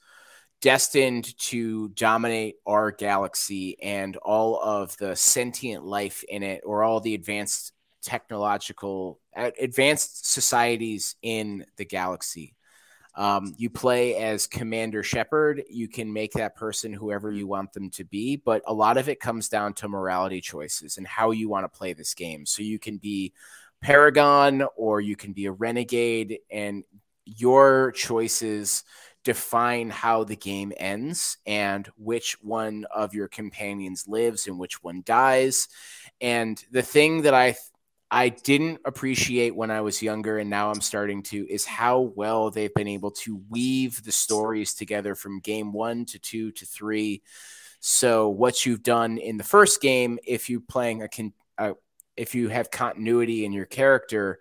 destined to dominate our galaxy and all of the sentient life in it, or all the advanced technological, advanced societies in the galaxy. Um, you play as Commander Shepard. You can make that person whoever you want them to be, but a lot of it comes down to morality choices and how you want to play this game. So you can be Paragon or you can be a Renegade, and your choices define how the game ends and which one of your companions lives and which one dies. And the thing that I I didn't appreciate when I was younger, and now I'm starting to, is how well they've been able to weave the stories together from game one to two to three. So, what you've done in the first game, if you're playing a, con- uh, if you have continuity in your character,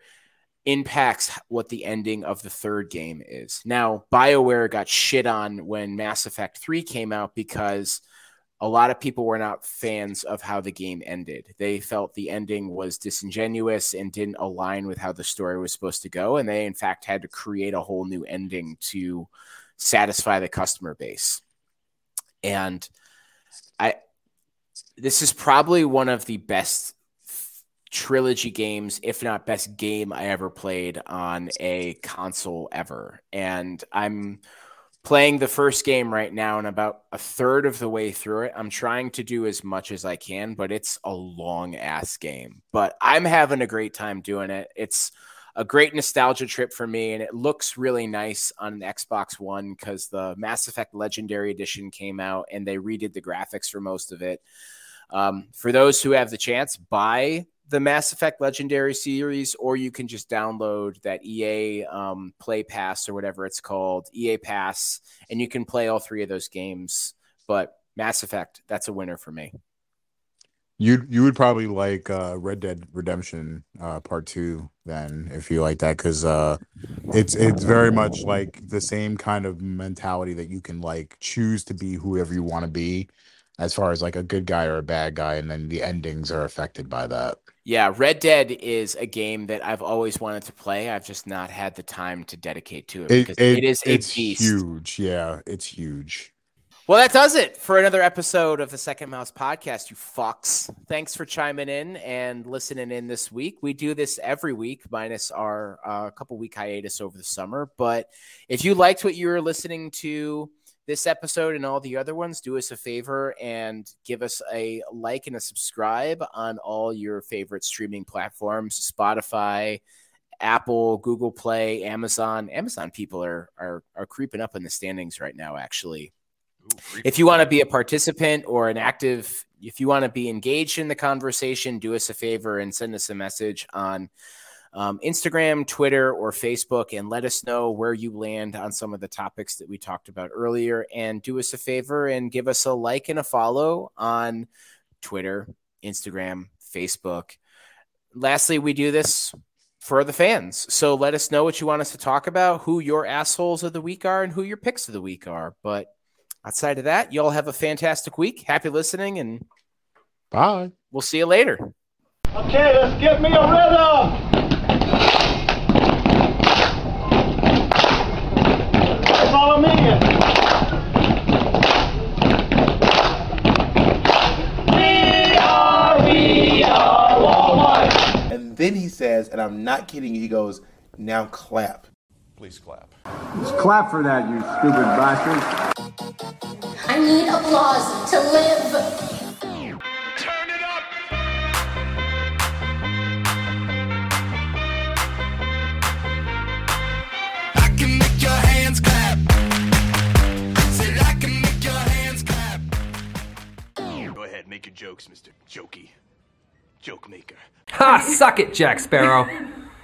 impacts what the ending of the third game is. Now, BioWare got shit on when Mass Effect 3 came out because a lot of people were not fans of how the game ended. They felt the ending was disingenuous and didn't align with how the story was supposed to go. And they, in fact, had to create a whole new ending to satisfy the customer base. And I, this is probably one of the best trilogy games, if not best game I ever played on a console ever. And I'm playing the first game right now and about a third of the way through it. I'm trying to do as much as I can, but it's a long ass game. But I'm having a great time doing it. It's a great nostalgia trip for me, and it looks really nice on an Xbox One because the Mass Effect Legendary Edition came out and they redid the graphics for most of it. Um, for those who have the chance, buy the Mass Effect Legendary series, or you can just download that EA um, Play Pass or whatever it's called, EA Pass, and you can play all three of those games. But Mass Effect, that's a winner for me. You you would probably like uh, Red Dead Redemption uh, Part Two then if you like that because uh, it's it's very much like the same kind of mentality that you can like choose to be whoever you want to be as far as like a good guy or a bad guy and then the endings are affected by that. Yeah, Red Dead is a game that I've always wanted to play. I've just not had the time to dedicate to it It, because it, it is a it's beast. huge. Yeah, it's huge. Well, that does it for another episode of the Second Mouse Podcast, you fucks. Thanks for chiming in and listening in this week. We do this every week, minus our uh, couple week hiatus over the summer. But if you liked what you were listening to this episode and all the other ones, do us a favor and give us a like and a subscribe on all your favorite streaming platforms Spotify, Apple, Google Play, Amazon. Amazon people are, are, are creeping up in the standings right now, actually Ooh, if you want to be a participant or an active if you want to be engaged in the conversation do us a favor and send us a message on um, instagram twitter or facebook and let us know where you land on some of the topics that we talked about earlier and do us a favor and give us a like and a follow on twitter instagram facebook lastly we do this for the fans so let us know what you want us to talk about who your assholes of the week are and who your picks of the week are but Outside of that, you all have a fantastic week. Happy listening, and Bye. we'll see you later. Okay, let's get me a rhythm. Then he says, and I'm not kidding you, he goes, now clap. Please clap. Just clap for that, you stupid bastard. I need applause to live. Turn it up. I can make your hands clap. I can make your hands clap. Go ahead, make your jokes, Mr. Jokey. Joke maker. Ha! Suck it, Jack Sparrow.